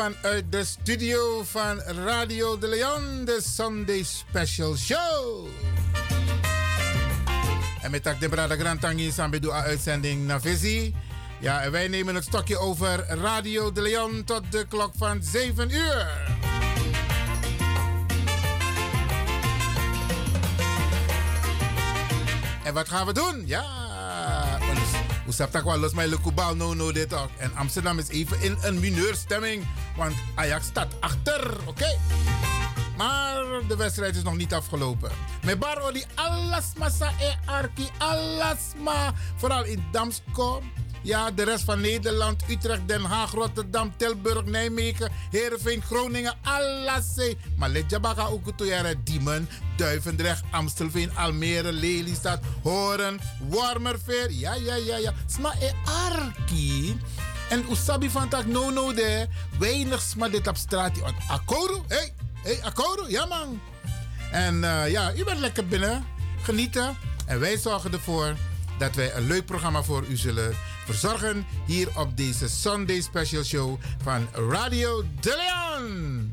Vanuit de studio van Radio de Leon, de Sunday Special Show. En met tak de Brada Grantangi doen uitzending naar Visie. Ja, en wij nemen het stokje over Radio de Leon tot de klok van 7 uur. En wat gaan we doen? Ja, hoe staat dat wel los mijn no no dit ook. En Amsterdam is even in een mineurstemming, want Ajax staat achter, oké? Maar de wedstrijd is nog niet afgelopen. Met baro die alles sa e arki, alles Vooral in Damsko. Ja, de rest van Nederland, Utrecht, Den Haag, Rotterdam, Tilburg, Nijmegen, Heerenveen, Groningen, alles. Maar let ook toe Diemen, Duivendrecht, Amstelveen, Almere, Lelystad, Horen, Wormerveer. Ja, ja, ja, ja. Sma e arki. En usabi van tak no no de. Weinig sma dit op straat. Akkodo, hé, hey, hey, akkodo, ja man. En uh, ja, u bent lekker binnen, genieten. En wij zorgen ervoor dat wij een leuk programma voor u zullen verzorgen hier op deze Sunday Special Show van Radio De Leon.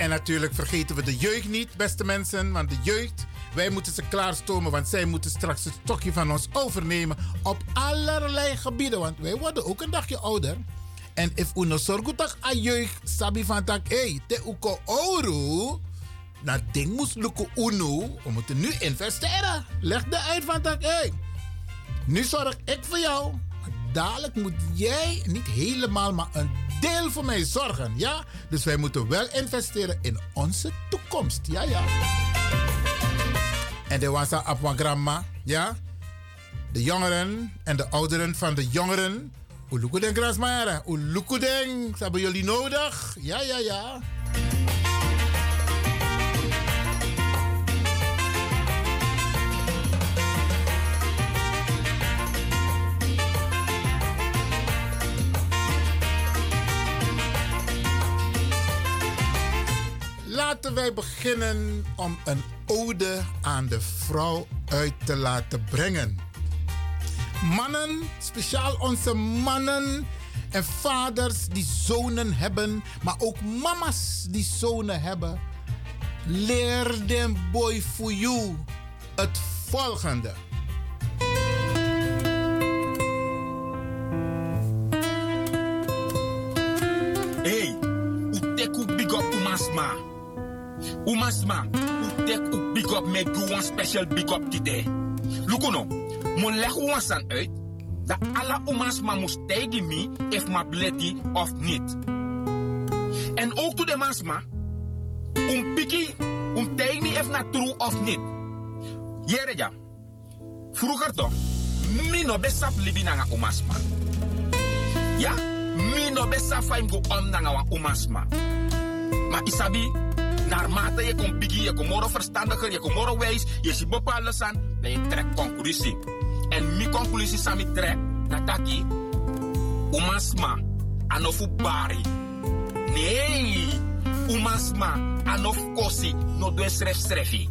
En natuurlijk vergeten we de jeugd niet, beste mensen. Want de jeugd, wij moeten ze klaarstomen. Want zij moeten straks het stokje van ons overnemen. Op allerlei gebieden. Want wij worden ook een dagje ouder. En if uno sorgutak a jeugd, sabi van tak, hey, te uko oru. Na ding moest lukken uno. We moeten nu investeren. Leg de uit van tak, hey. Nu zorg ik voor jou. Dadelijk moet jij niet helemaal, maar een deel voor mij zorgen. Ja? Dus wij moeten wel investeren in onze toekomst. Ja, ja. En de wasa apwagramma. Ja? De jongeren en de ouderen van de jongeren. Ulukudeng grasmara. Ulukudeng. Dat hebben jullie nodig. Ja, ja, ja. Laten wij beginnen om een ode aan de vrouw uit te laten brengen. Mannen, speciaal onze mannen en vaders die zonen hebben, maar ook mama's die zonen hebben. Leer den boy for you het volgende. Hey, uteku big. Umasma, utek u big up met do one special big up today. Lukuno, mon leg u san uit dat alle umasma moest tegen me if ma bleti of niet. En ook to de masma, um piki, um tegen me if na true of niet. Jere ja, vroeger toch, mi no besap libi nanga umasma. Ja, mi no besap faim go om wa umasma. Maar isabi, naarmate je komt biggie, je komt moro verstandiger, je komt moro wijs, je ziet bepaalde aan, dan je trekt conclusie. En mi conclusie sami trek, dat taki, umasma, anofu bari. Nee, umasma anof kosi no do sref srefi.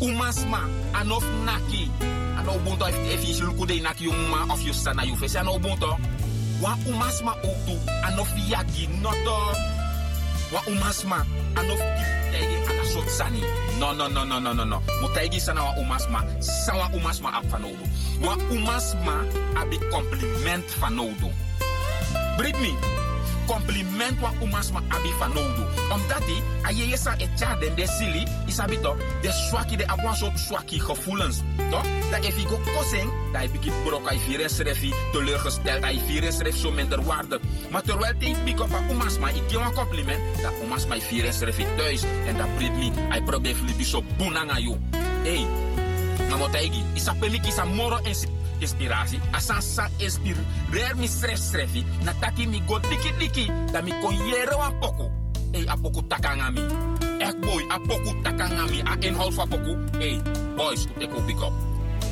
Umasma anof naki. Ano bunto if is luku de naki uma of you sana you face ano bunto. Wa umasma ook anof yagi noto. Wa umasma anof tegi ana sot sani. No no no no no no no. Mutaigi sana wa umasma. Sawa umasma ap fanodo. Wa umasma abi compliment fanodo. Brit me. Compliment wa umasma abi fanodo. Omdat die, aye yesa e tja den de sili, isabi toch, de swaki de abwan soort swaki gevoelens. Toch? Dat if go kosing, dat je begint brok, hij vier is refi, teleurgesteld, hij vier is ref zo minder waarde. Maar terwijl die pick op aan umasma, ik geef een compliment, dat umasma vier is refi thuis. En dat brit me, hij probeert flippy zo boenanga yo. Hey, namotaigi, isa peliki sa moro insi inspiratie. Asan sa inspireer mi stress strefi. Na taki mi go diki diki. Da mi kon yere wan poku. Ey, a poku takanga mi. Echt boy, a poku takanga mi. A inhoud van poku. Ey, boys, take a big up.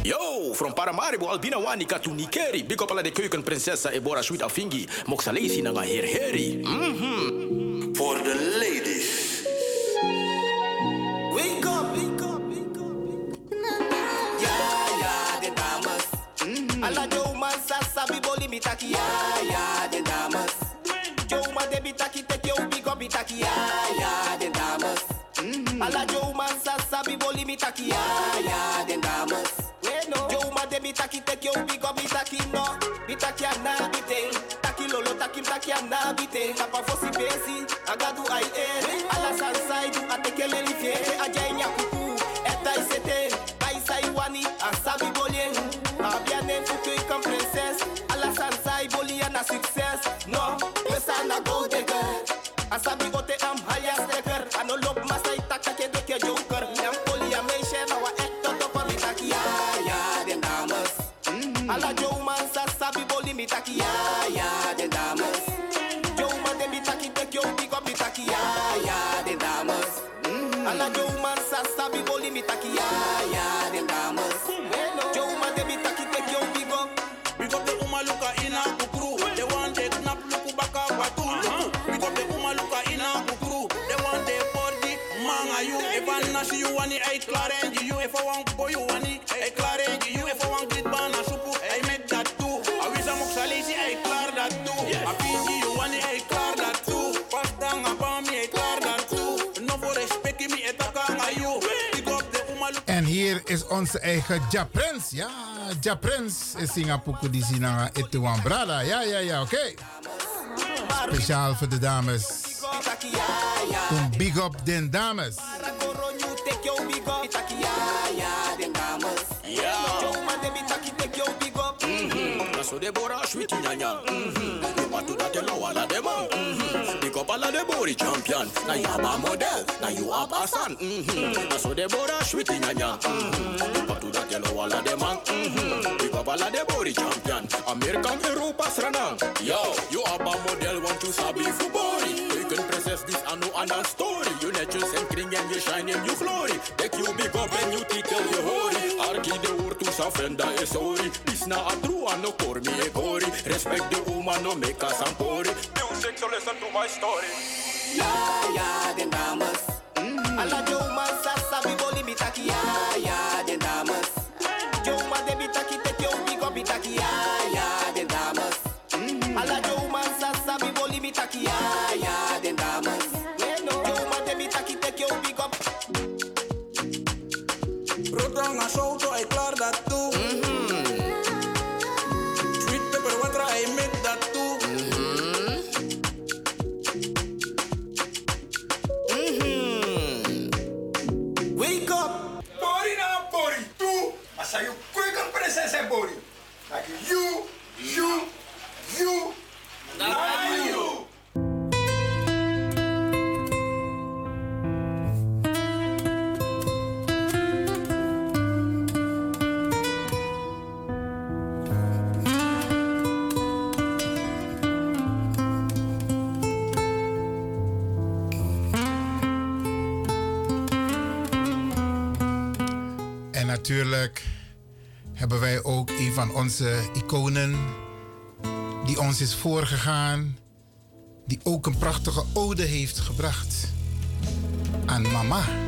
Yo, from Paramaribo, Albina Wani, Katunikeri. Big up alle de keukenprinsessa Ebora Sweet Afingi. Moxalesi na heer Heri. Mhm. For the ladies. Sasa biboli mitaki. Ja, ja, de dames. Joe man de bitaki take yo big up bitaki no. Bitaki ana bite. Taki lolo taki taki ana bite. Tapa fosi besi. Agadu ai e. Alla sansai du is onze eigen Japrins. Ja, Japrins is Singapore die Sinanga Etuan Brada. Ja, ja, ja, oké. Speciaal voor de dames. Een big up den dames. Ja, ja, de the champion. Now you have a model. Now you have a son. Mm-hmm. Na so Deborah Sweet nyanya. Mhm. You want to that yellow all of them. Mhm. Big up all the body champion. American Europa Sranang. Yo, you have a model. Want to sabi body. You can process this and no another story. You netjes en kring en je shine in je glory. Take you big up and you titel je hori. Arki de woord to safenda is sorry. Bis na a true and no kor me e gori. Respect the woman no make us ampori. My story. Ja, ja, de dames. Alla Joe man sasa iconen die ons is voorgegaan. die ook een prachtige ode heeft gebracht aan mama.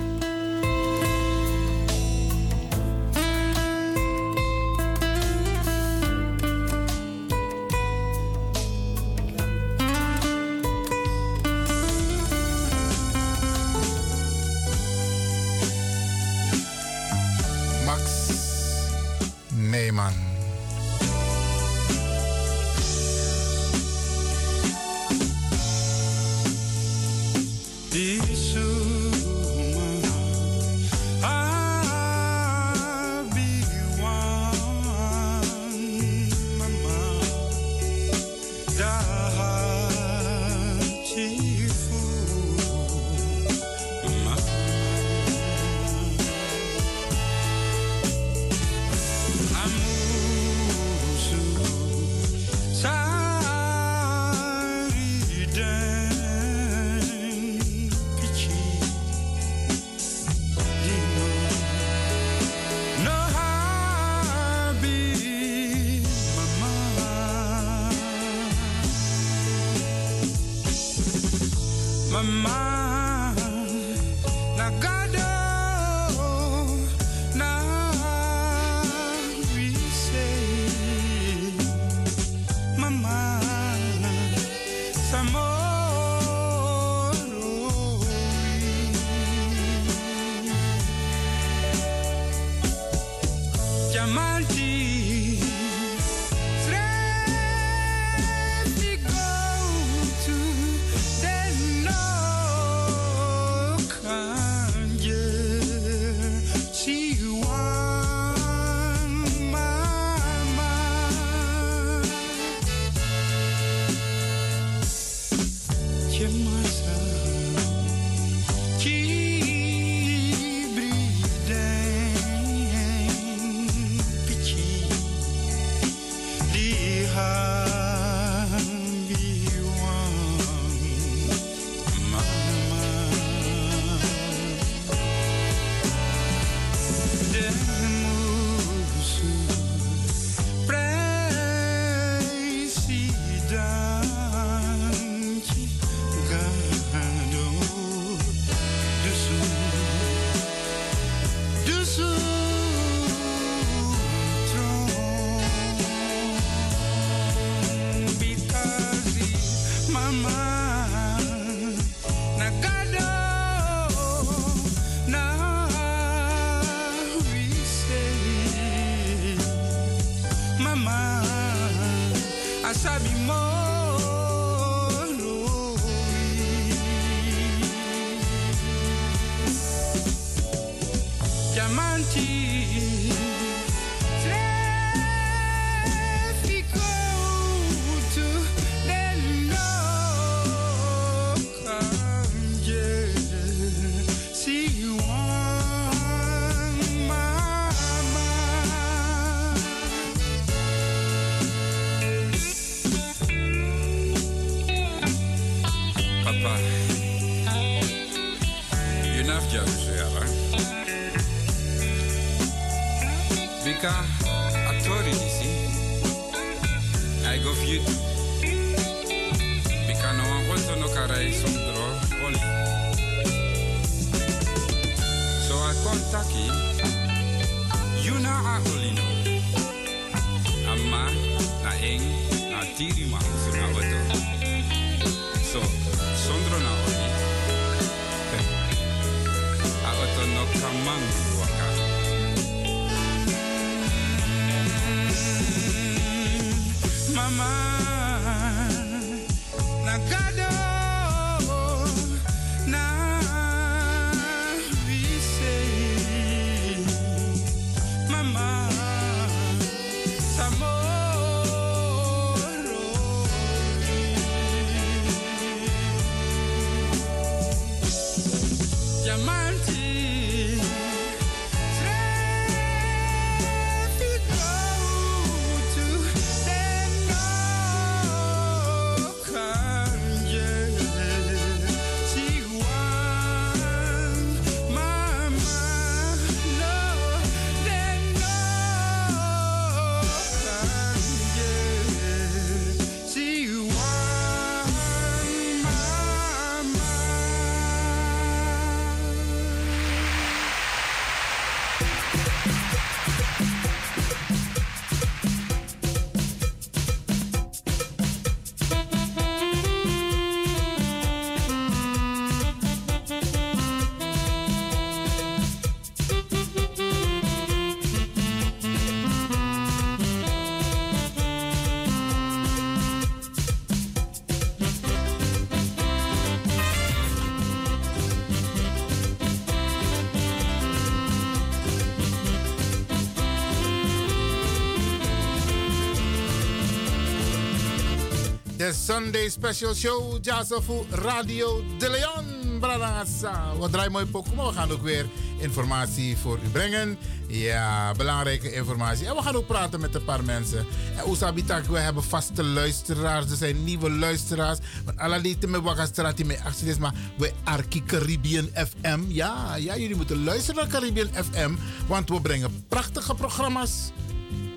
De Sunday Special Show, Jazzofu Radio de Leon. Bradangasa. Wat draai mooi pokoe, maar we gaan ook weer informatie voor u brengen. Ja, belangrijke informatie. En we gaan ook praten met een paar mensen. En Oesabitak, we hebben vaste luisteraars. Er zijn nieuwe luisteraars. Alle lieten met Wagastrati met acties, maar we Arki Caribbean FM. Ja, ja, jullie moeten luisteren naar Caribbean FM. Want we brengen prachtige programma's.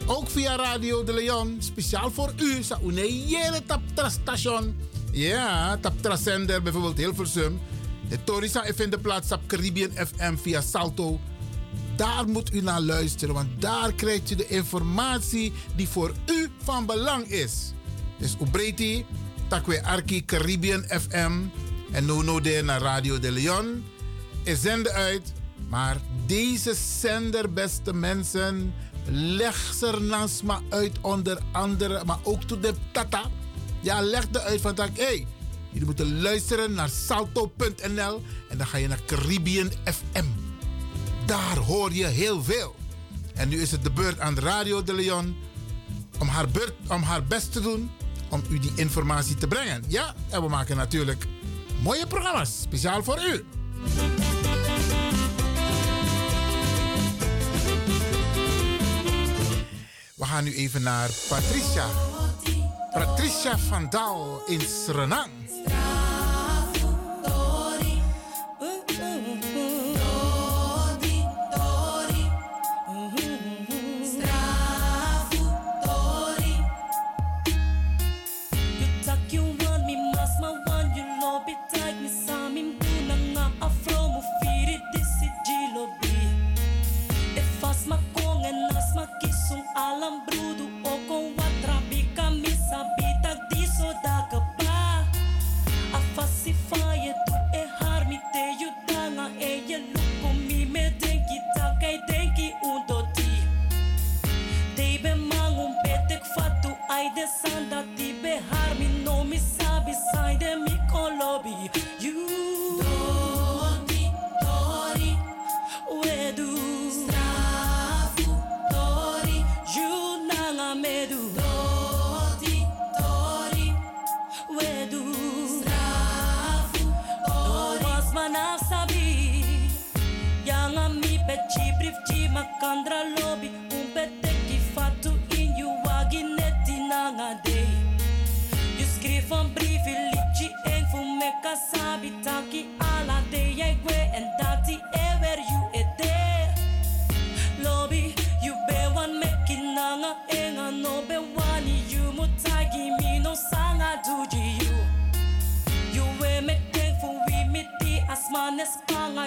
Ook via Radio de Leon. Speciaal voor u. Sa une taptra station. Ja, taptra zender bijvoorbeeld Hilversum. De Torisa vindt plaats op Caribbean FM via Salto. Daar moet u naar luisteren, want daar krijgt u de informatie die voor u van belang is. Dus Ubreti, Takwe Arki Caribbean FM en Nono de naar Radio de Leon. Is zenden uit, maar deze zender, beste mensen, leg naast me uit onder andere, maar ook tot de tata. Ja, leg uit van dat, hey, jullie moeten luisteren naar salto.nl en dan ga je naar Caribbean FM. Daar hoor je heel veel. En nu is het de beurt aan Radio de Leon om haar, beurt, om haar best te doen om u die informatie te brengen. Ja, en we maken natuurlijk mooie programma's, speciaal voor u. We gaan nu even naar Patricia. Patricia van Daal in Suriname.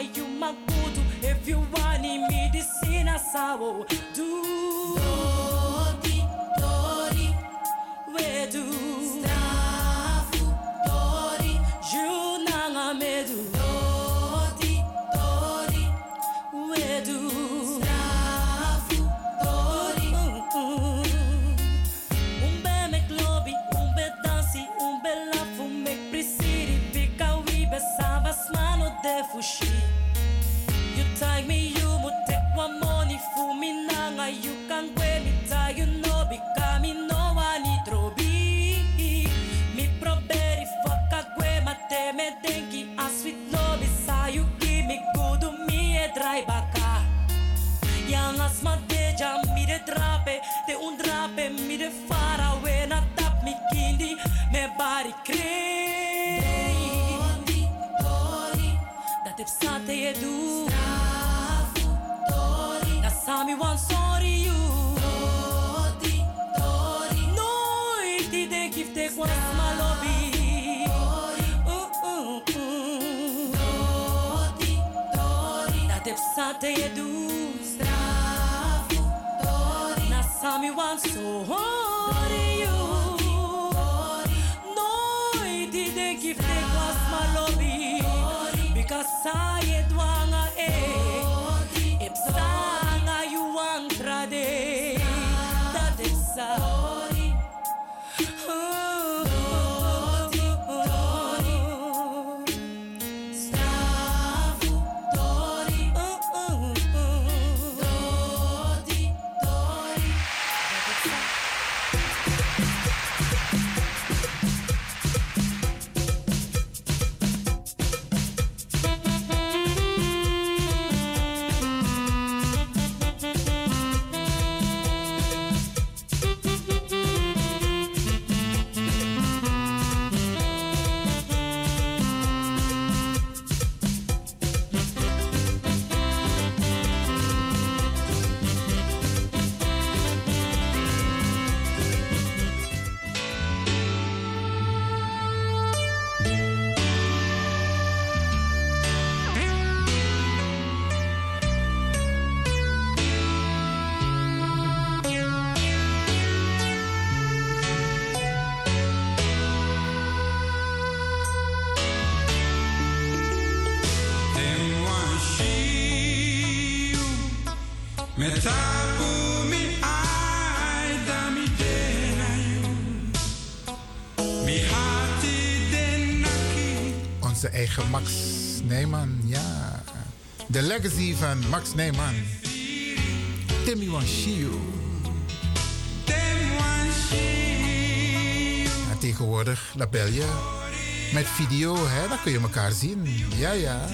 you. If you want me, to see a sour do. credu na Da sami sorry you, Dori, dori Noi ti de gifte Stravu malobi te psa te jedu Stravu dori Da sami sorry. Onze eigen Max Nijman, ja. De legacy van Max Nijman. Timmy Wanshiu. Ja, tegenwoordig, dat bel je. Met video, hè, dan kun je elkaar zien. Ja, ja.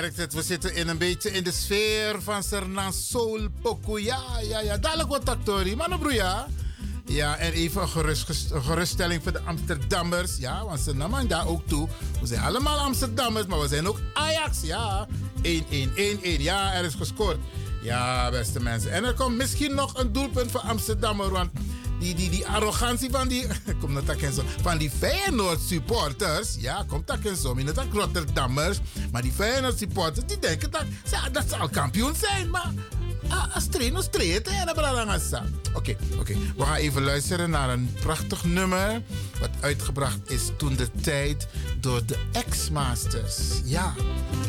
Merkt het, we zitten in een beetje in de sfeer van Serna Soul Poku. Ja, ja, ja. Dadelijk wat. Mano broeia. Ja, en even een, gerust, een geruststelling voor de Amsterdammers. Ja, want ze namen daar ook toe. We zijn allemaal Amsterdammers, maar we zijn ook Ajax. Ja, 1-1, 1-1. Ja, er is gescoord. Ja, beste mensen. En er komt misschien nog een doelpunt voor Amsterdammer. Want die, die, die arrogantie van die, kom dat en zo, van die Feyenoord supporters, ja, komt dat en zo, niet dat Rotterdammers, maar die Feyenoord supporters, die denken dat, dat ze al kampioen zijn, maar ah, als trainer hè, dat belangrijk Oké, oké, we gaan even luisteren naar een prachtig nummer, wat uitgebracht is toen de tijd door de X-Masters, ja,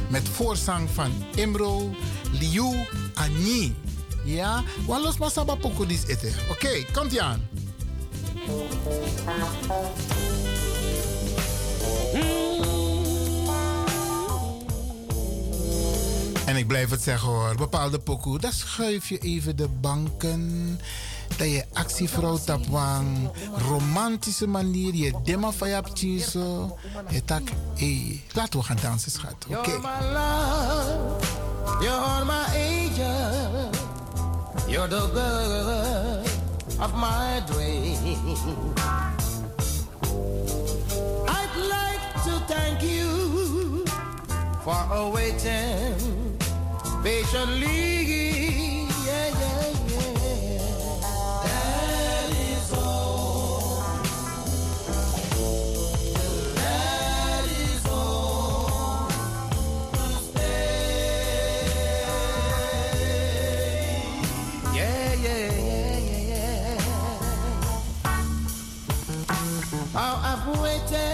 met voorzang van Imro Liu Anyi. Ja, wan los maar saba poco dis ete. Oké, komt ie aan. Blijf het zeggen hoor, bepaalde pokoe, dan schuif je even de banken. Dat je actievrouw tapwang, romantische manier, je demma van je zo. Je tak, hé, laten we gaan dansen schat, oké? You're my love, you're my angel, you're the girl of my dream. I'd like to thank you for waiting patiently. Yeah, yeah, yeah. That is all. That is all. Yeah, yeah, yeah, yeah, yeah. How I've waited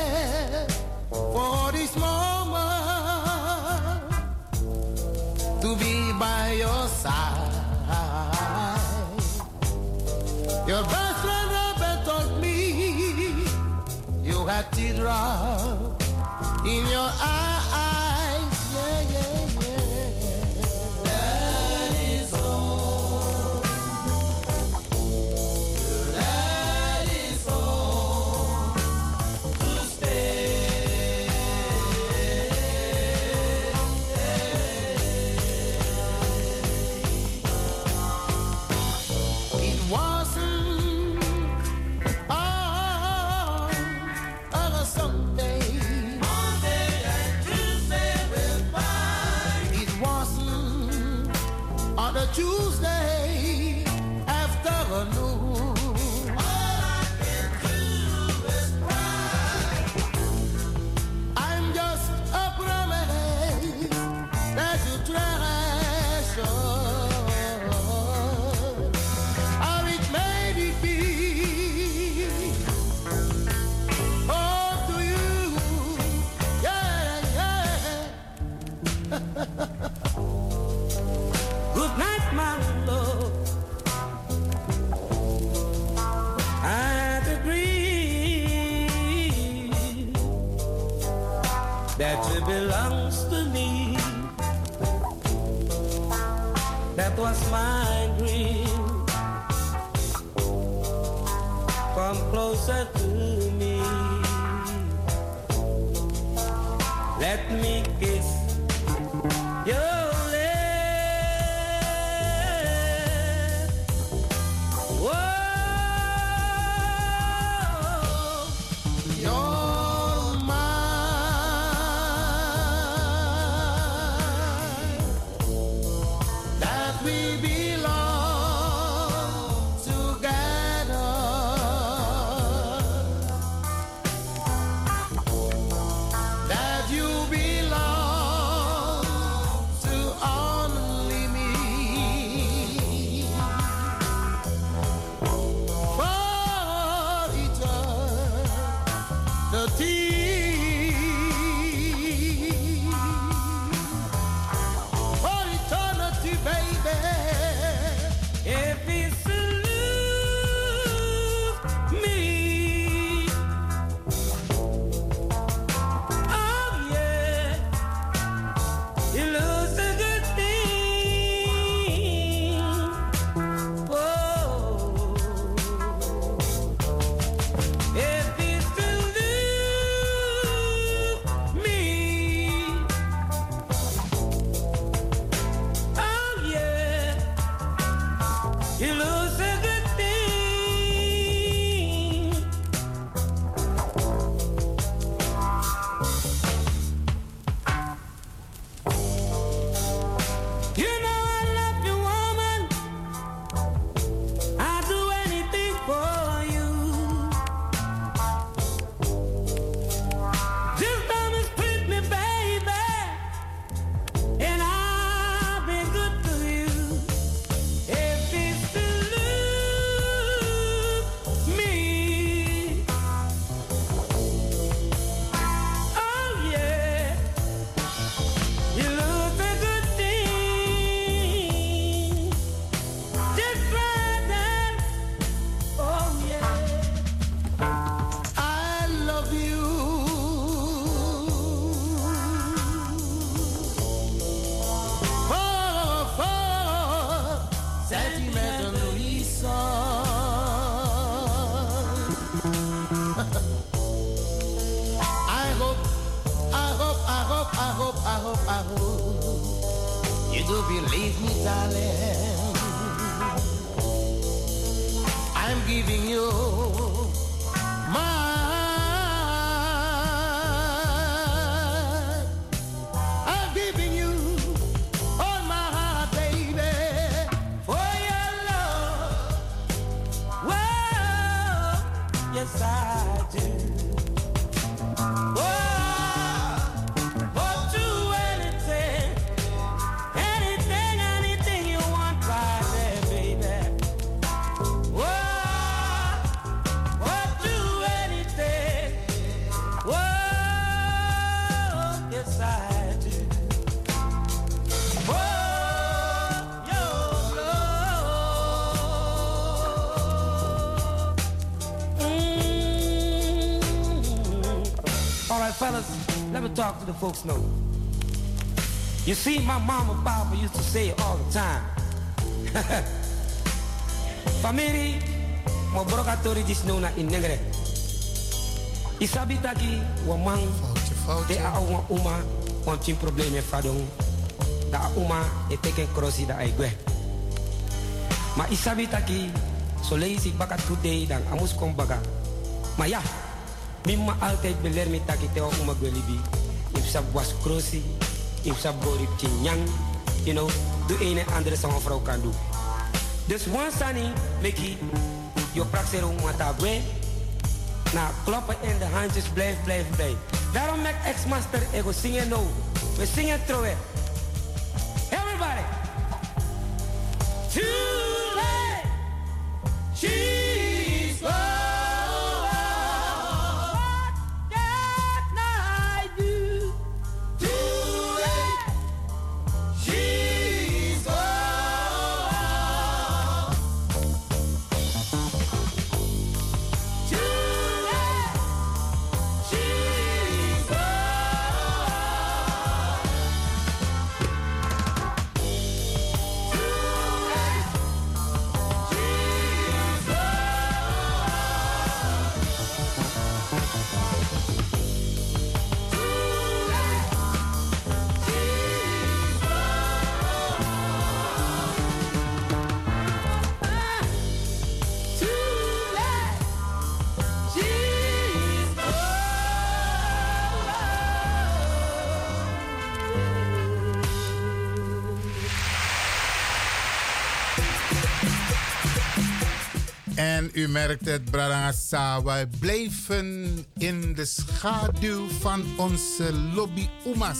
in your eyes. Was my dream. Come closer to me. Let me kiss I'm giving folks now. You see, my mama and papa used to say it all the time. Family, mo brokatori dis no na inengre. Isabi taki wa mang de a wa uma wan tin probleme fadong da uma e teken crossi da ai gwe. Ma isabi taki so leisi bakat today dan amus kom baga. Ma ja, mimma altijd beler mi taki te wa uma gwe libi. If sab was if sab borip chinyang, you know, de ene andere sa vrouw kan doen. Dus one sani, Mickey, je praxero mata gwe. Na kloppen in de handjes, blijf, blijf, blijf. Daarom maakt ex-master ego zingen no. We zingen terug. En u merkt het, Bradangasa, wij blijven in de schaduw van onze lobby Umas.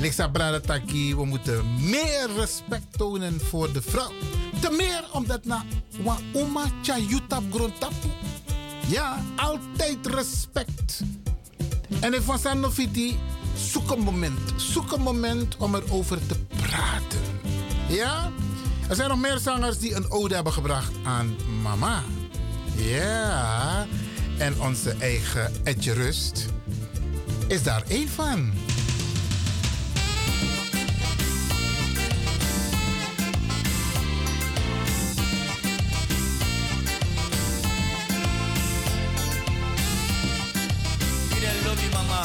Lixa Bradataki, we moeten meer respect tonen voor de vrouw. Te meer omdat na wa Uma Chayutab Grontapu. Ja, altijd respect. En in Van zoek een moment. Zoek een moment om erover te praten. Ja? Er zijn nog meer zangers die een ode hebben gebracht aan mama. Ja. En onze eigen Etje Rust is daar één van. Mama,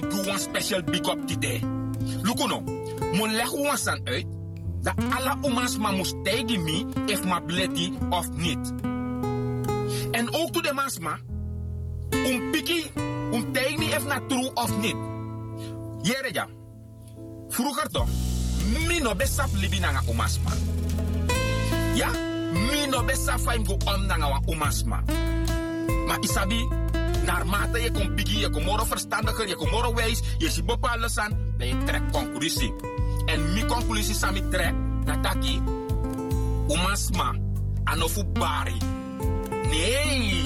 met you one special big up today. Look no, mon leg u san uit dat alle Umasma moest tegen me if ma bleti of niet. En ook to de Masma, um piki, um tegen me if na true of niet. Jere ja, vroeger toch, mi no besap libi nanga Umasma. Ja, mi no besa faim go om nanga wa umasma. Maar isabi, naarmate je komt biggie, je komt moro verstandiger, je komt moro wijs, je ziet bepaalde aan, dan je trekt conclusie. En mi conclusie sami trek, dat taki, umasma, anofu bari. Nee,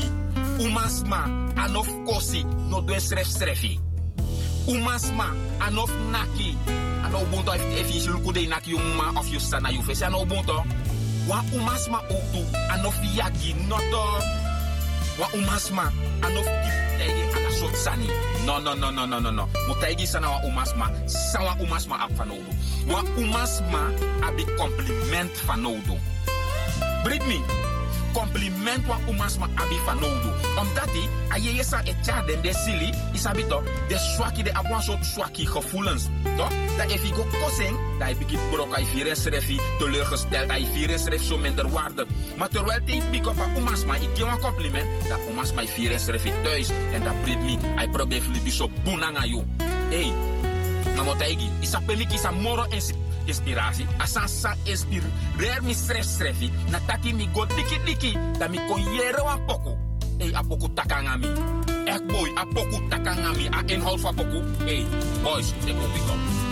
umasma, anof kosi, no doe sref srefi. Umasma, anof naki, ano bunto if you look de naki uma of you sana you face ano bunto. Wa umasma ook anof yagi noto. Wa umasma anof tegi ana sot sani. No no no no no no no. Mutaigi sana wa umasma, sawa umasma ap fanodo. Wa umasma abi compliment fanodo. Brit me. Compliment wa umasma abi fanodo. Omdat die ayeye sa etja den de sili, isabi toch, de swaki de abwan soort swaki gevoelens. Toch? Dat if go kossing, dat je begint brok, hij vier is refi, teleurgesteld, hij vier is ref zo minder waarde. Maar terwijl hij pick op aan umasma, ik geef compliment, dat umasma hij vier is refi thuis. En dat brengt me, hij probeert zo boenang aan jou. Hey, maar wat hij is peliki is moro inspiratie. Asan sa inspireer mi stress strefi. Na taki mi go diki diki. Da mi kon yere wan poku. Hey, a poku takangami. Echt boy, a poku takangami. A inhoud van poku. Hey, boys, ik go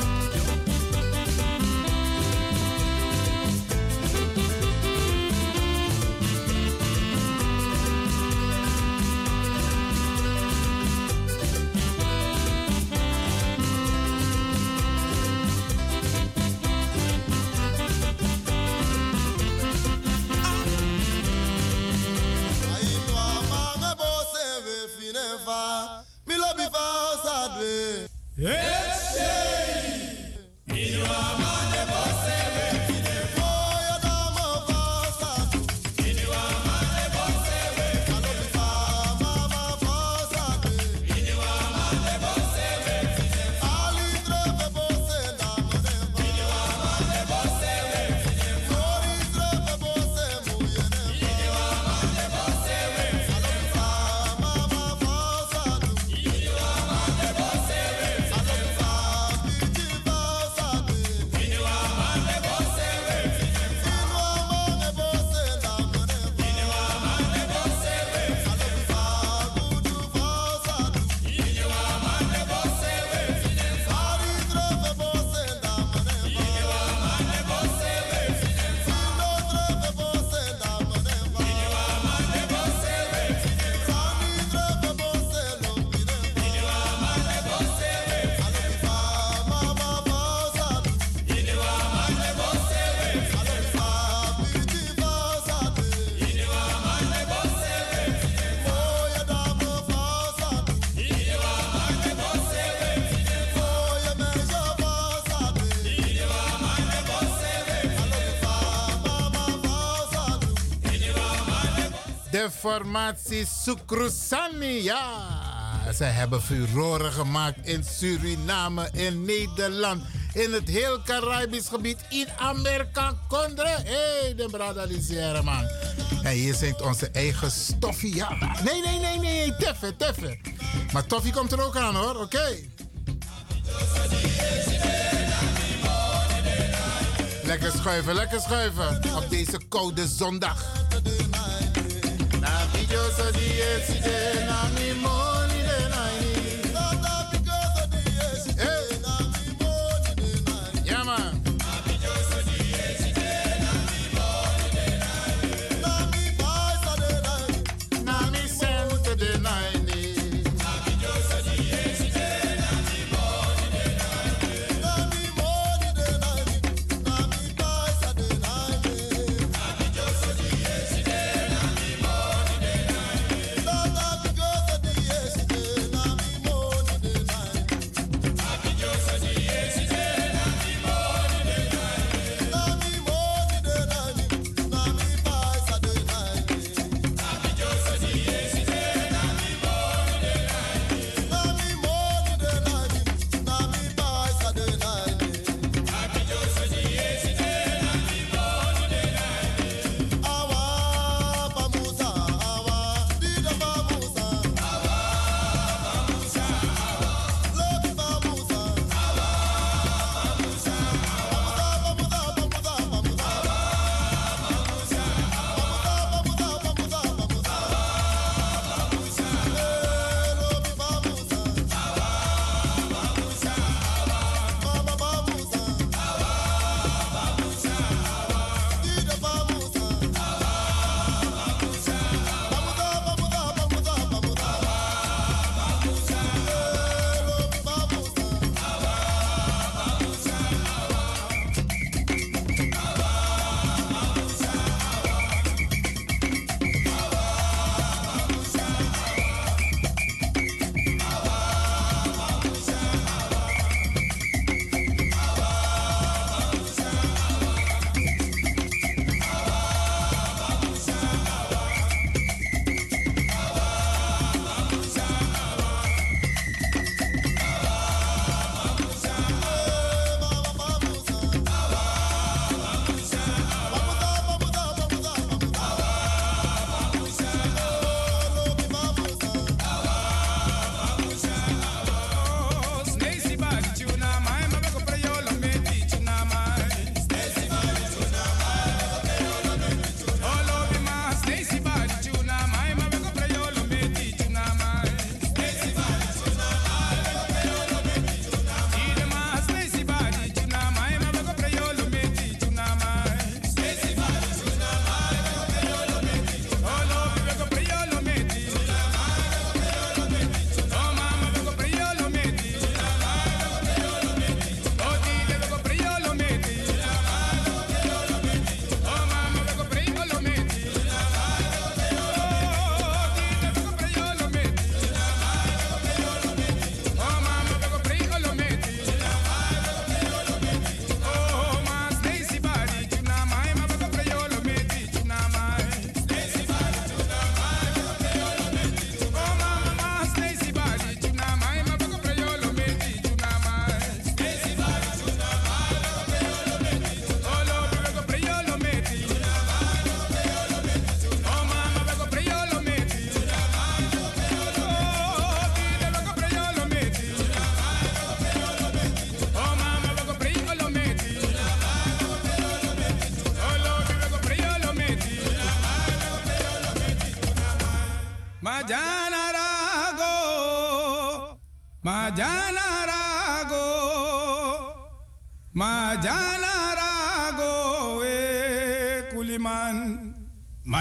Formatie Sukrusani. Ja, ze hebben furoren gemaakt in Suriname, in Nederland, in het heel Caribisch gebied, in Amerika, Kondre. Hé, hey, de brada die man. En hier zingt onze eigen Stoffie. Ja, nee, nee, nee, nee, Teffe, Teffe. Maar Toffie komt er ook aan hoor, oké. Lekker schuiven, lekker schuiven. Op deze koude zondag. Na video so die eside na mi money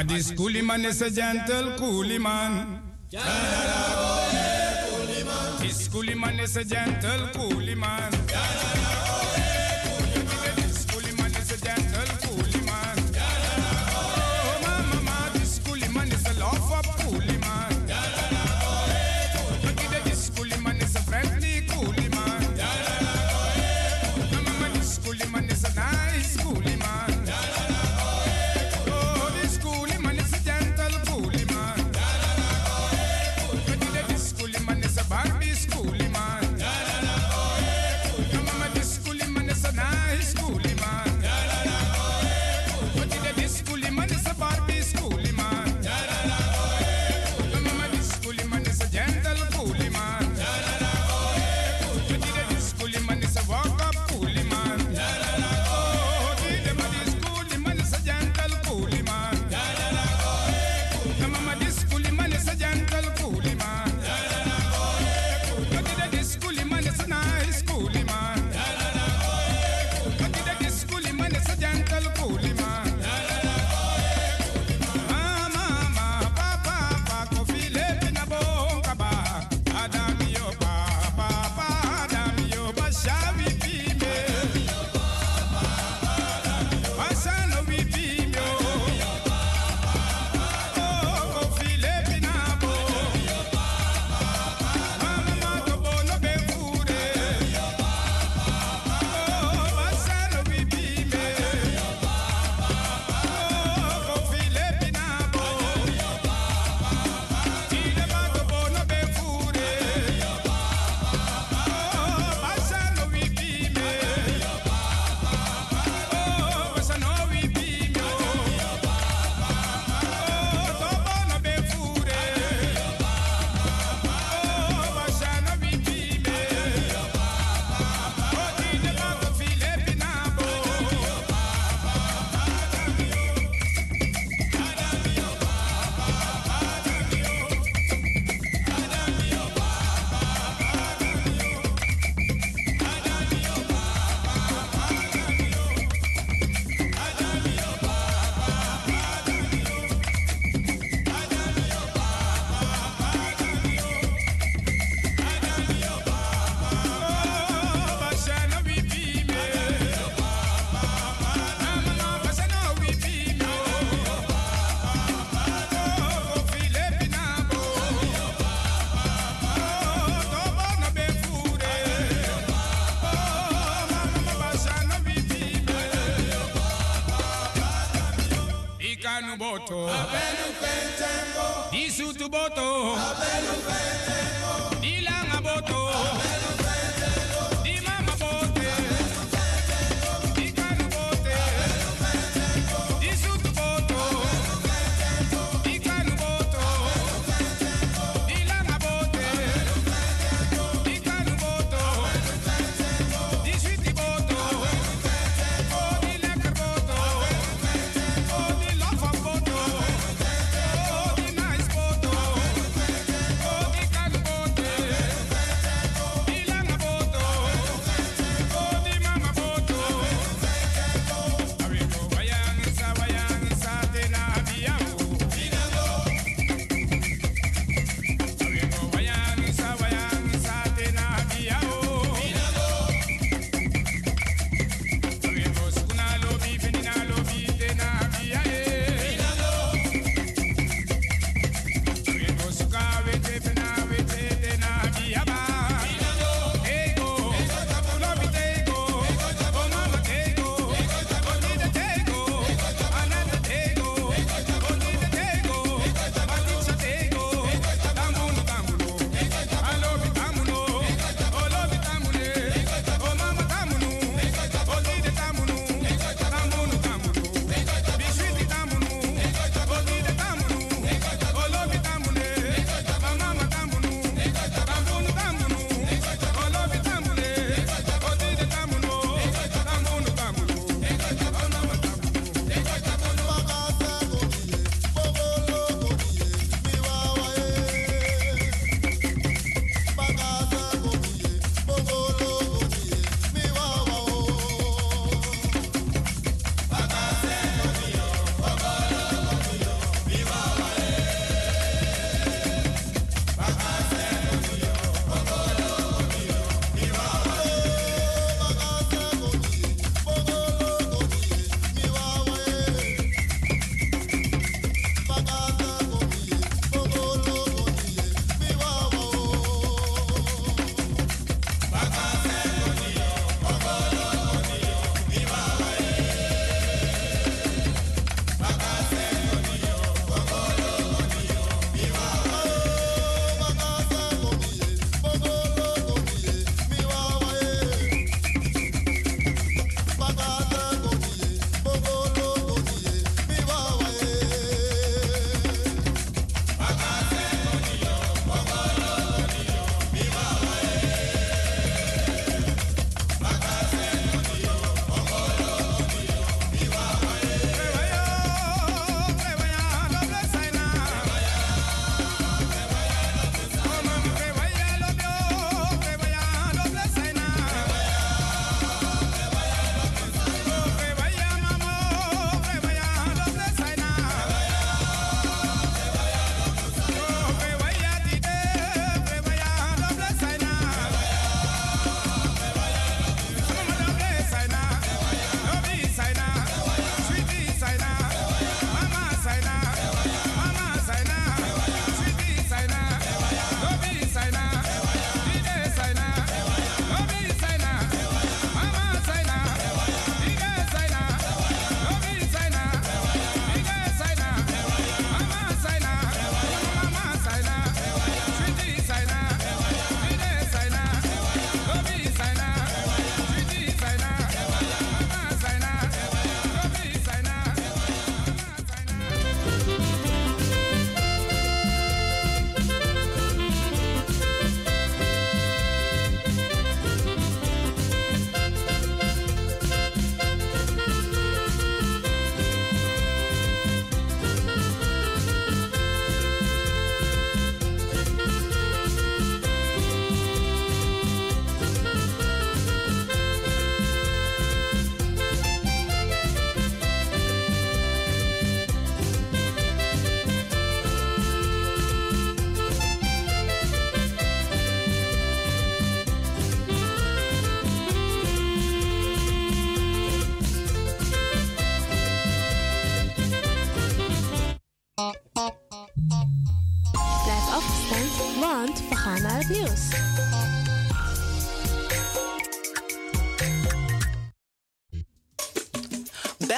Madis Kuliman is a gentle Kuliman. This Kuliman is a gentle Kuliman.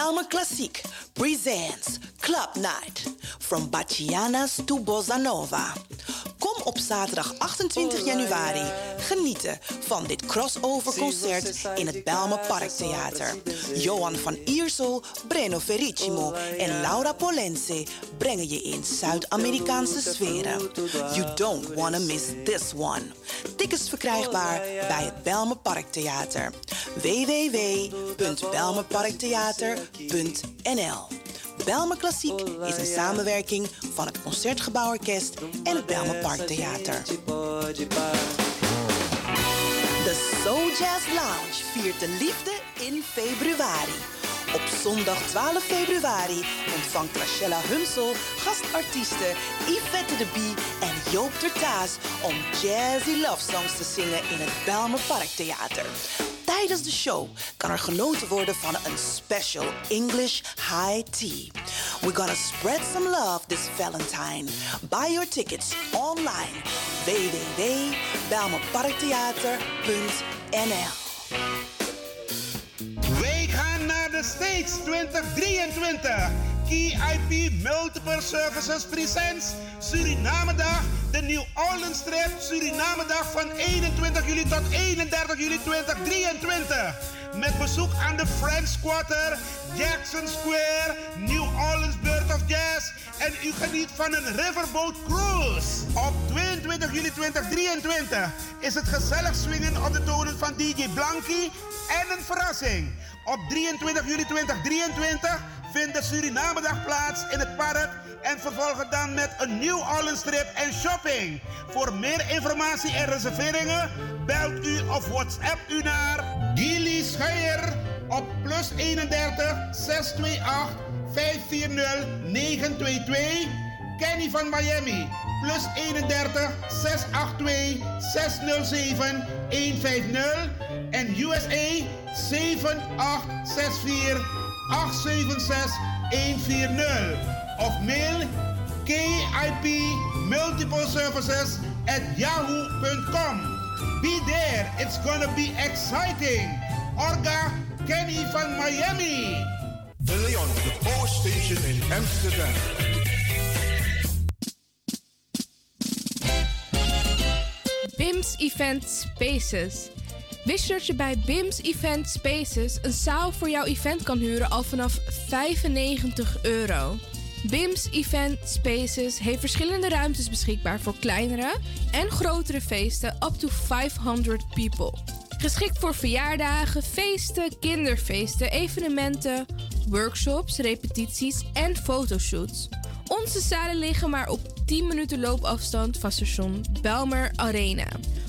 Belmer Klassiek presents Club Night. From Bachianas to Bossa Nova. Kom op zaterdag 28 januari genieten van dit crossover concert in het Belme Parktheater. Johan van Iersel, Breno Vericimo en Laura Polense brengen je in Zuid-Amerikaanse sferen. You don't wanna miss this one. Tickets verkrijgbaar bij het Belme Parktheater. www.belmeparktheater.nl Belme Klassiek is een samenwerking van het Concertgebouworkest en het Belme Parktheater. De Soul Jazz Lounge viert de liefde in februari. Op zondag 12 februari ontvangt Rachella Hunsel gastartiesten Yvette de Bie en Joop Tertaas om jazzy love songs te zingen in het Belme Parktheater. Tijdens de show kan er genoten worden van een special English high tea. We're gonna spread some love this Valentine. Buy your tickets online www.belmeparktheater.nl Wij gaan naar de States 2023. KIP Multiple Services Presents Surinamedag, de New Orleans Trip Surinamedag van 21 juli tot 31 juli 2023. Met bezoek aan de French Quarter, Jackson Square, New Orleans Bird of Jazz en u geniet van een Riverboat Cruise. Op 22 juli 2023 is het gezellig swingen op de tonen van DJ Blanky en een verrassing. Op 23 juli 2023 vindt de Surinamedag plaats in het park en vervolgen dan met een New Orleans trip en shopping. Voor meer informatie en reserveringen belt u of WhatsApp u naar Gilly Scheier op plus 31 628 540 922. Kenny van Miami plus 31 682 607 150 en USA 7864 876 140 of mail KIP Multiple Services at yahoo.com. Be there, it's gonna be exciting. Orga Kenny van Miami. De Leon, the Power Station in Amsterdam. BIMS Event Spaces. Wist je dat je bij BIMS Event Spaces een zaal voor jouw event kan huren al vanaf 95 euro? BIMS Event Spaces heeft verschillende ruimtes beschikbaar voor kleinere en grotere feesten up to 500 people. Geschikt voor verjaardagen, feesten, kinderfeesten, evenementen, workshops, repetities en fotoshoots. Onze zalen liggen maar op 10 minuten loopafstand van station Belmer Arena.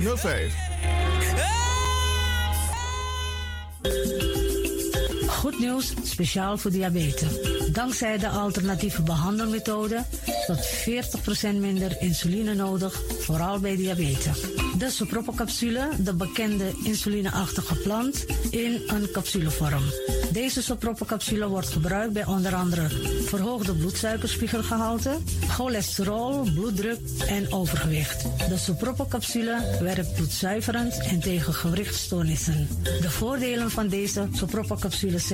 5305. Goed nieuws, speciaal voor diabetes. Dankzij de alternatieve behandelmethode tot 40% minder insuline nodig, vooral bij diabetes. De soproppencapsule, de bekende insulineachtige plant, in een capsulevorm. Deze soproppencapsule wordt gebruikt bij onder andere verhoogde bloedsuikerspiegelgehalte, cholesterol, bloeddruk en overgewicht. De soproppencapsule werkt bloedzuiverend en tegen gewrichtstoornissen. De voordelen van deze soproppencapsule zijn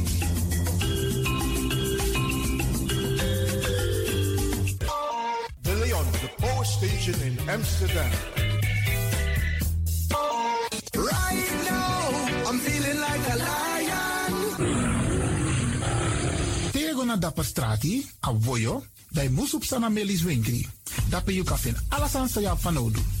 In Amsterdam. Right now, I'm feeling like a lion. Tego na dapper strati, a voyo, dai musup sana melis winkri. Dapper you kafin alasan sa yap van odu.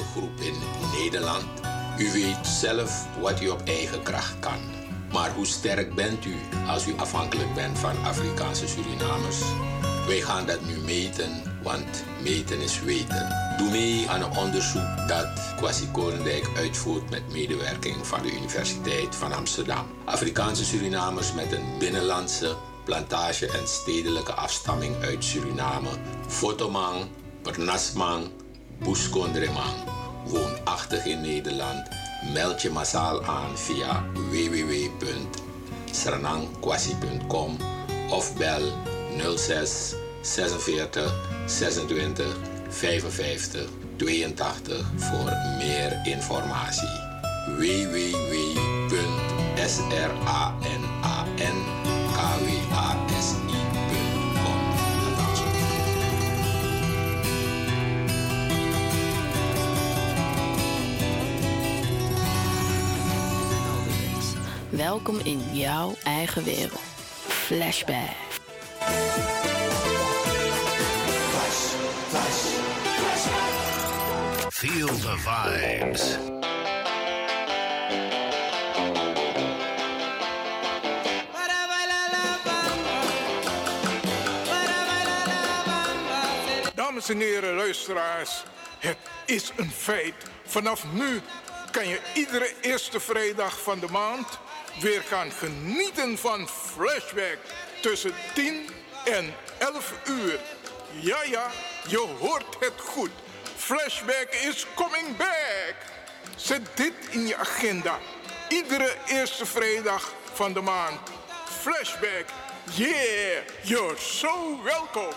Groep in Nederland? U weet zelf wat u op eigen kracht kan. Maar hoe sterk bent u als u afhankelijk bent van Afrikaanse Surinamers? Wij gaan dat nu meten, want meten is weten. Doe mee aan een onderzoek dat Kwasi Korendijk uitvoert met medewerking van de Universiteit van Amsterdam. Afrikaanse Surinamers met een binnenlandse, plantage en stedelijke afstamming uit Suriname. Fotomang, Bernasmang, Boeskondremang. Woonachtig in Nederland. Meld je massaal aan via www.sranangkwasi.com of bel 06 46 26 55 82 voor meer informatie. www.sranankwasi.com Welkom in jouw eigen wereld. Flashback. Feel the vibes. Dames en heren, luisteraars, het is een feit. Vanaf nu kan je iedere eerste vrijdag van de maand weer gaan genieten van Flashback tussen 10 en 11 uur. Ja, ja, je hoort het goed. Flashback is coming back. Zet dit in je agenda. Iedere eerste vrijdag van de maand. Flashback. Yeah, you're so welcome.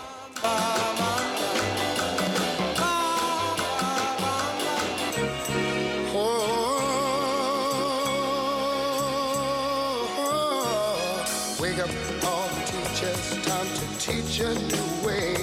Teach a way.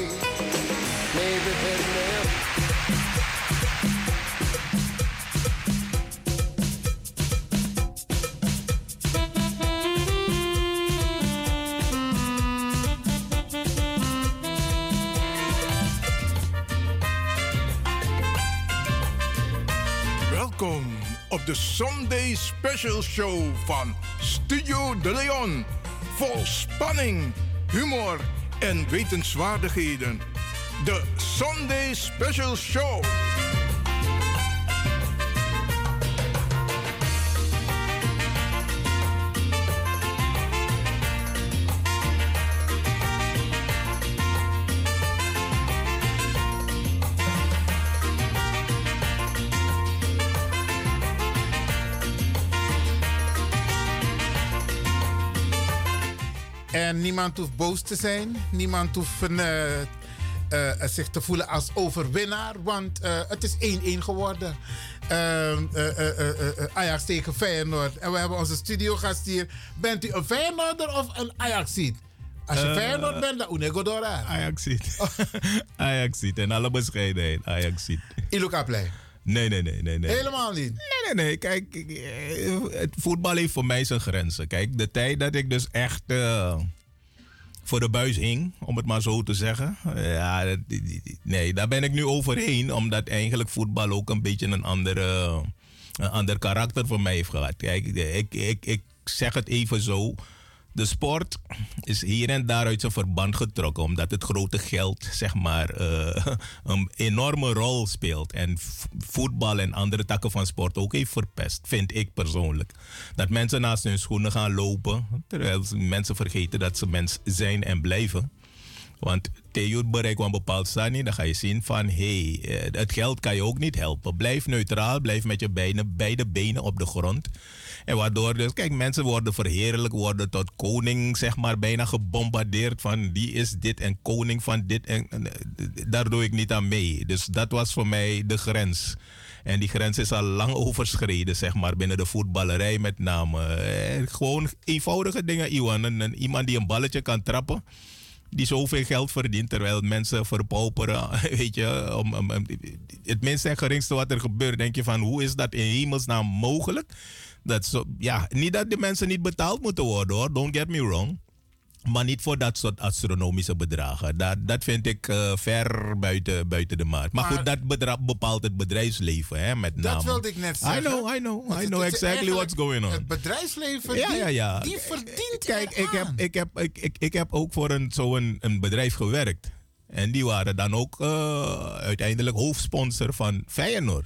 Welkom op de Sunday Special Show van Studio De Leon. Vol spanning, humor en wetenswaardigheden. De Sunday Special Show. En niemand hoeft boos te zijn. Niemand hoeft eh, eh, zich te voelen als overwinnaar. Want eh, het is 1-1 geworden. Ehm, eh, eh, eh, eh, Ajax tegen Feyenoord. En we hebben onze studiogast hier. Bent u een Feyenoorder of een Ajaxiet? Als je Feyenoord bent, dan Unegodora. Ajax ziet. Ajax ziet. En alle bescheidenheid. Ajax ziet. Iluka play. Nee, nee, nee, nee, nee. Helemaal niet. Nee, nee, nee. Kijk, het voetbal heeft voor mij zijn grenzen. Kijk, de tijd dat ik dus echt voor de buis hing, om het maar zo te zeggen. Ja, nee, daar ben ik nu overheen. Omdat eigenlijk voetbal ook een beetje een, andere, een ander karakter voor mij heeft gehad. Kijk, ik, ik, ik zeg het even zo. De sport is hier en daar uit zijn verband getrokken, omdat het grote geld zeg maar, eh, een enorme rol speelt. En voetbal en andere takken van sport ook heeft verpest, vind ik persoonlijk. Dat mensen naast hun schoenen gaan lopen, terwijl mensen vergeten dat ze mens zijn en blijven. Want Theo bereikt een bepaald stadium, dan ga je zien van hé, hey, eh, het geld kan je ook niet helpen. Blijf neutraal, blijf met je benen, beide benen op de grond. En waardoor dus, kijk, mensen worden verheerlijk, worden tot koning, zeg maar, bijna gebombardeerd van die is dit en koning van dit. En, eh, daar doe ik niet aan mee. Dus dat was voor mij de grens. En die grens is al lang overschreden, zeg maar, binnen de voetballerij met name. Eh, gewoon eenvoudige dingen, Iwan. Iemand die een balletje kan trappen die zoveel geld verdient terwijl mensen verpauperen. Weet je, om- het minste en geringste wat er gebeurt, denk je van hoe is dat in hemelsnaam mogelijk? Dat zo, ja, niet dat de mensen niet betaald moeten worden hoor, don't get me wrong. Maar niet voor dat soort astronomische bedragen. Dat, dat vind ik eh, ver buiten, buiten de markt. Maar, Maar- goed, dat bedrag bepaalt het bedrijfsleven, hè, met name. Dat wilde ik net zeggen. I know, I know, I het know exactly what's going on. Het bedrijfsleven, Ja, die, ja, ja. die verdient Kijk, ik heb, ik, heb, ik, ik, ik heb ook voor een, zo'n een bedrijf gewerkt. En die waren dan ook eh, uiteindelijk hoofdsponsor van Feyenoord.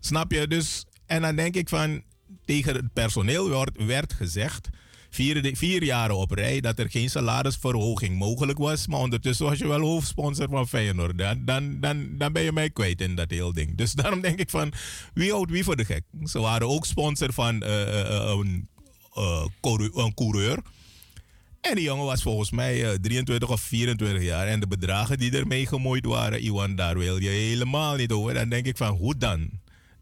Snap je? Dus, en dan denk ik van, tegen het personeel werd, gezegd, vier, vier jaren op rij, dat er geen salarisverhoging mogelijk was. Maar ondertussen was je wel hoofdsponsor van Feyenoord. Dan, dan, dan, ben je mij kwijt in dat hele ding. Dus daarom denk ik van, wie houdt wie voor de gek? Ze waren ook sponsor van eh, eh, eh, een, coureur- een coureur. En die jongen was volgens mij eh, 23 of 24 jaar. En de bedragen die ermee gemoeid waren, Iwan, daar wil je helemaal niet over. Dan denk ik van, hoe dan?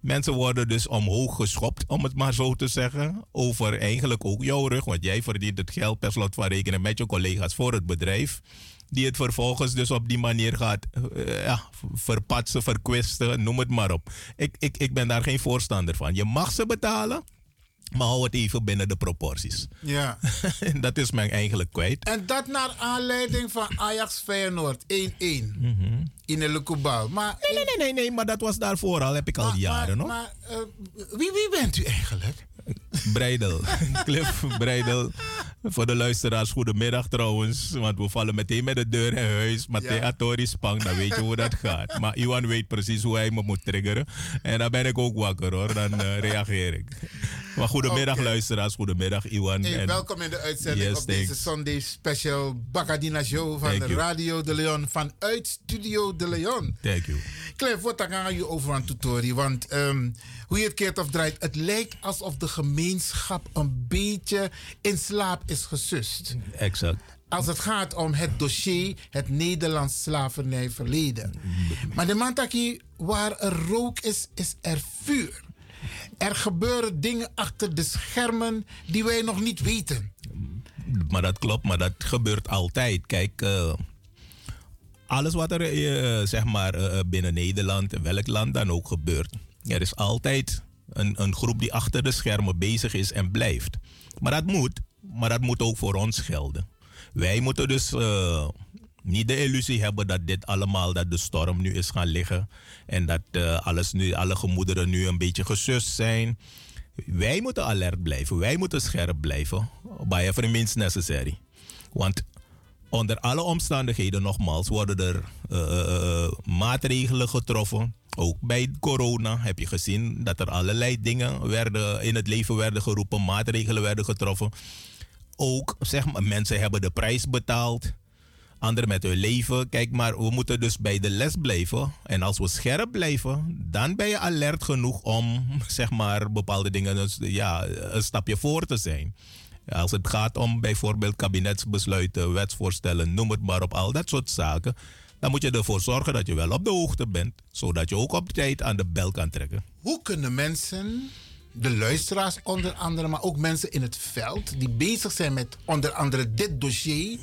Mensen worden dus omhoog geschopt, om het maar zo te zeggen. Over eigenlijk ook jouw rug. Want jij verdient het geld per slot van rekenen met je collega's voor het bedrijf. Die het vervolgens dus op die manier gaat eh, ja, verpatsen, verkwisten, noem het maar op. Ik, ik, ik ben daar geen voorstander van. Je mag ze betalen, maar hou het even binnen de proporties. Ja. dat is mij eigenlijk kwijt. En dat naar aanleiding van Ajax Feyenoord 1-1 in de Lukubal. Maar, nee, nee, nee, nee, nee, maar dat was daarvoor al, heb ik al jaren hoor. Maar eh, wie, wie bent u eigenlijk? Breidel. Cliff Breidel. Voor de luisteraars, goedemiddag trouwens. Want we vallen meteen met de deur in huis. Maar Ja. theatori spang, dan weet je hoe dat gaat. Maar Iwan weet precies hoe hij me moet triggeren. En dan ben ik ook wakker hoor, dan eh, reageer ik. Maar goedemiddag luisteraars, goedemiddag Iwan. Hey, En- welkom in de uitzending Yes, op deze. Sunday Special Bacadina Show van Thank you. Radio de Leon. Vanuit Studio de Leon. Thank you. Cliff, wat gaan je over aan tutori? Want ehm, hoe je het keert of draait, het lijkt alsof de gemeenschap een beetje in slaap is gesust. Exact. Als het gaat om het dossier, het Nederlands slavernijverleden. Maar de mantaki, waar er rook is, is er vuur. Er gebeuren dingen achter de schermen die wij nog niet weten. maar dat klopt, maar dat gebeurt altijd. Kijk, eh, alles wat er eh, zeg maar, eh, binnen Nederland, in welk land dan ook gebeurt, er is altijd een, een groep die achter de schermen bezig is en blijft. Maar dat moet, maar dat moet ook voor ons gelden. Wij moeten dus eh, niet de illusie hebben dat dit allemaal, dat de storm nu is gaan liggen en dat eh, alles nu, alle gemoederen nu een beetje gesust zijn. Wij moeten alert blijven, wij moeten scherp blijven, by every means necessary. Want onder alle omstandigheden, nogmaals, worden er eh, maatregelen getroffen. Ook bij corona heb je gezien dat er allerlei dingen werden, in het leven werden geroepen, maatregelen werden getroffen. Ook, zeg maar, mensen hebben de prijs betaald. Anderen met hun leven. Kijk, maar we moeten dus bij de les blijven. En als we scherp blijven, dan ben je alert genoeg om, zeg maar, bepaalde dingen, dus, ja, een stapje voor te zijn. Als het gaat om bijvoorbeeld kabinetsbesluiten, wetsvoorstellen, noem het maar op, al dat soort zaken. Dan moet je ervoor zorgen dat je wel op de hoogte bent, zodat je ook op tijd aan de bel kan trekken. Hoe kunnen mensen, de luisteraars onder andere, maar ook mensen in het veld die bezig zijn met onder andere dit dossier,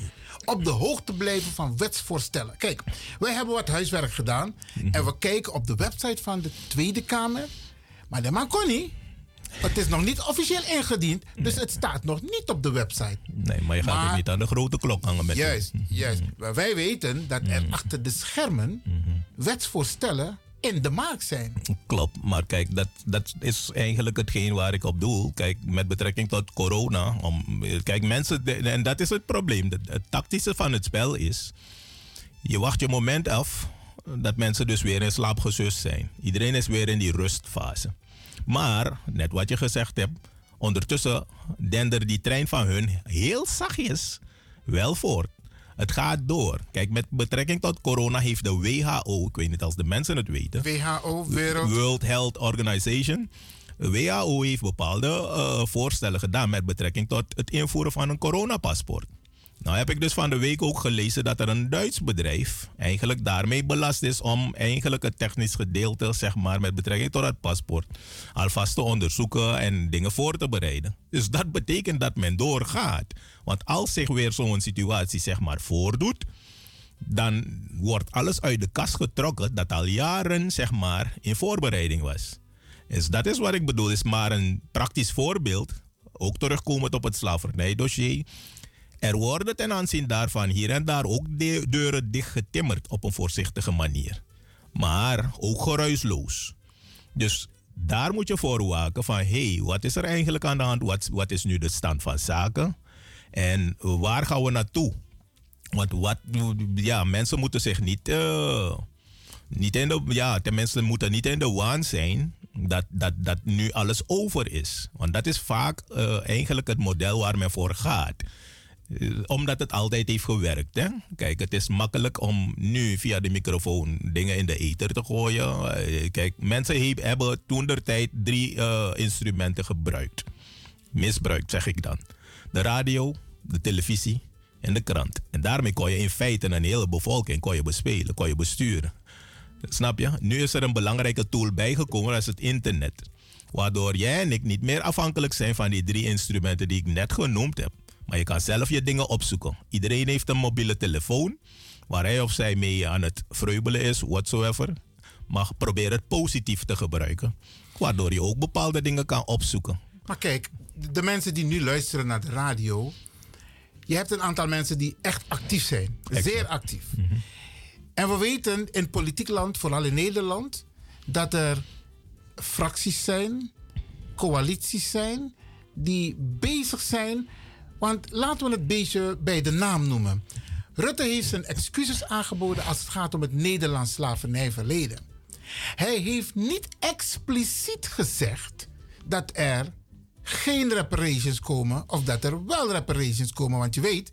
op de hoogte blijven van wetsvoorstellen? Kijk, wij hebben wat huiswerk gedaan en we kijken op de website van de Tweede Kamer. Maar man kon niet. Het is nog niet officieel ingediend, dus het staat nog niet op de website. Nee, maar je gaat Maar- ook niet aan de grote klok hangen met Juist, juist. Maar wij weten dat er achter de schermen wetsvoorstellen in de maak zijn. Klopt, maar kijk, dat, dat is eigenlijk hetgeen waar ik op doel. Kijk, met betrekking tot corona. Om, kijk, mensen, en dat is het probleem. Het, het tactische van het spel is, je wacht je moment af dat mensen dus weer in slaap gesust zijn. Iedereen is weer in die rustfase. Maar, net wat je gezegd hebt, ondertussen dender die trein van hun heel zachtjes wel voort. Het gaat door. Kijk, met betrekking tot corona heeft de WHO, ik weet niet als de mensen het weten, WHO, Wereld... World Health Organization. WHO heeft bepaalde eh, voorstellen gedaan met betrekking tot het invoeren van een coronapaspoort. Nou heb ik dus van de week ook gelezen dat er een Duits bedrijf eigenlijk daarmee belast is om eigenlijk het technisch gedeelte, zeg maar, met betrekking tot het paspoort, alvast te onderzoeken en dingen voor te bereiden. Dus dat betekent dat men doorgaat. Want als zich weer zo'n situatie, zeg maar, voordoet, dan wordt alles uit de kast getrokken dat al jaren zeg maar in voorbereiding was. Dus dat is wat ik bedoel, is maar een praktisch voorbeeld, ook terugkomend op het slavernijdossier. Er worden ten aanzien daarvan hier en daar ook de deuren dichtgetimmerd op een voorzichtige manier. Maar ook geruisloos. Dus daar moet je voor waken van, hé, hey, wat is er eigenlijk aan de hand? Wat, wat is nu de stand van zaken? En waar gaan we naartoe? Want wat, ja, mensen moeten zich niet, eh, niet in de, ja, moeten niet in de waan zijn dat, dat, dat nu alles over is. Want dat is vaak eh, eigenlijk het model waar men voor gaat. Eh, omdat het altijd heeft gewerkt. Hè? Kijk, het is makkelijk om nu via de microfoon dingen in de ether te gooien. Eh, Kijk, mensen he- hebben toen der tijd drie eh, instrumenten gebruikt. Misbruikt, zeg ik dan. De radio, de televisie en de krant. En daarmee kon je in feite een hele bevolking kon je bespelen, kon je besturen. Snap je? Nu is er een belangrijke tool bijgekomen, dat is het internet. Waardoor jij en ik niet meer afhankelijk zijn van die drie instrumenten die ik net genoemd heb. Maar je kan zelf je dingen opzoeken. Iedereen heeft een mobiele telefoon waar hij of zij mee aan het vreubelen is, whatsoever. Maar probeer het positief te gebruiken. Waardoor je ook bepaalde dingen kan opzoeken. Maar kijk, de mensen die nu luisteren naar de radio. Je hebt een aantal mensen die echt actief zijn. Zeer actief. En we weten in politiek land, vooral in Nederland, dat er fracties zijn, coalities zijn, die bezig zijn. Want laten we het beetje bij de naam noemen. Rutte heeft zijn excuses aangeboden als het gaat om het Nederlands slavernijverleden. Hij heeft niet expliciet gezegd dat er geen reparations komen of dat er wel reparations komen. Want je weet,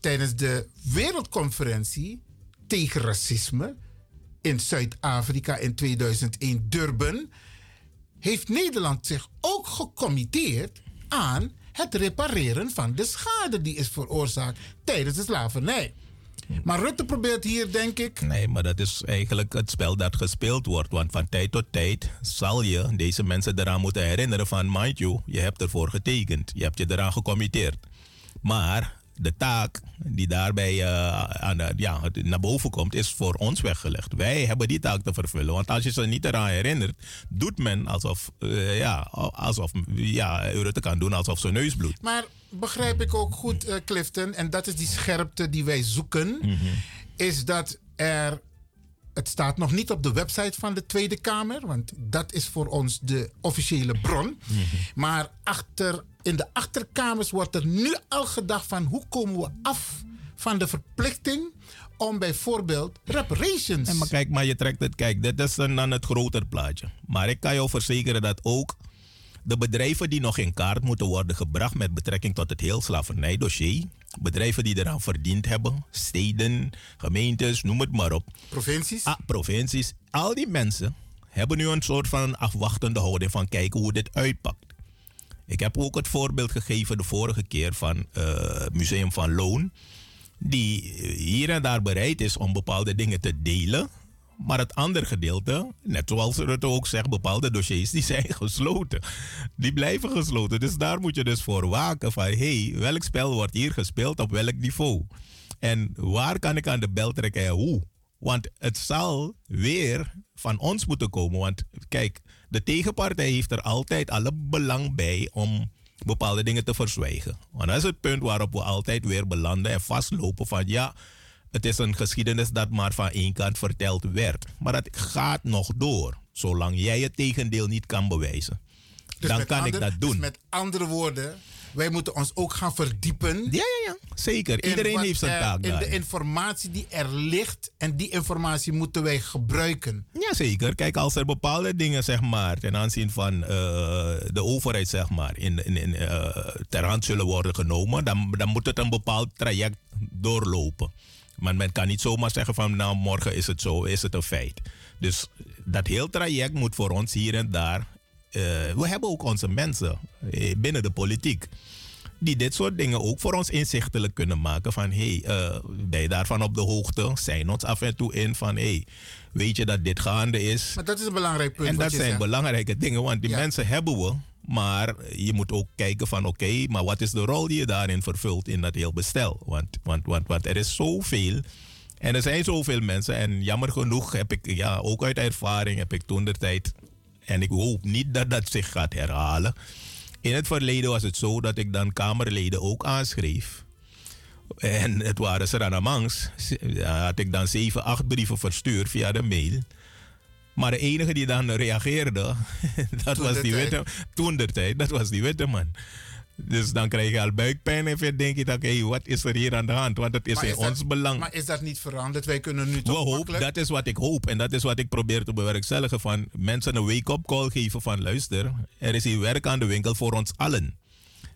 tijdens de wereldconferentie tegen racisme in Zuid-Afrika in 2001 Durban heeft Nederland zich ook gecommitteerd aan het repareren van de schade die is veroorzaakt tijdens de slavernij. Maar Rutte probeert hier, denk ik. Nee, maar dat is eigenlijk het spel dat gespeeld wordt. Want van tijd tot tijd zal je deze mensen eraan moeten herinneren van, mind you, je hebt ervoor getekend. Je hebt je eraan gecommitteerd. Maar de taak die daarbij eh, aan de- ja, naar boven komt, is voor ons weggelegd. Wij hebben die taak te vervullen. Want als je ze niet eraan herinnert, doet men alsof, eh, ja, alsof ja, Rutte kan doen alsof zijn neus bloedt. Maar begrijp ik ook goed, eh, Clifton, en dat is die scherpte die wij zoeken, is dat er. Het staat nog niet op de website van de Tweede Kamer, want dat is voor ons de officiële bron. Maar achter, in de achterkamers wordt er nu al gedacht van hoe komen we af van de verplichting om bijvoorbeeld reparations. En maar kijk, maar je trekt het, kijk, dit is dan dan het groter plaatje. Maar ik kan jou verzekeren dat ook de bedrijven die nog in kaart moeten worden gebracht met betrekking tot het heel slavernijdossier, bedrijven die eraan verdiend hebben, steden, gemeentes, noem het maar op. Provincies? Ah, provincies. Al die mensen hebben nu een soort van afwachtende houding van kijken hoe dit uitpakt. Ik heb ook het voorbeeld gegeven de vorige keer van het Museum van Loon. Die hier en daar bereid is om bepaalde dingen te delen. Maar het andere gedeelte, net zoals Rutte ook zegt, bepaalde dossiers die zijn gesloten. Die blijven gesloten. Dus daar moet je dus voor waken van hé, hey, welk spel wordt hier gespeeld op welk niveau? En waar kan ik aan de bel trekken en hoe? Want het zal weer van ons moeten komen. Want kijk, de tegenpartij heeft er altijd alle belang bij om bepaalde dingen te verzwijgen. Want dat is het punt waarop we altijd weer belanden en vastlopen van ja, het is een geschiedenis dat maar van één kant verteld werd. Maar dat gaat nog door, zolang jij het tegendeel niet kan bewijzen. Dus dan kan ik dat doen. Dus met andere woorden, wij moeten ons ook gaan verdiepen. Ja, ja, ja. Zeker. Iedereen wat heeft zijn taak In de informatie die er ligt. En die informatie moeten wij gebruiken. Jazeker. Kijk, als er bepaalde dingen, zeg maar, ten aanzien van eh, de overheid, zeg maar, in, in, in, eh, ter hand zullen worden genomen, dan, dan moet het een bepaald traject doorlopen. Maar men kan niet zomaar zeggen van, nou, morgen is het zo, is het een feit. Dus dat heel traject moet voor ons hier en daar. eh, we hebben ook onze mensen eh, binnen de politiek die dit soort dingen ook voor ons inzichtelijk kunnen maken. Van hé, hey, eh, ben je daarvan op de hoogte? Zijn ons af en toe in van hé, hey, weet je dat dit gaande is? Maar dat is een belangrijk punt. En dat zijn zegt. belangrijke dingen, want die mensen hebben we. Maar je moet ook kijken van oké, maar wat is de rol die je daarin vervult in dat heel bestel? Want, want, want, want er is zoveel. En er zijn zoveel mensen. En jammer genoeg heb ik, ja, ook uit ervaring heb ik toen de tijd. En ik hoop niet dat dat zich gaat herhalen. In het verleden was het zo dat ik dan Kamerleden ook aanschreef. En het waren ze dan amangs. Ja, had ik dan zeven, acht brieven verstuurd via de mail. Maar de enige die dan reageerde, dat was die witte toen der tijd, dat was die witte man. Dus dan krijg je al buikpijn en denk je dat, hé, wat is er hier aan de hand? Want het is Maar in ons belang. Maar is dat niet veranderd? Wij kunnen nu We toch hopen, makkelijk- dat is wat ik hoop en dat is wat ik probeer te bewerkstelligen. Van mensen een wake-up call geven van luister, er is hier werk aan de winkel voor ons allen.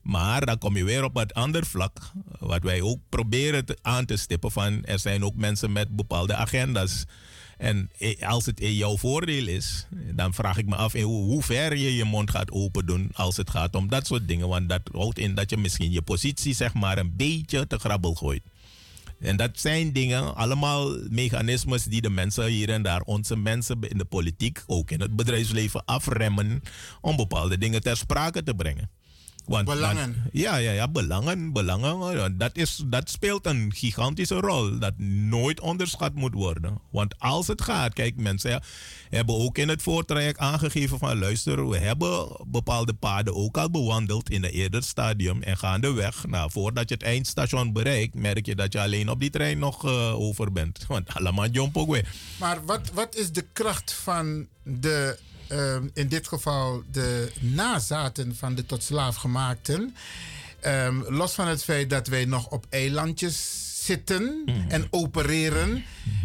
Maar dan kom je weer op het ander vlak, wat wij ook proberen te- aan te stippen van er zijn ook mensen met bepaalde agenda's. En eh, als het in jouw voordeel is, dan vraag ik me af in hoe, hoe ver je je mond gaat open doen als het gaat om dat soort dingen. Want dat houdt in dat je misschien je positie zeg maar een beetje te grabbel gooit. En dat zijn dingen, allemaal mechanismes die de mensen hier en daar, onze mensen in de politiek, ook in het bedrijfsleven, afremmen om bepaalde dingen ter sprake te brengen. Want, Belangen. ja, ja, ja, belangen, belangen. Dat, is, dat speelt een gigantische rol dat nooit onderschat moet worden. Want als het gaat, kijk, mensen hebben ook in het voortraject aangegeven van luister, we hebben bepaalde paden ook al bewandeld in een eerder stadium en gaandeweg, nou, voordat je het eindstation bereikt, merk je dat je alleen op die trein nog eh, over bent. Want allemaal jump ook weer. Maar wat, wat is de kracht van de, ehm, in dit geval de nazaten van de tot slaaf gemaakten? Ehm, los van het feit dat wij nog op eilandjes zitten en opereren.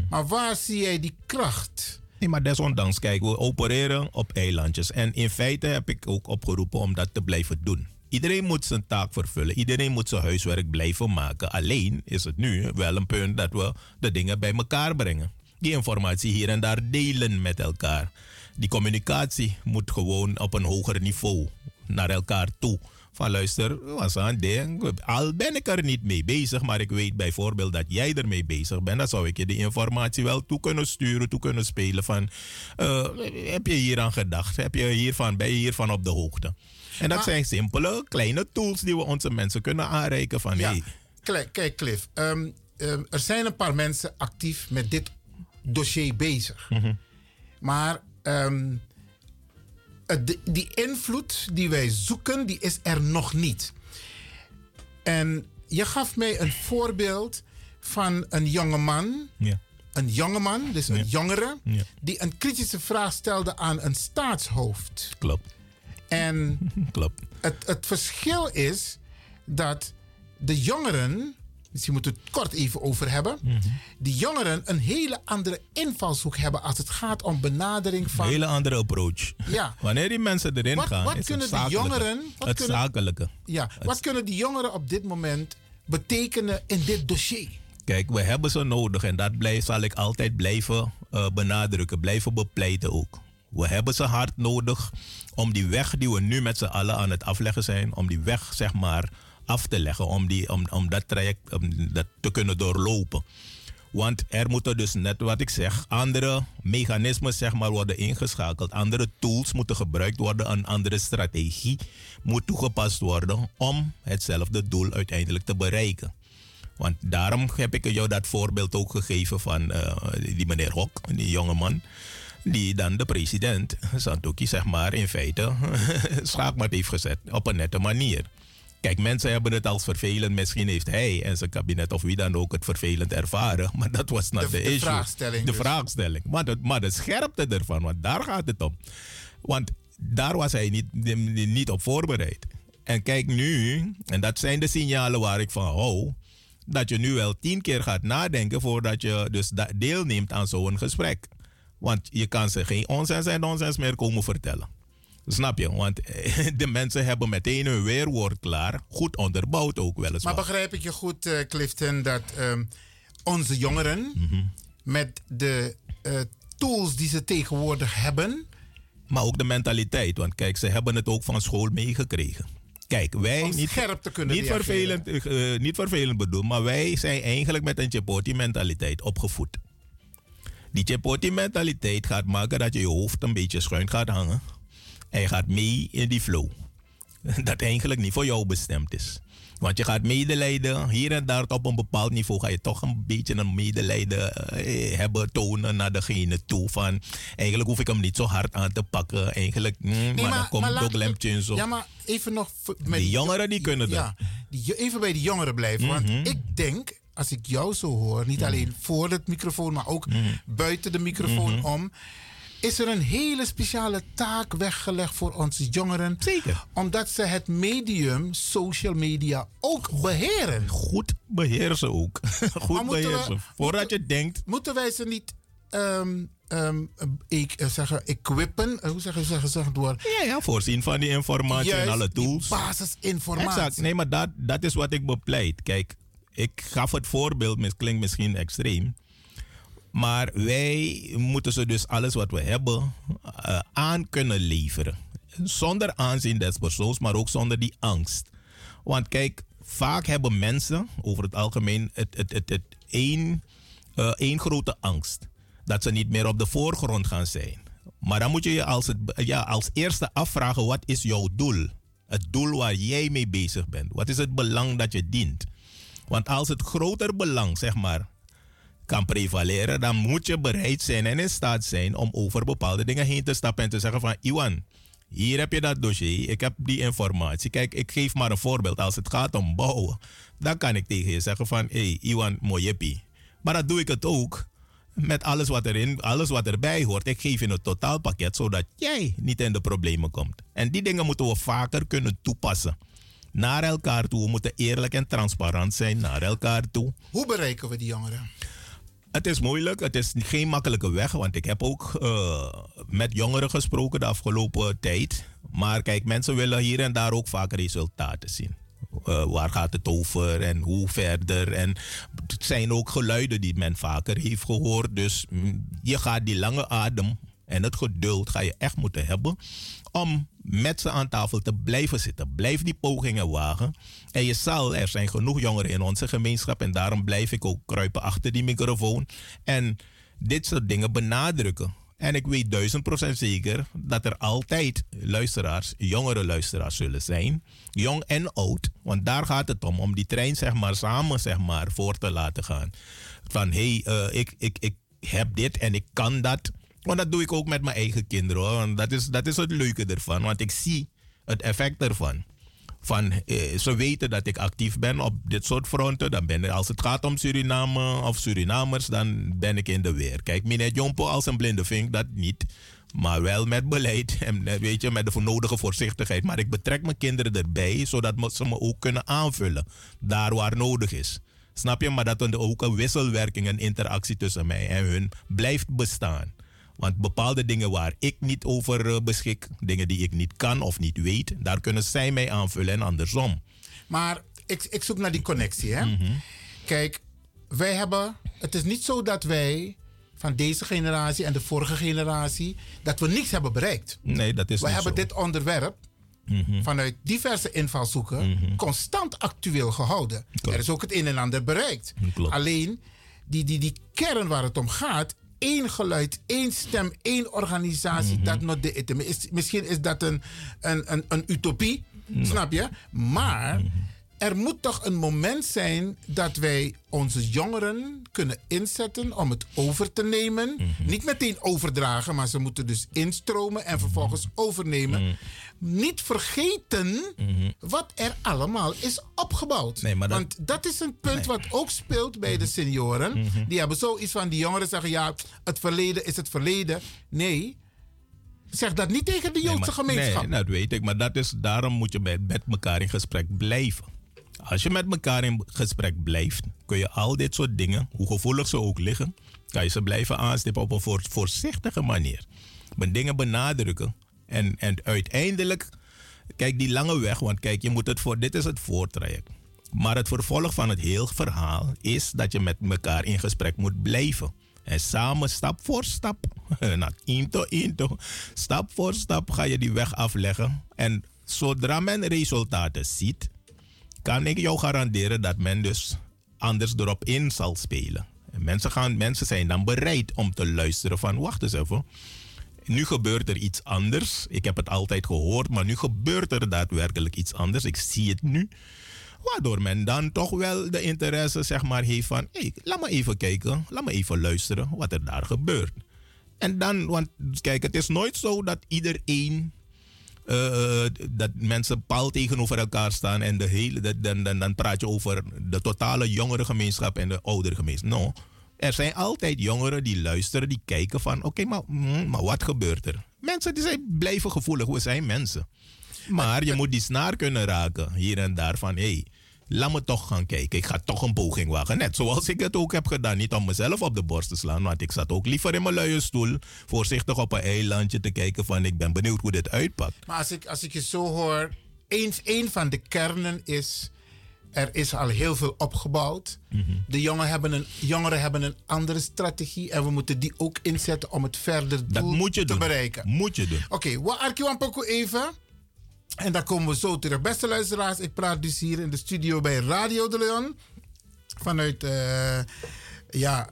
Maar waar zie jij die kracht? Nee, maar desondanks, kijk, we opereren op eilandjes. En in feite heb ik ook opgeroepen om dat te blijven doen. Iedereen moet zijn taak vervullen. Iedereen moet zijn huiswerk blijven maken. Alleen is het nu wel een punt dat we de dingen bij elkaar brengen. Die informatie hier en daar delen met elkaar. Die communicatie moet gewoon op een hoger niveau naar elkaar toe. Van luister, was aan ding. Al ben ik er niet mee bezig, maar ik weet bijvoorbeeld dat jij ermee bezig bent. Dan zou ik je die informatie wel toe kunnen sturen, toe kunnen spelen. Van, eh, heb je hier aan gedacht? Heb je hiervan, ben je hiervan op de hoogte? En dat zijn simpele, kleine tools die we onze mensen kunnen aanreiken. Van, Ja. hey, Kijk, Cliff. ehm, ehm, er zijn een paar mensen actief met dit dossier bezig. Maar ehm, de- die invloed die wij zoeken, die is er nog niet. En je gaf mij een voorbeeld van een jonge man. Ja. Een jonge man, dus een jongere, Ja. die een kritische vraag stelde aan een staatshoofd. Klopt. En Klopt. Het, het verschil is dat de jongeren, misschien moeten we het kort even over hebben, Mhm. die jongeren een hele andere invalshoek hebben als het gaat om benadering van. Een hele andere approach. Ja. Wanneer die mensen erin Wat- gaan, wat is kunnen die zakelijke. jongeren- wat het kunnen- zakelijke. Ja, wat kunnen die jongeren op dit moment betekenen in dit dossier? Kijk, we hebben ze nodig en dat blijf, zal ik altijd blijven eh, benadrukken, blijven bepleiten ook. We hebben ze hard nodig om die weg die we nu met z'n allen aan het afleggen zijn, om die weg zeg maar af te leggen, om, die, om, om dat traject om dat te kunnen doorlopen. Want er moeten dus net wat ik zeg, andere mechanismen zeg maar worden ingeschakeld, andere tools moeten gebruikt worden, een andere strategie moet toegepast worden om hetzelfde doel uiteindelijk te bereiken. Want daarom heb ik jou dat voorbeeld ook gegeven van eh, die meneer Hok, die jonge man. Die dan de president, Santoki, zeg maar, in feite schaakmat heeft gezet op een nette manier. Kijk, mensen hebben het als vervelend. Misschien heeft hij en zijn kabinet of wie dan ook het vervelend ervaren. Maar dat was not De- the, de issue. vraagstelling De dus. vraagstelling. Maar de, maar de scherpte ervan, want daar gaat het om. Want daar was hij niet, niet op voorbereid. En kijk nu, en dat zijn de signalen waar ik van hou, dat je nu wel tien keer gaat nadenken voordat je dus deelneemt aan zo'n gesprek. Want je kan ze geen onsens en nonsens meer komen vertellen. Snap je? Want eh, de mensen hebben meteen hun weerwoord klaar. Goed onderbouwd ook weliswaar. Maar begrijp ik je goed, eh, Clifton, dat ehm, onze jongeren Mhm. met de eh, tools die ze tegenwoordig hebben. Maar ook de mentaliteit. Want kijk, ze hebben het ook van school meegekregen. Kijk, wij Om niet, scherp te kunnen niet, reageren. vervelend, niet vervelend bedoeld, maar wij zijn eigenlijk met een Chipoti-mentaliteit opgevoed. Die Chipoti-mentaliteit gaat maken dat je je hoofd een beetje schuin gaat hangen. En je gaat mee in die flow. Dat eigenlijk niet voor jou bestemd is. Want je gaat medelijden, hier en daar op een bepaald niveau ga je toch een beetje een medelijden eh, hebben, tonen naar degene toe. Van eigenlijk hoef ik hem niet zo hard aan te pakken. Eigenlijk, mm, maar, dan komt ook lemtje zo. Ja, maar even nog. Met Die jongeren die kunnen dat. Ja, die, even bij die jongeren blijven. Mhm. Want ik denk, als ik jou zo hoor, niet alleen voor het microfoon, maar ook buiten de microfoon Mhm. om. Is er een hele speciale taak weggelegd voor onze jongeren? Zeker. Omdat ze het medium social media ook beheren. Goed beheersen ook. Goed beheersen. Voordat je denkt. Moeten wij ze niet ehm, ik, zeggen, equippen? Eh, Hoe zeggen ze zeggen het woord? Ja, ja, voorzien van die informatie en alle tools. basisinformatie. Exact. Nee, maar dat, dat is wat ik bepleit. Kijk, ik gaf het voorbeeld, het klinkt misschien extreem. Maar wij moeten ze dus alles wat we hebben eh, aan kunnen leveren. Zonder aanzien des persoons, maar ook zonder die angst. Want kijk, vaak hebben mensen over het algemeen het, het, het, één, eh, één grote angst. Dat ze niet meer op de voorgrond gaan zijn. Maar dan moet je je als, het, ja, als eerste afvragen, wat is jouw doel? Het doel waar jij mee bezig bent. Wat is het belang dat je dient? Want als het groter belang, zeg maar, kan prevaleren, dan moet je bereid zijn en in staat zijn om over bepaalde dingen heen te stappen en te zeggen van Iwan, hier heb je dat dossier, ik heb die informatie. Kijk, ik geef maar een voorbeeld. Als het gaat om bouwen, dan kan ik tegen je zeggen van hé, hey, Iwan, mojeppie. Maar dan doe ik het ook met alles wat, erin, alles wat erbij hoort. Ik geef je een totaalpakket zodat jij niet in de problemen komt. En die dingen moeten we vaker kunnen toepassen. Naar elkaar toe. We moeten eerlijk en transparant zijn naar elkaar toe. Hoe bereiken we die jongeren? Het is moeilijk, het is geen makkelijke weg, want ik heb ook eh, met jongeren gesproken de afgelopen tijd. Maar kijk, mensen willen hier en daar ook vaak resultaten zien. Eh, waar gaat het over en hoe verder? En het zijn ook geluiden die men vaker heeft gehoord. Dus mm, je gaat die lange adem En het geduld ga je echt moeten hebben om met ze aan tafel te blijven zitten. Blijf die pogingen wagen. En je zal, er zijn genoeg jongeren in onze gemeenschap en daarom blijf ik ook kruipen achter die microfoon. En dit soort dingen benadrukken. En ik weet duizend procent zeker dat er altijd luisteraars, jongere luisteraars zullen zijn. Jong en oud. Want daar gaat het om. Om die trein zeg maar samen zeg maar voor te laten gaan. Van hé, hey, uh, ik, ik, ik heb dit en ik kan dat. Want dat doe ik ook met mijn eigen kinderen. Hoor. Want dat is, dat is het leuke ervan. Want ik zie het effect ervan. Van, eh, ze weten dat ik actief ben op dit soort fronten. Dan ben ik, als het gaat om Suriname of Surinamers, dan ben ik in de weer. Kijk, meneer Jompo als een blinde vink, dat niet. Maar wel met beleid en eh, weet je, met de nodige voorzichtigheid. Maar ik betrek mijn kinderen erbij, zodat ze me ook kunnen aanvullen. Daar waar nodig is. Snap je? Maar dat er ook een wisselwerking en interactie tussen mij en hun blijft bestaan. Want bepaalde dingen waar ik niet over eh, beschik, dingen die ik niet kan of niet weet, daar kunnen zij mij aanvullen en andersom. Maar ik, ik zoek naar die connectie. Hè? Kijk, wij hebben. Het is niet zo dat wij van deze generatie en de vorige generatie. dat we niks hebben bereikt. Nee, dat is We hebben zo. dit onderwerp. Vanuit diverse invalshoeken constant actueel gehouden. Er is ook het een en ander bereikt. Alleen die, die, die kern waar het om gaat, één geluid, één stem, één organisatie, dat not de misschien is dat een, een, een, een utopie, snap je? Maar er moet toch een moment zijn dat wij onze jongeren kunnen inzetten om het over te nemen. Niet meteen overdragen, maar ze moeten dus instromen en vervolgens overnemen. Niet vergeten wat er allemaal is opgebouwd. Want dat is een punt wat ook speelt bij de senioren. Die hebben zoiets van die jongeren zeggen: ja, het verleden is het verleden. Nee. Zeg dat niet tegen de Joodse gemeenschap. Nee, dat weet ik. Maar dat is, daarom moet je met, met elkaar in gesprek blijven. Als je met elkaar in gesprek blijft, kun je al dit soort dingen, hoe gevoelig ze ook liggen, kan je ze blijven aanstippen op een voor, voorzichtige manier. Maar dingen benadrukken. En, en uiteindelijk, kijk die lange weg, want kijk, je moet het voor, dit is het voortraject. Maar het vervolg van het heel verhaal is dat je met elkaar in gesprek moet blijven. En samen, stap voor stap, na into into, stap voor stap ga je die weg afleggen. En zodra men resultaten ziet, kan ik jou garanderen dat men dus anders erop in zal spelen. En mensen, gaan, mensen zijn dan bereid om te luisteren van wacht eens even. Nu gebeurt er iets anders. Ik heb het altijd gehoord, maar nu gebeurt er daadwerkelijk iets anders. Ik zie het nu. Waardoor men dan toch wel de interesse zeg maar, heeft van... Hey, laat me even kijken, laat me even luisteren wat er daar gebeurt. En dan, want kijk, het is nooit zo dat iedereen... eh, dat mensen pal tegenover elkaar staan en de hele, dan, dan, dan praat je over de totale jongere gemeenschap en de oudere gemeenschap. No, er zijn altijd jongeren die luisteren, die kijken van oké, maar, mm, maar wat gebeurt er? Mensen die zijn blijven gevoelig, we zijn mensen. Maar je moet die snaar kunnen raken hier en daar van hé, hey, laat me toch gaan kijken. Ik ga toch een poging wagen. Net zoals ik het ook heb gedaan. Niet om mezelf op de borst te slaan, want ik zat ook liever in mijn luie stoel. Voorzichtig op een eilandje te kijken van ik ben benieuwd hoe dit uitpakt. Maar als ik, als ik je zo hoor, eens een van de kernen is. Er is al heel veel opgebouwd. De jongeren hebben, een, jongeren hebben een andere strategie. En we moeten die ook inzetten om het verder doel moet je te doen. bereiken. Moet je doen. Oké, we arkiwan poko even. En dan komen we zo terug. Beste luisteraars, ik praat dus hier in de studio bij Radio de Leon. Vanuit, eh, ja,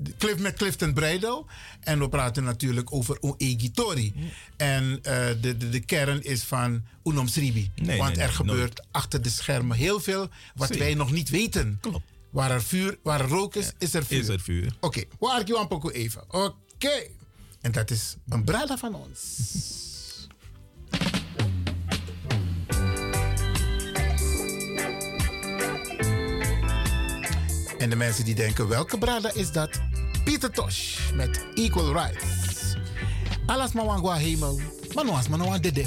de Cliff, met Clifton Breidel. En we praten natuurlijk over Oegitori. En eh, de, de, de kern is van Unom Sribi. Nee, Want nee, er nee, gebeurt achter de schermen heel veel wat wij nog niet weten. Klopt. Waar er vuur, waar er rook is, is er vuur. Is er vuur. Oké, arkiwan poko even. Oké. En dat is een brada van ons. En de mensen die denken, welke brada is dat? Pieter Tosh met Equal Rights. Alas mawangwa hemel, manoas manoa dede.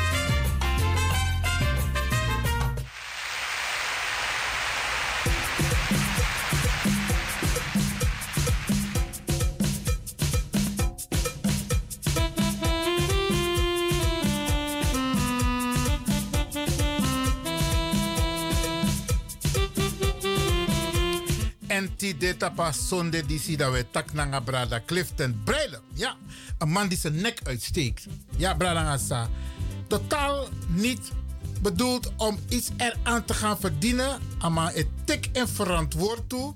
Iti deta pas zonde disi dat we tak nanga brada Clifton Breiler. Ja, een man die zijn nek uitsteekt. Ja, brada sa. Totaal niet bedoeld om iets eraan te gaan verdienen. Maar het tik en verantwoord toe.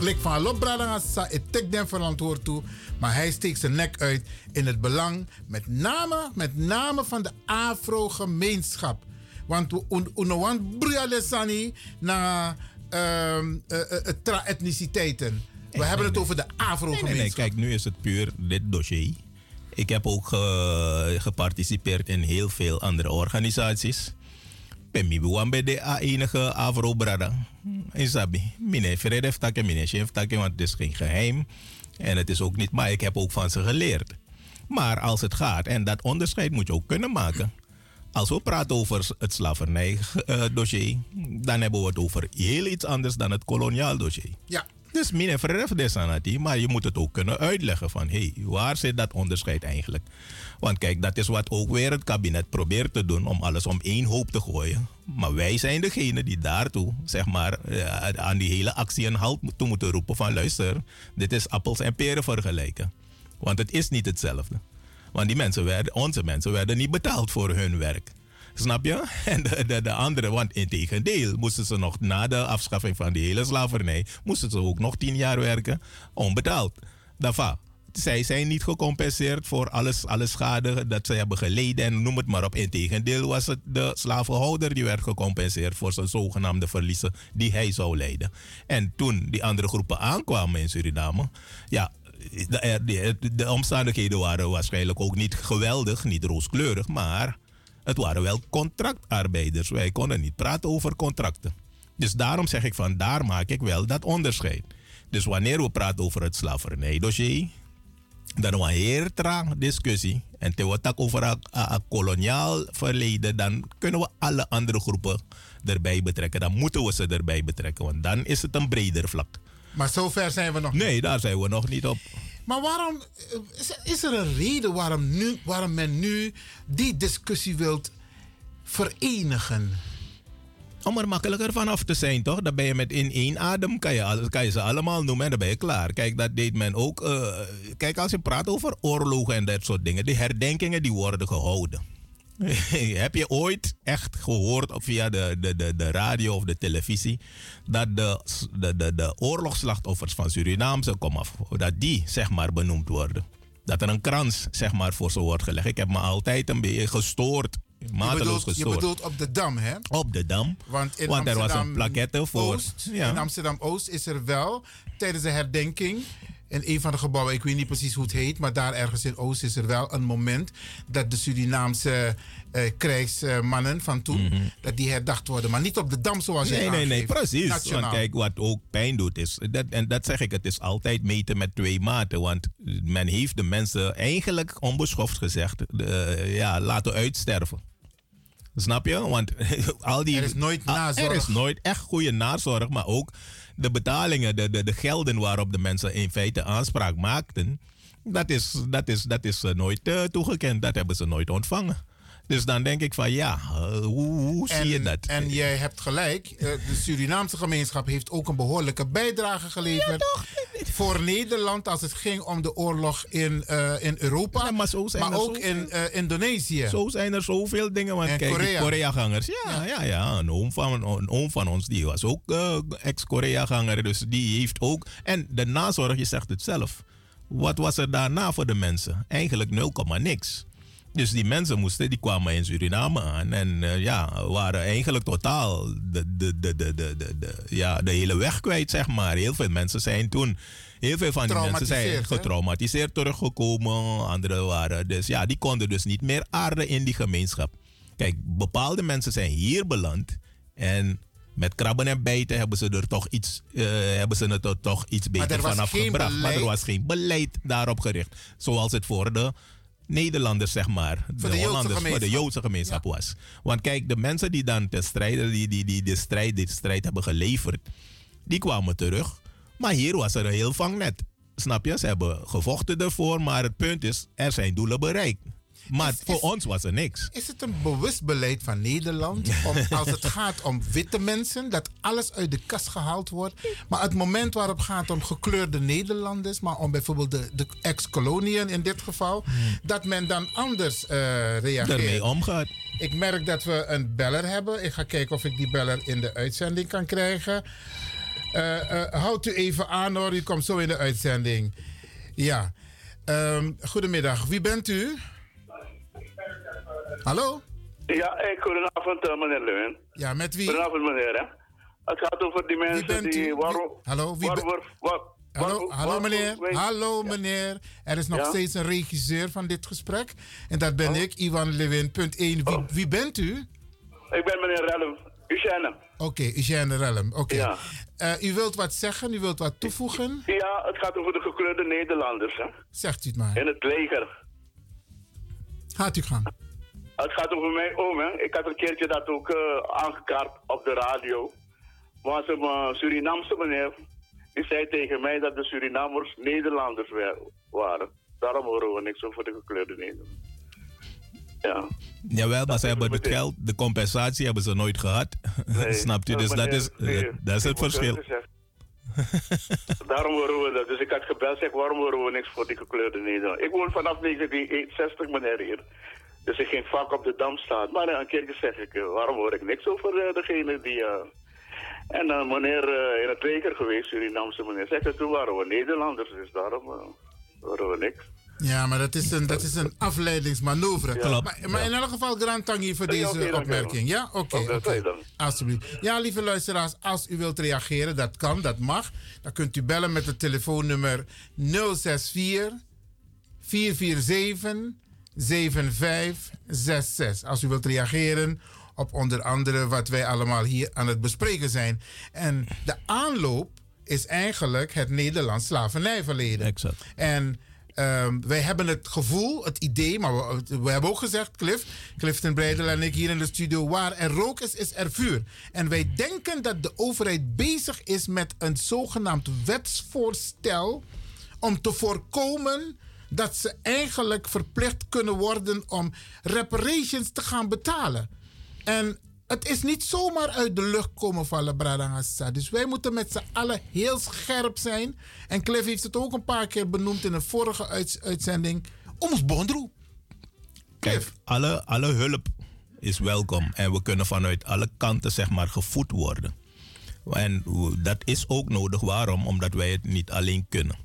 Lik van alop brada sa, het tik den verantwoord toe. Maar hij steekt zijn nek uit in het belang, met name, met name van de Afro-gemeenschap. Want we un, unowant bruyalesani na um, tra-etniciteiten. We hebben het over de Afro-gemeenschap. Nee, nee, kijk, nu is het puur dit dossier. Ik heb ook geparticipeerd in heel veel andere organisaties. Pemi buwan bij de enige Afro-brada. Isabi, mine heeft heeft meneer mine chef takken, want het is geen geheim. En het is ook niet, maar ik heb ook van ze geleerd. Maar als het gaat, en dat onderscheid moet je ook kunnen maken. Als we praten over het slavernij-dossier, dan hebben we het over heel iets anders dan het koloniaal dossier. Ja. Dus mine verref desanati, maar je moet het ook kunnen uitleggen van hé, hey, waar zit dat onderscheid eigenlijk? Want kijk, dat is wat ook weer het kabinet probeert te doen om alles om één hoop te gooien. Maar wij zijn degene die daartoe, zeg maar, eh, aan die hele actie een halt toe moeten roepen van luister, dit is appels en peren vergelijken. Want het is niet hetzelfde. Want die mensen werden, onze mensen werden niet betaald voor hun werk. Snap je? En de, de, de anderen, want in tegendeel, moesten ze nog na de afschaffing van die hele slavernij, moesten ze ook nog tien jaar werken, onbetaald. Daarvan. Zij zijn niet gecompenseerd voor alles, alle schade dat ze hebben geleden en noem het maar op. Integendeel was het de slavenhouder die werd gecompenseerd voor zijn zogenaamde verliezen die hij zou leiden. En toen die andere groepen aankwamen in Suriname, ja, de, de, de omstandigheden waren waarschijnlijk ook niet geweldig, niet rooskleurig, maar het waren wel contractarbeiders. Wij konden niet praten over contracten. Dus daarom zeg ik van daar maak ik wel dat onderscheid. Dus wanneer we praten over het slavernijdossier, dan een heel traag discussie. En te tak over een koloniaal verleden, dan kunnen we alle andere groepen erbij betrekken. Dan moeten we ze erbij betrekken, want dan is het een breder vlak. Maar zover zijn we nog Nee, daar zijn we nog niet op. Maar waarom eh, is, er een reden waarom, nu, waarom men nu die discussie wilt verenigen? Om er makkelijker vanaf te zijn, toch? Dan ben je met in één adem, kan je, kan je ze allemaal noemen en dan ben je klaar. Kijk, dat deed men ook. eh, kijk, als je praat over oorlogen en dat soort dingen, die herdenkingen die worden gehouden. Heb je ooit echt gehoord via de, de, de, de radio of de televisie dat de, de, de, de oorlogsslachtoffers van Surinaamse komaf, dat die zeg maar benoemd worden? Dat er een krans zeg maar voor ze wordt gelegd. Ik heb me altijd een beetje gestoord, Je bedoelt, je bedoelt op de Dam, hè? Op de Dam. Want, in Want er was een Amsterdam plaquette voor. Oost, Ja. In Amsterdam-Oost is er wel tijdens de herdenking... in een van de gebouwen, ik weet niet precies hoe het heet... maar daar ergens in Oost is er wel een moment... dat de Surinaamse eh, krijgsmannen van toen... dat die herdacht worden. Maar niet op de Dam zoals jij Mhm. Nee, nee, nee, precies. Nationaal. Want kijk, wat ook pijn doet is, dat, en dat zeg ik, het is altijd meten met twee maten. Want men heeft de mensen eigenlijk onbeschoft gezegd, eh, ja, laten uitsterven. Snap je? Want al die. Er is nooit Ah, nazorg. Er is nooit echt goede nazorg, maar ook de betalingen, de, de, de gelden waarop de mensen in feite aanspraak maakten, dat is, dat is, dat is eh, nooit eh, toegekend. Dat hebben ze nooit ontvangen. Dus dan denk ik van ja, eh, hoe, zie je dat? En jij hebt gelijk. eh, De Surinaamse gemeenschap heeft ook een behoorlijke bijdrage geleverd. Voor Nederland als het ging om de oorlog in, eh, in Europa. maar zo zijn er ook in eh, Indonesië. Zo zijn er zoveel dingen. Want En kijk, Korea. Korea-gangers. Ja, ja, ja. Een, oom van, een oom van ons die was ook eh, ex-Korea-ganger. Dus die heeft ook. En de nazorg, je zegt het zelf. Wat was er daarna voor de mensen? Eigenlijk 0, niks. Dus die mensen moesten, die kwamen in Suriname aan. En eh, ja, waren eigenlijk totaal de, de, de, de, de, de, de- ja, de hele weg kwijt, zeg maar. Heel veel mensen zijn toen. Heel veel van die mensen zijn hè? getraumatiseerd teruggekomen. Anderen waren dus, ja, die konden dus niet meer aarden in die gemeenschap. Kijk, bepaalde mensen zijn hier beland. En met krabben en bijten hebben ze er toch iets, eh, hebben ze het er toch iets beter er vanaf gebracht. Maar er was geen beleid daarop gericht. Zoals het voor de Nederlanders, zeg maar. Voor de Joodse Hollanders, voor de. Joodse gemeenschap was. Want kijk, de mensen die dan te strijden, die, die, die de strijd, die strijd hebben geleverd, die kwamen terug. Maar hier was er een heel vangnet. Snap je? Ze hebben gevochten ervoor, maar het punt is, er zijn doelen bereikt. Maar voor ons was er niks. Is het een bewust beleid van Nederland om, als het gaat om witte mensen, dat alles uit de kast gehaald wordt? Maar het moment waarop het gaat om gekleurde Nederlanders, maar om bijvoorbeeld de, de ex-koloniën in dit geval, dat men dan anders eh reageert. Daarmee omgaat. Ik merk dat we een beller hebben. Ik ga kijken of ik die beller in de uitzending kan krijgen. Eh eh, houdt u even aan hoor, u komt zo in de uitzending. Ja. Ehm, goedemiddag, wie bent u? Hallo? Ja, ik goedenavond eh, meneer Lewin. Ja, met wie? Goedenavond meneer. Hè. Het gaat over die mensen die... Waarom, Hallo, wie waar, ben- waar, waar- Hallo, hallo meneer. Hallo meneer. Er is nog Ja? steeds een regisseur van dit gesprek. En dat ben ik, Ivan Lewin. Punt 1. Wie, wie bent u? Ik ben meneer Rellum. Eugène. Oké, Eugène Rellem. Oké. Ja. Eh, u wilt wat zeggen, u wilt wat toevoegen? Ja, het gaat over de gekleurde Nederlanders. Hè? Zegt u het maar. In het leger. Gaat u gang. Het gaat over mijn oom. Hè? Ik had een keertje dat ook eh, aangekaart op de radio. Was een eh, Surinaamse meneer. Die zei tegen mij dat de Surinamers Nederlanders wa- waren. Daarom horen we niks over de gekleurde Nederlanders. Ja. Jawel, maar ze hebben het geld, de compensatie hebben ze nooit gehad. Snapt u? Dus dat is, eh, dat is het verschil. Daarom horen we dat. Dus ik had gebeld, zeg, waarom horen we niks voor die gekleurde Nederlanders? Ik woon vanaf 1961 meneer hier. Dus ik geen vak op de dam staat. Maar eh, een keertje zeg ik, eh, waarom hoor ik niks over eh, degene die... eh, en dan meneer eh, in het leger geweest, Surinaamse meneer, zegt toen waren we Nederlanders, dus daarom eh, horen we niks. Ja, maar dat is een, dat is een afleidingsmanoeuvre. Klopt. Maar, maar in elk geval, Grand Tangi voor deze opmerking. Ja, oké. Oké. dan. Alsjeblieft. Ja, lieve luisteraars, als u wilt reageren, dat kan, dat mag. Dan kunt u bellen met het telefoonnummer 064 447 7566. Als u wilt reageren op onder andere wat wij allemaal hier aan het bespreken zijn. En de aanloop is eigenlijk het Nederlands slavernijverleden. Exact. En ehm, wij hebben het gevoel, het idee, maar we, we hebben ook gezegd, Cliff, Clifton Breidel en ik hier in de studio, waar er rook is, is er vuur. En wij denken dat de overheid bezig is met een zogenaamd wetsvoorstel om te voorkomen dat ze eigenlijk verplicht kunnen worden om reparations te gaan betalen. En het is niet zomaar uit de lucht komen vallen, Bradangassa. Dus wij moeten met z'n allen heel scherp zijn. En Cliff heeft het ook een paar keer benoemd in een vorige uitzending. Ons bondroe. Kijk, alle, alle hulp is welkom. En we kunnen vanuit alle kanten zeg maar gevoed worden. En dat is ook nodig. Waarom? Omdat wij het niet alleen kunnen.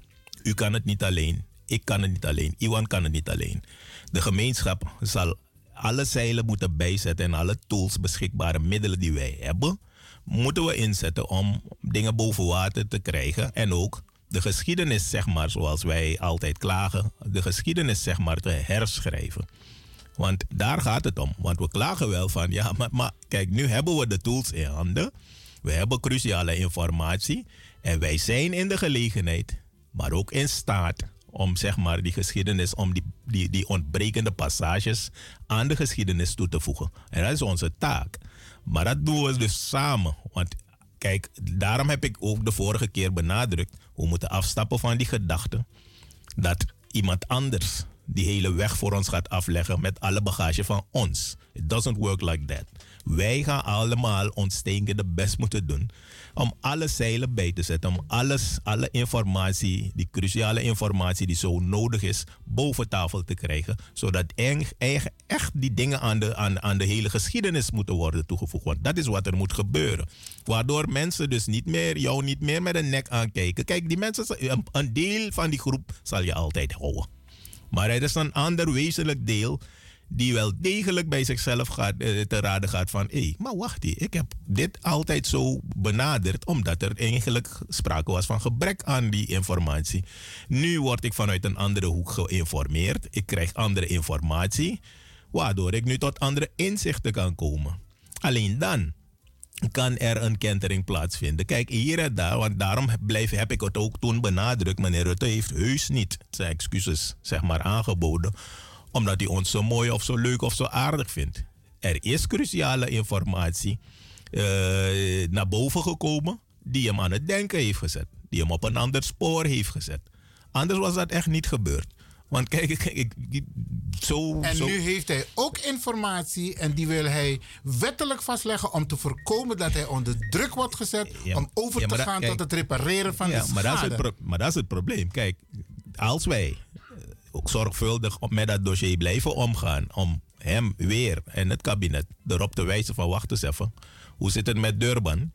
U kan het niet alleen. Ik kan het niet alleen. Iwan kan het niet alleen. De gemeenschap zal alle zeilen moeten bijzetten en alle tools, beschikbare middelen die wij hebben, moeten we inzetten om dingen boven water te krijgen. En ook de geschiedenis, zeg maar, zoals wij altijd klagen, de geschiedenis, zeg maar, te herschrijven. Want daar gaat het om. Want we klagen wel van, ja, maar, maar kijk, nu hebben we de tools in handen. We hebben cruciale informatie. En wij zijn in de gelegenheid, maar ook in staat om zeg maar die geschiedenis, om die, die, die ontbrekende passages aan de geschiedenis toe te voegen. En dat is onze taak. Maar dat doen we dus samen. Want kijk, daarom heb ik ook de vorige keer benadrukt, we moeten afstappen van die gedachte dat iemand anders die hele weg voor ons gaat afleggen met alle bagage van ons. It doesn't work like that. Wij gaan allemaal ons stinkende best moeten doen om alle zeilen bij te zetten, om alles, alle informatie, die cruciale informatie die zo nodig is, boven tafel te krijgen, zodat echt die dingen aan de, aan, aan de hele geschiedenis moeten worden toegevoegd. Want dat is wat er moet gebeuren. Waardoor mensen dus niet meer, jou niet meer met een nek aankijken. Kijk, die mensen, een deel van die groep zal je altijd houden. Maar er is een ander wezenlijk deel die wel degelijk bij zichzelf gaat, eh, te raden gaat van... hé, maar wacht, ik heb dit altijd zo benaderd... omdat er eigenlijk sprake was van gebrek aan die informatie. Nu word ik vanuit een andere hoek geïnformeerd. Ik krijg andere informatie... waardoor ik nu tot andere inzichten kan komen. Alleen dan kan er een kentering plaatsvinden. Kijk, hier en daar, want daarom blijf, heb ik het ook toen benadrukt. Meneer Rutte heeft heus niet zijn excuses zeg maar, aangeboden. Omdat hij ons zo mooi of zo leuk of zo aardig vindt. Er is cruciale informatie eh, naar boven gekomen die hem aan het denken heeft gezet. Die hem op een ander spoor heeft gezet. Anders was dat echt niet gebeurd. Want kijk, ik, ik, ik- zo... En zo, nu heeft hij ook informatie en die wil hij wettelijk vastleggen om te voorkomen dat hij onder druk wordt gezet Ja, om over ja, te dat- gaan kijk, tot het repareren van ja, de maar dat, is schade. het maar dat is het probleem. Kijk, als wij zorgvuldig met dat dossier blijven omgaan... om hem weer en het kabinet erop te wijzen van... wacht eens even, hoe zit het met Durban?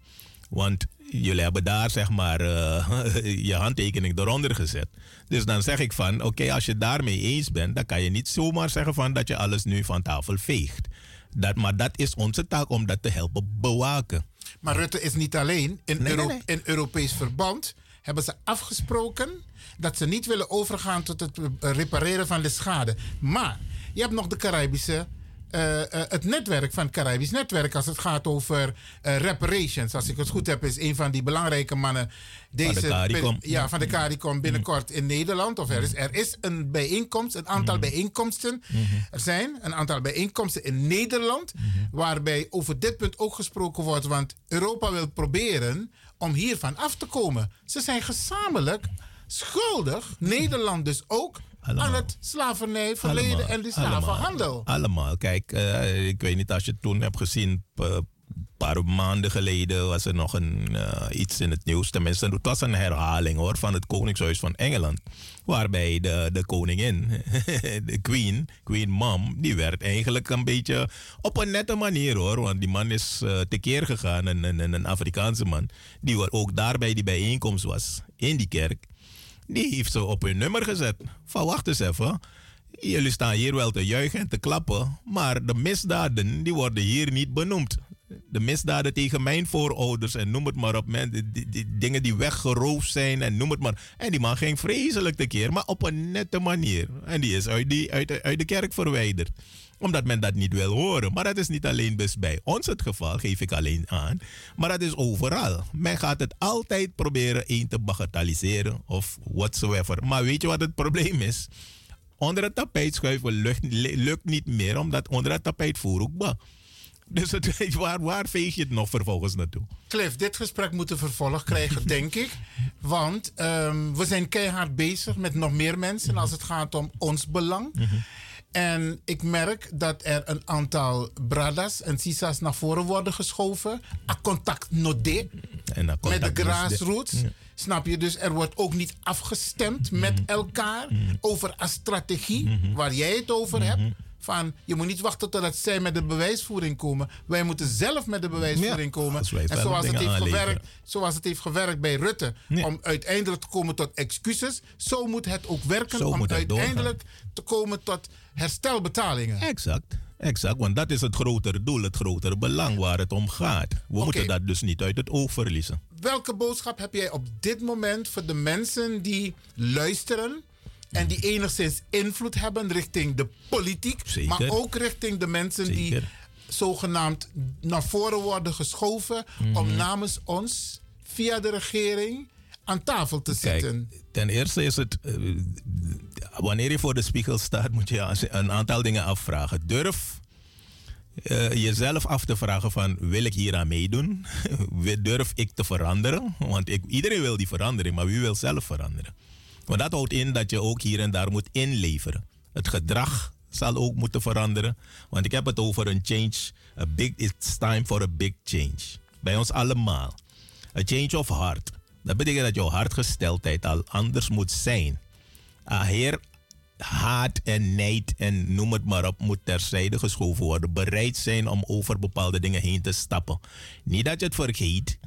Want jullie hebben daar zeg maar eh, je handtekening eronder gezet. Dus dan zeg ik van, oké, als je daarmee eens bent... dan kan je niet zomaar zeggen van dat je alles nu van tafel veegt. Dat, maar dat is onze taak om dat te helpen bewaken. Maar Rutte is niet alleen. In, Nee, nee, Euro- nee. in Europees verband hebben ze afgesproken dat ze niet willen overgaan tot het repareren van de schade. Maar je hebt nog de Caribische. eh, eh, het netwerk van het Caribisch netwerk als het gaat over eh, reparations. Als ik het goed heb, is een van die belangrijke mannen deze CARICOM. ja, van de CARICOM binnenkort in Nederland. Of er is, er is een bijeenkomst, een aantal bijeenkomsten. Er zijn een aantal bijeenkomsten in Nederland. Waarbij over dit punt ook gesproken wordt. Want Europa wil proberen om hiervan af te komen. Ze zijn gezamenlijk schuldig, Nederland dus ook, aan het slavernijverleden en de slavenhandel. Allemaal. Kijk, eh, ik weet niet als je het toen hebt gezien. Paar maanden geleden was er nog een, eh, iets in het nieuws. Tenminste, het was een herhaling hoor, van het Koningshuis van Engeland. Waarbij de, de koningin, de queen, queen mom, die werd eigenlijk een beetje op een nette manier hoor. Want die man is eh, tekeer gegaan, een, een, een Afrikaanse man. Die ook daar bij die bijeenkomst was, in die kerk. Die heeft ze op hun nummer gezet. Van wacht eens even. Jullie staan hier wel te juichen en te klappen, maar de misdaden die worden hier niet benoemd. De misdaden tegen mijn voorouders en noem het maar op. Men, die, dingen die weggeroofd zijn en noem het maar. En die man ging vreselijk tekeer, maar op een nette manier. En die is uit, die, uit, uit de kerk verwijderd omdat men dat niet wil horen. Maar dat is niet alleen dus bij ons het geval, geef ik alleen aan. Maar dat is overal. Men gaat het altijd proberen een te bagatelliseren of whatsoever. Maar weet je wat het probleem is? Onder het tapijt schuiven lukt, niet meer, omdat onder het tapijt voer ook ba. Dus het, waar, waar veeg je het nog vervolgens naartoe? Cliff, dit gesprek moet een vervolg krijgen, denk ik. Want ehm, we zijn keihard bezig met nog meer mensen als het gaat om ons belang. En ik merk dat er een aantal bradas en sisas naar voren worden geschoven. A contact nodé. Met de grassroots. Ja. Snap je? Dus er wordt ook niet afgestemd met elkaar over een strategie waar jij het over hebt. Van je moet niet wachten totdat zij met de bewijsvoering komen. Wij moeten zelf met de bewijsvoering komen. En zoals het, heeft gewerkt, zoals het heeft gewerkt bij Rutte. Om uiteindelijk te komen tot excuses. Zo moet het ook werken Zo om uiteindelijk te komen tot herstelbetalingen. Exact. Exact, want dat is het grotere doel, het grotere belang waar het om gaat. We moeten dat dus niet uit het oog verliezen. Welke boodschap heb jij op dit moment voor de mensen die luisteren en die enigszins invloed hebben richting de politiek, Zeker. maar ook richting de mensen die zogenaamd naar voren worden geschoven om Mhm. namens ons via de regering aan tafel te Kijk, zitten? ten eerste is het, eh, wanneer je voor de spiegel staat, moet je een aantal dingen afvragen. Durf eh, jezelf af te vragen van, wil ik hier aan meedoen? Durf ik te veranderen? Want ik, iedereen wil die verandering, maar wie wil zelf veranderen? Want dat houdt in dat je ook hier en daar moet inleveren. Het gedrag zal ook moeten veranderen. Want ik heb het over een change. A big, it's time for a big change. Bij ons allemaal. A change of heart. Dat betekent dat jouw hartgesteldheid al anders moet zijn. Ah, heer, haat en nijd en noem het maar op moet terzijde geschoven worden. Bereid zijn om over bepaalde dingen heen te stappen. Niet dat je het vergeet.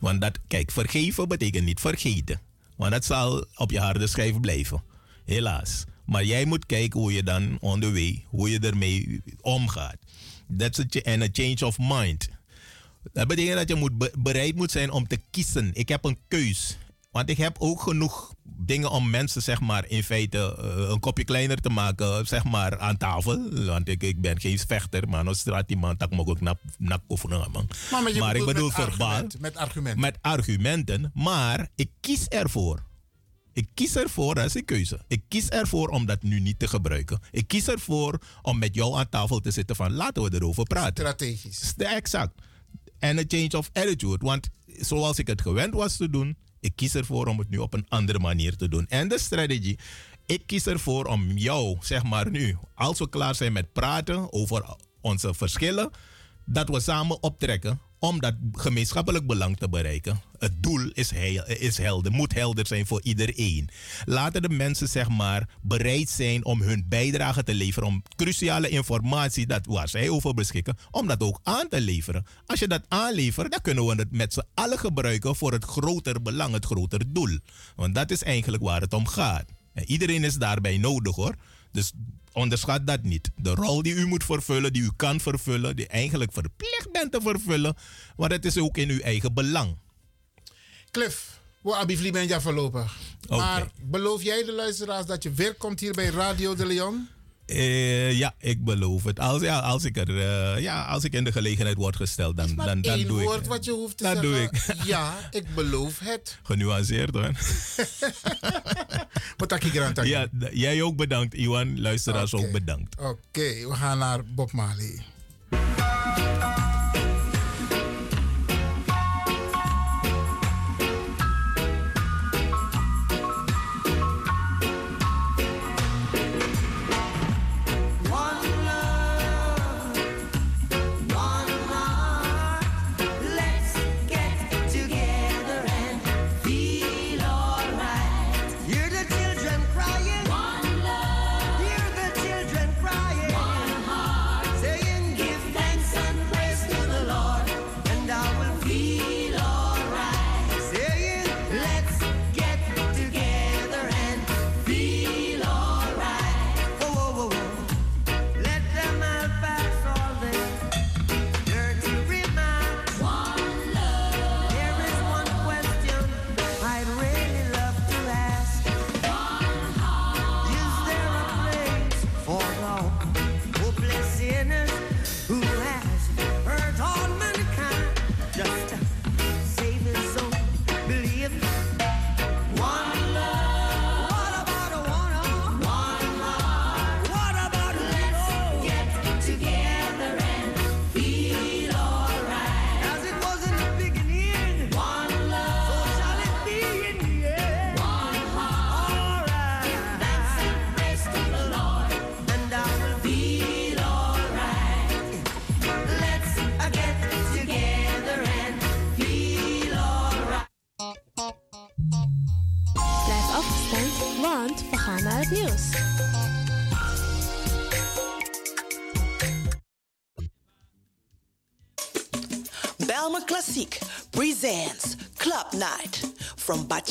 Want dat, kijk, vergeven betekent niet vergeten. Want dat zal op je harde schijf blijven. Helaas. Maar jij moet kijken hoe je dan on the way, hoe je ermee omgaat. That's a, and a change of mind. Dat betekent dat je moet be- bereid moet zijn om te kiezen. Ik heb een keus. Want ik heb ook genoeg dingen om mensen, zeg maar, in feite eh, een kopje kleiner te maken, zeg maar, aan tafel. Want ik, ik ben geen vechter, maar als straat iemand tak me ook nak nak oefenen, man. Maar, ik bedoel met verbaal. argument, met argumenten. Met argumenten, maar ik kies ervoor. Ik kies ervoor, dat is een keuze. Ik kies ervoor om dat nu niet te gebruiken. Ik kies ervoor om met jou aan tafel te zitten van laten we erover praten. Strategisch. Exact. En een change of attitude. Want zoals ik het gewend was te doen, ik kies ervoor om het nu op een andere manier te doen. En de strategie, ik kies ervoor om jou, zeg maar nu, als we klaar zijn met praten over onze verschillen, dat we samen optrekken om dat gemeenschappelijk belang te bereiken. Het doel is, is helder, moet helder zijn voor iedereen. Laten de mensen zeg maar bereid zijn om hun bijdrage te leveren, om cruciale informatie dat, waar zij over beschikken, om dat ook aan te leveren. Als je dat aanlevert, dan kunnen we het met z'n allen gebruiken voor het groter belang, het groter doel. Want dat is eigenlijk waar het om gaat. En iedereen is daarbij nodig hoor. Dus onderschat dat niet. De rol die u moet vervullen, die u kan vervullen, die eigenlijk verplicht bent te vervullen, want het is ook in uw eigen belang. Cliff, We abivli ben ja voorlopig. Maar beloof jij de luisteraars dat je weer komt hier bij Radio de Leon? Eh, ja, ik beloof het. Als, ja, als, ik er, eh, ja, als ik in de gelegenheid word gesteld, dan, dan, dan doe woord ik wat je hoeft te Dan zeggen. doe ik. Ja, ik beloof het. Genuanceerd hoor. Het Ja, jij ook bedankt, Iwan. Luisteraars ook bedankt. Oké, we gaan naar Bob Marley.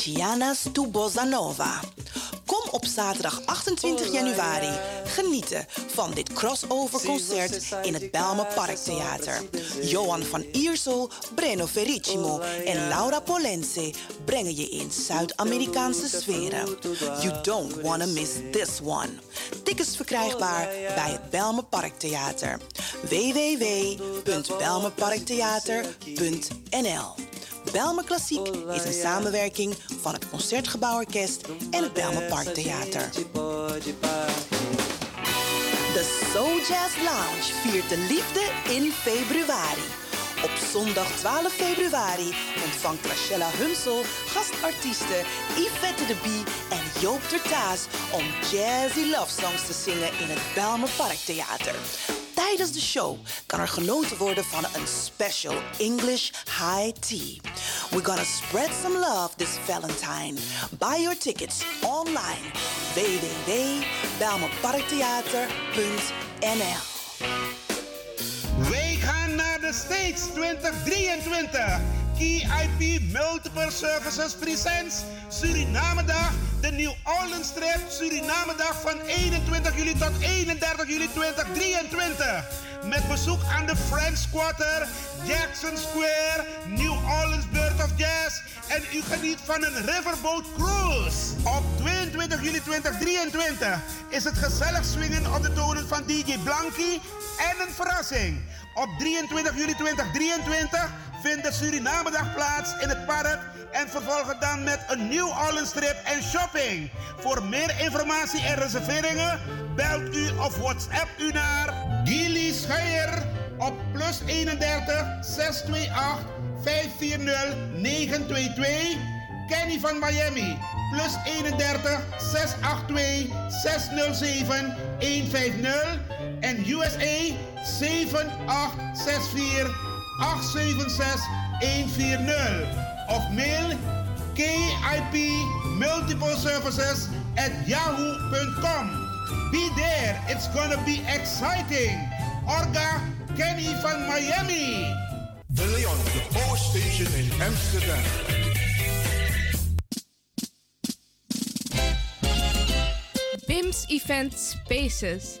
Bachianas to Bossa Nova. Kom op zaterdag 28 januari genieten van dit crossover concert in het Belma Parktheater. Johan van Iersel, Breno Ferricimo en Laura Polense brengen je in Zuid-Amerikaanse sferen. You don't wanna miss this one. Tickets verkrijgbaar bij het Belma Parktheater. www.belmaparktheater.nl Belma Klassiek is een samenwerking van het Concertgebouworkest en het Belma Parktheater. De Soul Jazz Lounge viert de liefde in februari. Op zondag 12 februari ontvangt Rachella Hunsel gastartiesten Yvette de Bie en Joop Tertaas om jazzy love songs te zingen in het Belmer Parktheater. Tijdens de show kan er genoten worden van een special English high tea. We're gonna spread some love this Valentine. Buy your tickets online www.belmerparktheater.nl Wij gaan naar de States 2023. Key IP Multiple Services Presents Surinamedag. De New Orleans Trip Surinamedag van 21 juli tot 31 juli 2023. Met bezoek aan de French Quarter, Jackson Square, New Orleans Bird of Jazz. En u geniet van een Riverboat Cruise. Op 22 juli 2023 is het gezellig swingen op de tonen van DJ Blanky en een verrassing. Op 23 juli 2023 vindt de Surinamedag plaats in het park en vervolgen dan met een New Orleans trip en shopping. Voor meer informatie en reserveringen belt u of WhatsApp u naar Gilly Scheier op plus 31 628 540 922. Kenny van Miami plus 31 682 607 150 en USA 7864 876 140 of mail KIP Multiple Services at yahoo.com. Be there, it's gonna be exciting. Orga Kenny van Miami. De Leon, the Power Station in Amsterdam. BIMS Event Spaces.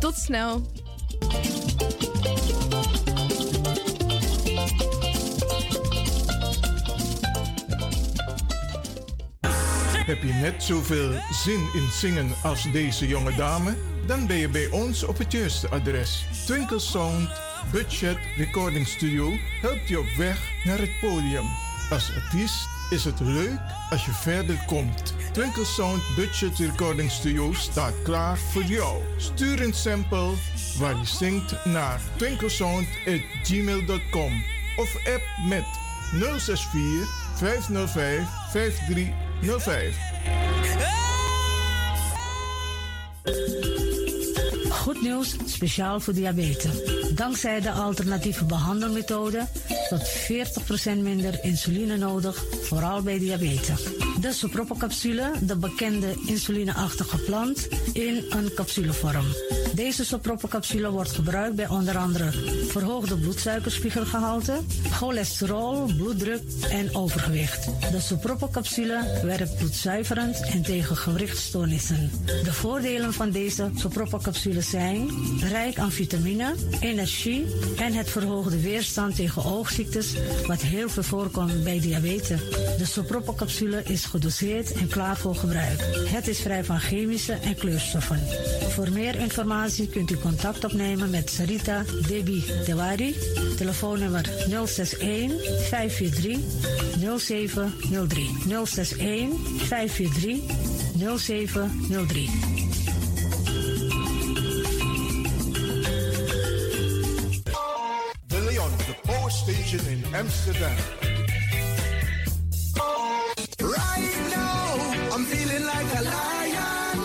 Tot snel. Heb je net zoveel zin in zingen als deze jonge dame? Dan ben je bij ons op het juiste adres. Twinkle Sound Budget Recording Studio helpt je op weg naar het podium. Als artiest is het leuk als je verder komt. Twinkle Sound Budget Recording Studio staat klaar voor jou. Stuur een sample waar je zingt naar twinklesound.gmail.com of app met 064 505 5305. Goed nieuws, speciaal voor diabetes. Dankzij de alternatieve behandelmethode tot 40% minder insuline nodig, vooral bij diabetes. De soproppencapsule, de bekende insulineachtige plant, in een capsulevorm. Deze soproppencapsule wordt gebruikt bij onder andere verhoogde bloedsuikerspiegelgehalte, cholesterol, bloeddruk en overgewicht. De soproppencapsule werkt bloedzuiverend en tegen gewrichtstoornissen. De voordelen van deze soproppencapsules zijn rijk aan vitamine, energie en het verhoogde weerstand tegen wat heel veel voorkomt bij diabetes. De soproppencapsule is gedoseerd en klaar voor gebruik. Het is vrij van chemische en kleurstoffen. Voor meer informatie kunt u contact opnemen met Sarita Debi Dewari, telefoonnummer 061 543 0703. 061 543 0703. Station in Amsterdam. Right now, I'm feeling like a lion.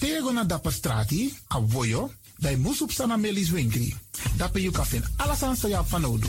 Tego na dapper strati, a voyo, bij Moesop Sana Melis Winkri. Dapper you kafin alasan sa ya fanodu.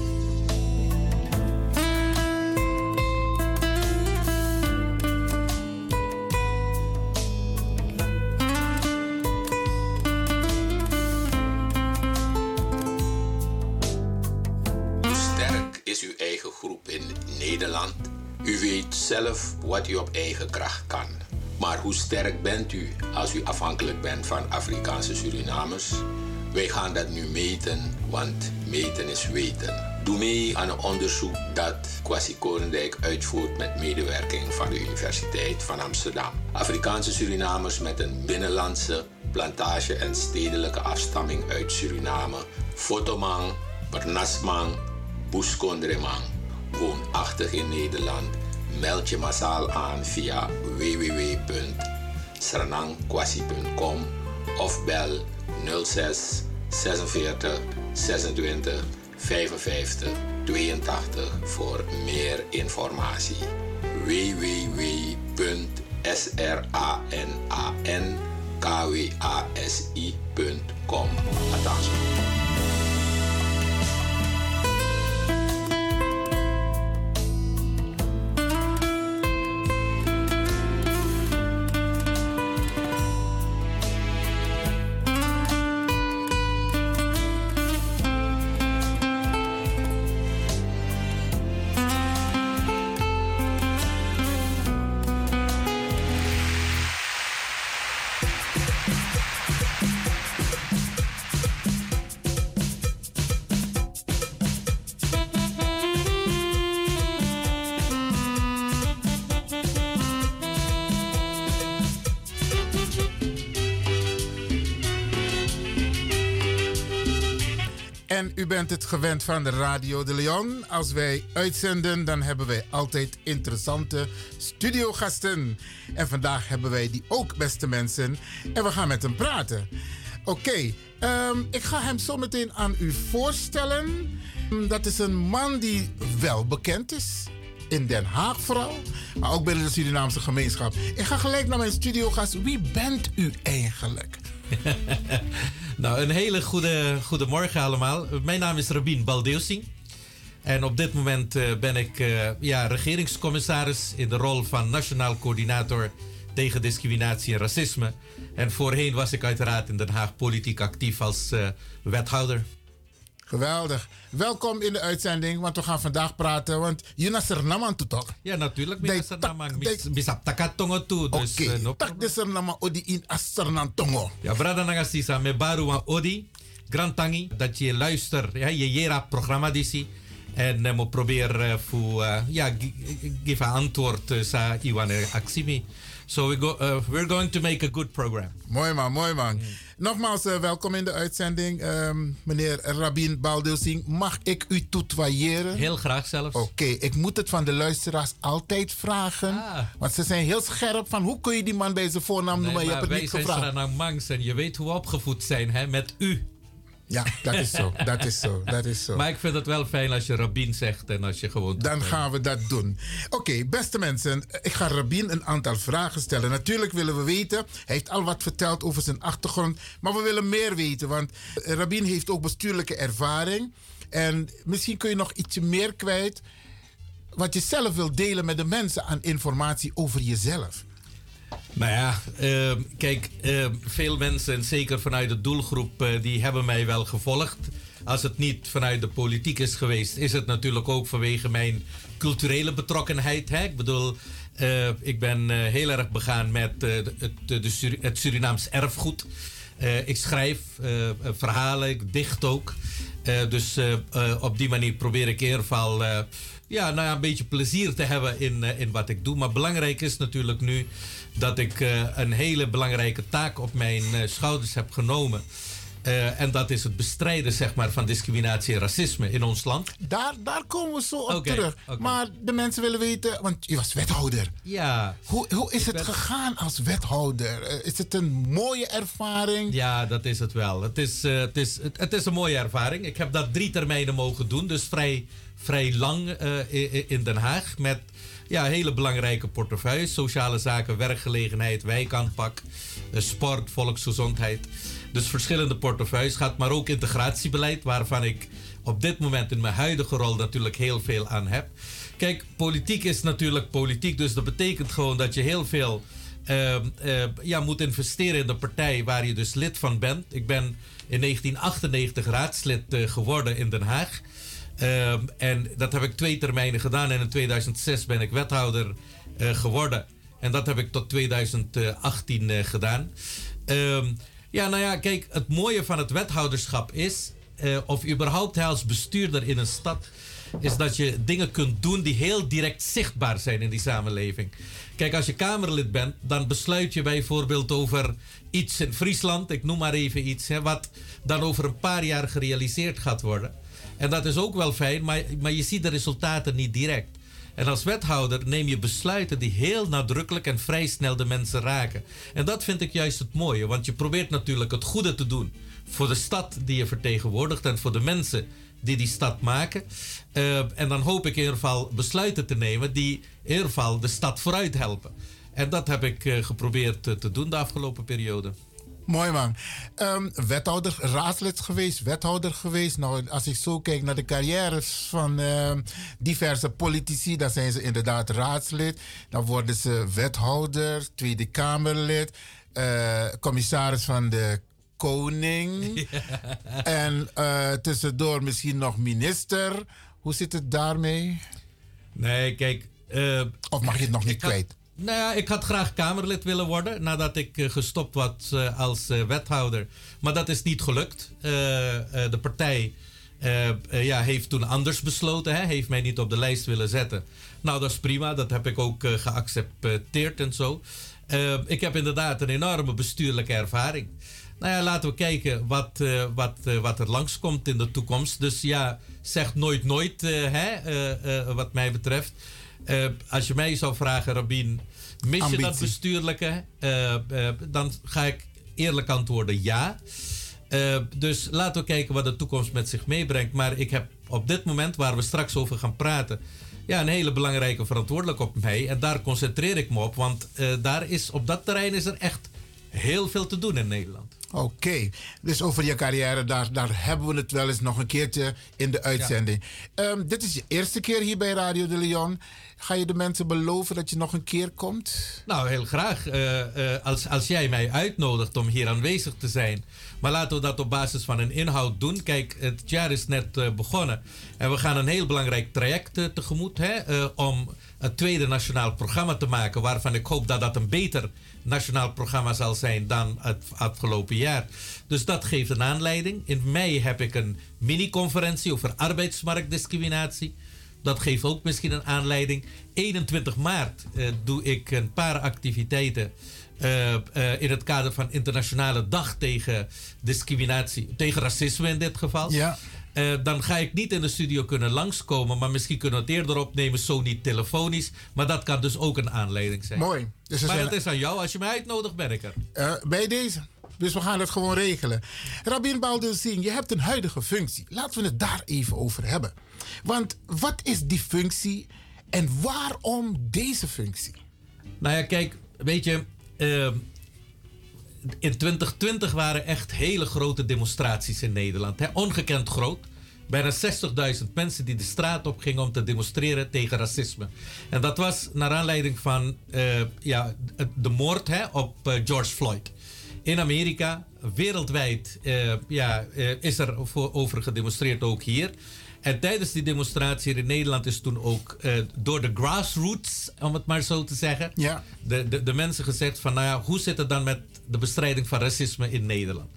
Nederland? U weet zelf wat u op eigen kracht kan. Maar hoe sterk bent u als u afhankelijk bent van Afrikaanse Surinamers? Wij gaan dat nu meten, want meten is weten. Doe mee aan een onderzoek dat Kwasi Korendijk uitvoert met medewerking van de Universiteit van Amsterdam. Afrikaanse Surinamers met een binnenlandse, plantage en stedelijke afstamming uit Suriname. Fotomang, Bernasmang, Boeskondremang. Woonachtig in Nederland. Meld je massaal aan via www.sranangkwasi.com of bel 06 46 26 55 82 voor meer informatie. www.sranankwasi.com Attention. U bent het gewend van de Radio de Leon. Als wij uitzenden, dan hebben wij altijd interessante studiogasten. En vandaag hebben wij die ook, beste mensen. En we gaan met hem praten. Oké, ehm, ik ga hem zo meteen aan u voorstellen. Dat is een man die wel bekend is. In Den Haag vooral. Maar ook binnen de Surinaamse gemeenschap. Ik ga gelijk naar mijn studiogast. Wie bent u eigenlijk? Nou, een hele goede, goede morgen allemaal. Mijn naam is Rabin Baldeusing. En op dit moment eh, ben ik eh, ja, regeringscommissaris in de rol van Nationaal Coördinator tegen Discriminatie en Racisme. En voorheen was ik uiteraard in Den Haag politiek actief als eh, wethouder. Geweldig. Welkom in de uitzending, want we gaan vandaag praten. Want Jonas Sernaman toe toch? Ja, natuurlijk. Mina Sernaman. Misap takatongo toe. Dus, Oké, eh, tak de Sernaman odi in Assernan tongo. Ja, brada Nagasisa, me baru wan odi. Grantangi, dat je luistert, ja, je jera programma disi. En mo probeer uh, voor, uh, ja, gi- geven antwoord sa iwan aksimi. So we go, uh, we're going to make a good program. Mooi man, mooi man. Nogmaals, eh, welkom in de uitzending. Ehm, meneer Rabin Baldelsing, mag ik u tutoyeren? Heel graag zelfs. Oké, ik moet het van de luisteraars altijd vragen. Want ze zijn heel scherp van hoe kun je die man bij zijn voornaam noemen? Je hebt het wij niet zijn gevraagd. Suriname Mangs en je weet hoe we opgevoed zijn hè, met u. Ja, dat is zo. Dat is zo. Dat is zo. Maar ik vind het wel fijn als je Rabin zegt en als je gewoon... Dan gaan we dat doen. Oké, beste mensen. Ik ga Rabin een aantal vragen stellen. Natuurlijk willen we weten. Hij heeft al wat verteld over zijn achtergrond. Maar we willen meer weten. Want Rabin heeft ook bestuurlijke ervaring. En misschien kun je nog ietsje meer kwijt. Wat je zelf wilt delen met de mensen aan informatie over jezelf. Nou ja, ehm, kijk, ehm, veel mensen, en zeker vanuit de doelgroep, eh, die hebben mij wel gevolgd. Als het niet vanuit de politiek is geweest, is het natuurlijk ook vanwege mijn culturele betrokkenheid. Hè? Ik bedoel, eh, ik ben eh, heel erg begaan met het, het Surinaams erfgoed. Ik schrijf verhalen, ik dicht ook. Dus op die manier probeer ik in ieder geval ja, nou ja, een beetje plezier te hebben in, in wat ik doe. Maar belangrijk is natuurlijk nu dat ik eh, een hele belangrijke taak op mijn eh, schouders heb genomen. Eh, en dat is het bestrijden zeg maar, van discriminatie en racisme in ons land. Daar, daar komen we zo op terug. Maar de mensen willen weten, want je was wethouder. Ja. Hoe, hoe is het ben- gegaan als wethouder? Is het een mooie ervaring? Ja, dat is het wel. Het is, het, is, het, het is een mooie ervaring. Ik heb dat drie termijnen mogen doen, dus vrij, vrij lang i- in Den Haag. Met ja, hele belangrijke portefeuilles: sociale zaken, werkgelegenheid, wijkaanpak, eh, sport, volksgezondheid. Dus verschillende portefeuilles gaat, maar ook integratiebeleid, waarvan ik op dit moment in mijn huidige rol natuurlijk heel veel aan heb. Kijk, politiek is natuurlijk politiek, dus dat betekent gewoon dat je heel veel ehm, eh, ja, moet investeren in de partij waar je dus lid van bent. Ik ben in 1998 raadslid eh, geworden in Den Haag. Ehm, en dat heb ik twee termijnen gedaan. En in 2006 ben ik wethouder eh, geworden. En dat heb ik tot 2018 eh, gedaan. Ehm, ja, nou ja, kijk, het mooie van het wethouderschap is. eh, of überhaupt als bestuurder in een stad, is dat je dingen kunt doen die heel direct zichtbaar zijn in die samenleving. Kijk, als je Kamerlid bent, dan besluit je bijvoorbeeld over iets in Friesland, ik noem maar even iets, hè, wat dan over een paar jaar gerealiseerd gaat worden. En dat is ook wel fijn, maar, maar je ziet de resultaten niet direct. En als wethouder neem je besluiten die heel nadrukkelijk en vrij snel de mensen raken. En dat vind ik juist het mooie, want je probeert natuurlijk het goede te doen voor de stad die je vertegenwoordigt en voor de mensen die die stad maken. Eh, en dan hoop ik in ieder geval besluiten te nemen die in ieder geval de stad vooruit helpen. En dat heb ik eh, geprobeerd eh, te doen de afgelopen periode. Mooi man. Ehm, wethouder, raadslid geweest, wethouder geweest. Nou, als ik zo kijk naar de carrières van ehm, diverse politici, dan zijn ze inderdaad raadslid. Dan worden ze wethouder, Tweede Kamerlid, eh, commissaris van de Koning. En eh, tussendoor misschien nog minister. Hoe zit het daarmee? Nee, kijk. eh, of mag je het nog niet kwijt? Nou ja, ik had graag Kamerlid willen worden nadat ik eh, gestopt was eh, als eh, wethouder. Maar dat is niet gelukt. De partij ja, heeft toen anders besloten, heeft mij niet op de lijst willen zetten. Nou, dat is prima, dat heb ik ook geaccepteerd en zo. Ik heb inderdaad een enorme bestuurlijke ervaring. Nou ja, laten we kijken wat, wat, wat er langskomt in de toekomst. Dus ja, zeg nooit nooit, hè, wat mij betreft. Eh, als je mij zou vragen, Rabin, mis je dat bestuurlijke? Eh, eh, dan ga ik eerlijk antwoorden ja. Dus laten we kijken wat de toekomst met zich meebrengt. Maar ik heb op dit moment, waar we straks over gaan praten, ja, een hele belangrijke verantwoordelijk op mij. En daar concentreer ik me op, want daar is, op dat terrein is er echt heel veel te doen in Nederland. Oké, dus over je carrière, daar, daar hebben we het wel eens nog een keertje in de uitzending. Ehm, dit is je eerste keer hier bij Radio de Leon. Ga je de mensen beloven dat je nog een keer komt? Nou, heel graag. Eh, eh, als, als jij mij uitnodigt om hier aanwezig te zijn. Maar laten we dat op basis van een inhoud doen. Kijk, het jaar is net eh, begonnen. En we gaan een heel belangrijk traject tegemoet. Hè, om het tweede nationaal programma te maken. Waarvan ik hoop dat dat een beter nationaal programma zal zijn dan het afgelopen jaar. Dus dat geeft een aanleiding. In mei heb ik een mini-conferentie over arbeidsmarktdiscriminatie. Dat geeft ook misschien een aanleiding. 21 maart eh, doe ik een paar activiteiten. eh, eh, in het kader van Internationale Dag tegen discriminatie, tegen racisme in dit geval. Ja. Eh, dan ga ik niet in de studio kunnen langskomen, maar misschien kunnen we het eerder opnemen, zo niet telefonisch. Maar dat kan dus ook een aanleiding zijn. Mooi. Dus maar het is aan jou, als je mij uitnodigt, ben ik er. Eh, bij deze. Dus we gaan het gewoon regelen. Rabin Baldur Singh, je hebt een huidige functie. Laten we het daar even over hebben. Want wat is die functie en waarom deze functie? Nou ja, kijk, weet je, ehm, in 2020 waren echt hele grote demonstraties in Nederland. Hè? Ongekend groot. Bijna 60.000 mensen die de straat op gingen om te demonstreren tegen racisme. En dat was naar aanleiding van eh, ja, de moord hè, op eh, George Floyd. In Amerika, wereldwijd, eh, ja, is er over gedemonstreerd, ook hier. En tijdens die demonstratie in Nederland is toen ook eh, door de grassroots, om het maar zo te zeggen, Ja. de, de, de mensen gezegd van, nou ja, hoe zit het dan met de bestrijding van racisme in Nederland?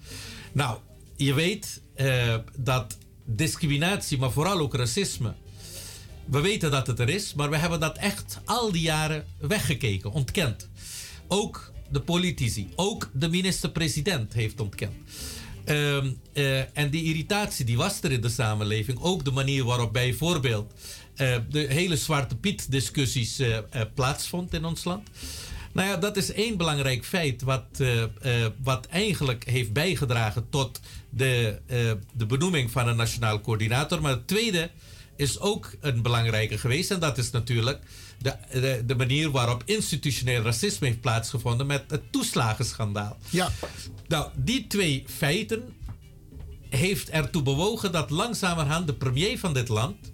Nou, je weet eh, dat discriminatie, maar vooral ook racisme, we weten dat het er is, maar we hebben dat echt al die jaren weggekeken, ontkend. Ook de politici, ook de minister-president heeft ontkend. Ehm, eh, en die irritatie die was er in de samenleving. Ook de manier waarop bijvoorbeeld eh, de hele Zwarte Piet discussies eh, plaatsvond in ons land. Nou ja, dat is één belangrijk feit wat, wat eigenlijk heeft bijgedragen tot de, de benoeming van een nationaal coördinator. Maar het tweede is ook een belangrijke geweest. En dat is natuurlijk de, de, de manier waarop institutioneel racisme heeft plaatsgevonden met het toeslagenschandaal. Ja. Nou, die twee feiten heeft ertoe bewogen dat langzamerhand de premier van dit land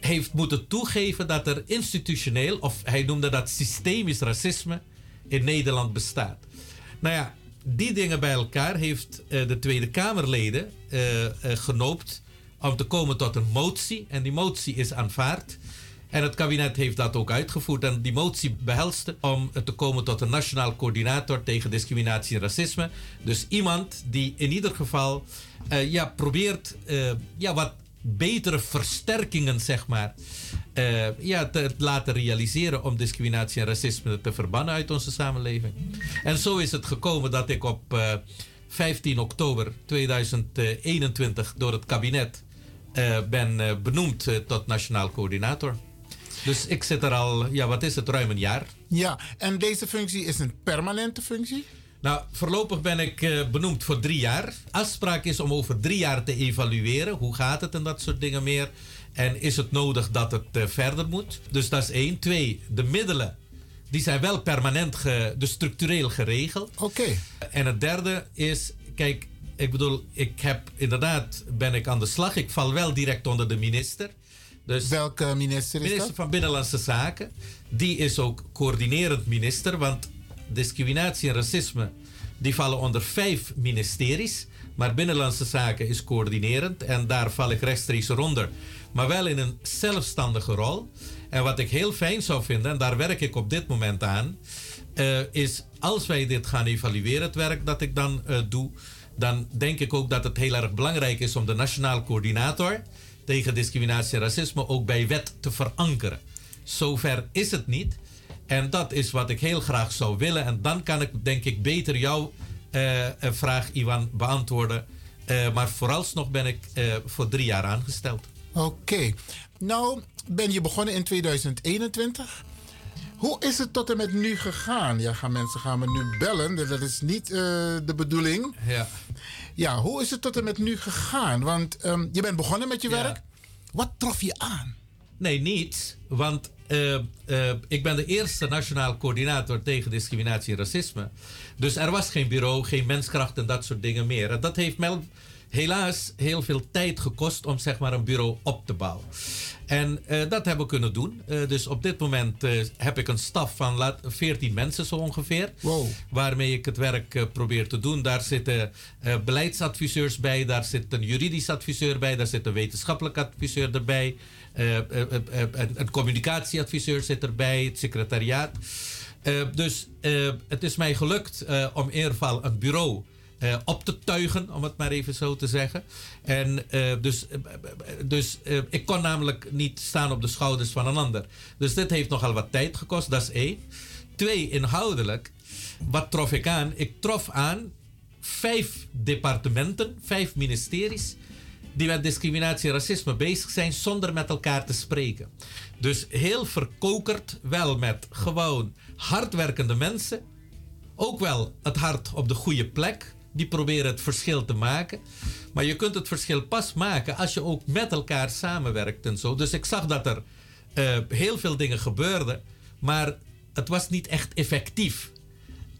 heeft moeten toegeven dat er institutioneel, of hij noemde dat systemisch racisme, in Nederland bestaat. Nou ja, die dingen bij elkaar heeft eh, de Tweede Kamerleden eh, genoopt om te komen tot een motie. En die motie is aanvaard. En het kabinet heeft dat ook uitgevoerd. En die motie behelste om te komen tot een nationaal coördinator tegen discriminatie en racisme. Dus iemand die in ieder geval eh, ja, probeert eh, ja, wat betere versterkingen, zeg maar, eh, ja, te laten realiseren om discriminatie en racisme te verbannen uit onze samenleving. En zo is het gekomen dat ik op eh, 15 oktober 2021 door het kabinet ben benoemd tot nationaal coördinator. Dus ik zit er al, ja, wat is het, ruim een jaar. Ja, en deze functie is een permanente functie? Nou, voorlopig ben ik eh, benoemd voor drie jaar. Afspraak is om over drie jaar te evalueren. Hoe gaat het en dat soort dingen meer. En is het nodig dat het eh, verder moet? Dus dat is één. Twee, de middelen. Die zijn wel permanent, ge, dus structureel geregeld. Oké. En het derde is, kijk, ik bedoel, ik heb inderdaad, ben ik aan de slag. Ik val wel direct onder de minister. Dus Welke minister is minister dat? van Binnenlandse Zaken. Die is ook coördinerend minister, want discriminatie en racisme die vallen onder vijf ministeries. Maar Binnenlandse Zaken is coördinerend en daar val ik rechtstreeks onder. Maar wel in een zelfstandige rol. En wat ik heel fijn zou vinden, en daar werk ik op dit moment aan, eh, is als wij dit gaan evalueren, het werk dat ik dan eh, doe, dan denk ik ook dat het heel erg belangrijk is om de nationaal coördinator tegen discriminatie en racisme ook bij wet te verankeren. Zover is het niet. En dat is wat ik heel graag zou willen. En dan kan ik denk ik beter jouw eh, vraag, Iwan, beantwoorden. Eh, maar vooralsnog ben ik eh, voor drie jaar aangesteld. Oké. Nou, ben je begonnen in 2021? Hoe is het tot en met nu gegaan? Ja, gaan mensen gaan me nu bellen. Dat is niet eh, de bedoeling. Ja. Ja, hoe is het tot en met nu gegaan? Want ehm, je bent begonnen met je werk. Wat trof je aan? Nee, niet. Want eh, eh, ik ben de eerste nationaal coördinator tegen discriminatie en racisme. Dus er was geen bureau, geen menskracht en dat soort dingen meer. En dat heeft mij helaas heel veel tijd gekost om zeg maar een bureau op te bouwen. En eh, dat hebben we kunnen doen. Eh, dus op dit moment eh, heb ik een staf van laat- 14 mensen zo ongeveer. Waarmee ik het werk probeer te doen. Daar zitten beleidsadviseurs bij, daar zit een juridisch adviseur bij, daar zit een wetenschappelijk adviseur erbij. een, communicatieadviseur zit erbij, het secretariaat. Dus het is mij gelukt om in ieder geval een bureau eh, op te tuigen, om het maar even zo te zeggen. En eh, dus, eh, dus ik kon namelijk niet staan op de schouders van een ander. Dus dit heeft nogal wat tijd gekost, dat is één. Twee, inhoudelijk, wat trof ik aan? Ik trof aan vijf departementen, vijf ministeries die met discriminatie en racisme bezig zijn zonder met elkaar te spreken. Dus heel verkokerd, wel met gewoon hardwerkende mensen. Ook wel het hart op de goede plek. Die proberen het verschil te maken. Maar je kunt het verschil pas maken als je ook met elkaar samenwerkt en zo. Dus ik zag dat er eh, heel veel dingen gebeurden, maar het was niet echt effectief.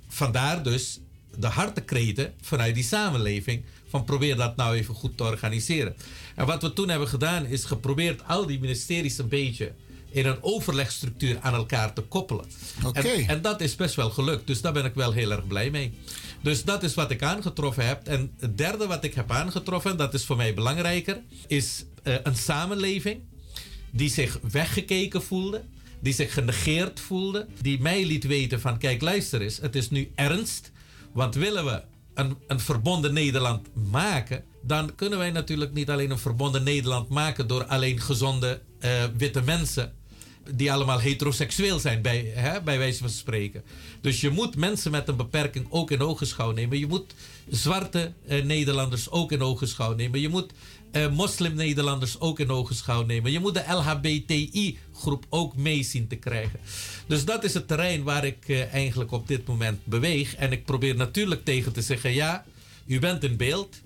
Vandaar dus de hartekreten vanuit die samenleving van probeer dat nou even goed te organiseren. En wat we toen hebben gedaan is geprobeerd al die ministeries een beetje in een overlegstructuur aan elkaar te koppelen. Oké. En, en dat is best wel gelukt, dus daar ben ik wel heel erg blij mee. Dus dat is wat ik aangetroffen heb. En het derde wat ik heb aangetroffen, dat is voor mij belangrijker, is eh, een samenleving die zich weggekeken voelde, die zich genegeerd voelde, die mij liet weten van kijk luister eens, het is nu ernst, want willen we een, een verbonden Nederland maken, dan kunnen wij natuurlijk niet alleen een verbonden Nederland maken door alleen gezonde eh, witte mensen die allemaal heteroseksueel zijn, bij, hè, bij wijze van spreken. Dus je moet mensen met een beperking ook in ogenschouw nemen. Je moet zwarte eh, Nederlanders ook in ogenschouw nemen. Je moet eh, moslim-Nederlanders ook in ogenschouw nemen. Je moet de LHBTI-groep ook mee zien te krijgen. Dus dat is het terrein waar ik eh, eigenlijk op dit moment beweeg. En ik probeer natuurlijk tegen te zeggen: ja, u bent in beeld.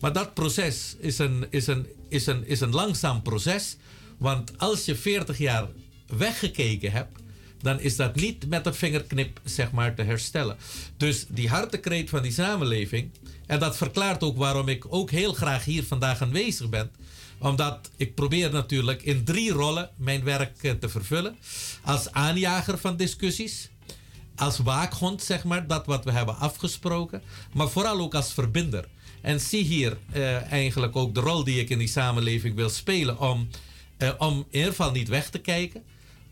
Maar dat proces is een, is een, is een, is een langzaam proces. Want als je 40 jaar weggekeken hebt, dan is dat niet met een vingerknip zeg maar te herstellen. Dus die hartekreet van die samenleving, en dat verklaart ook waarom ik ook heel graag hier vandaag aanwezig ben, omdat ik probeer natuurlijk in drie rollen mijn werk eh, te vervullen. Als aanjager van discussies, als waakhond zeg maar, dat wat we hebben afgesproken, maar vooral ook als verbinder. En zie hier eh, eigenlijk ook de rol die ik in die samenleving wil spelen om eh, om in ieder geval niet weg te kijken.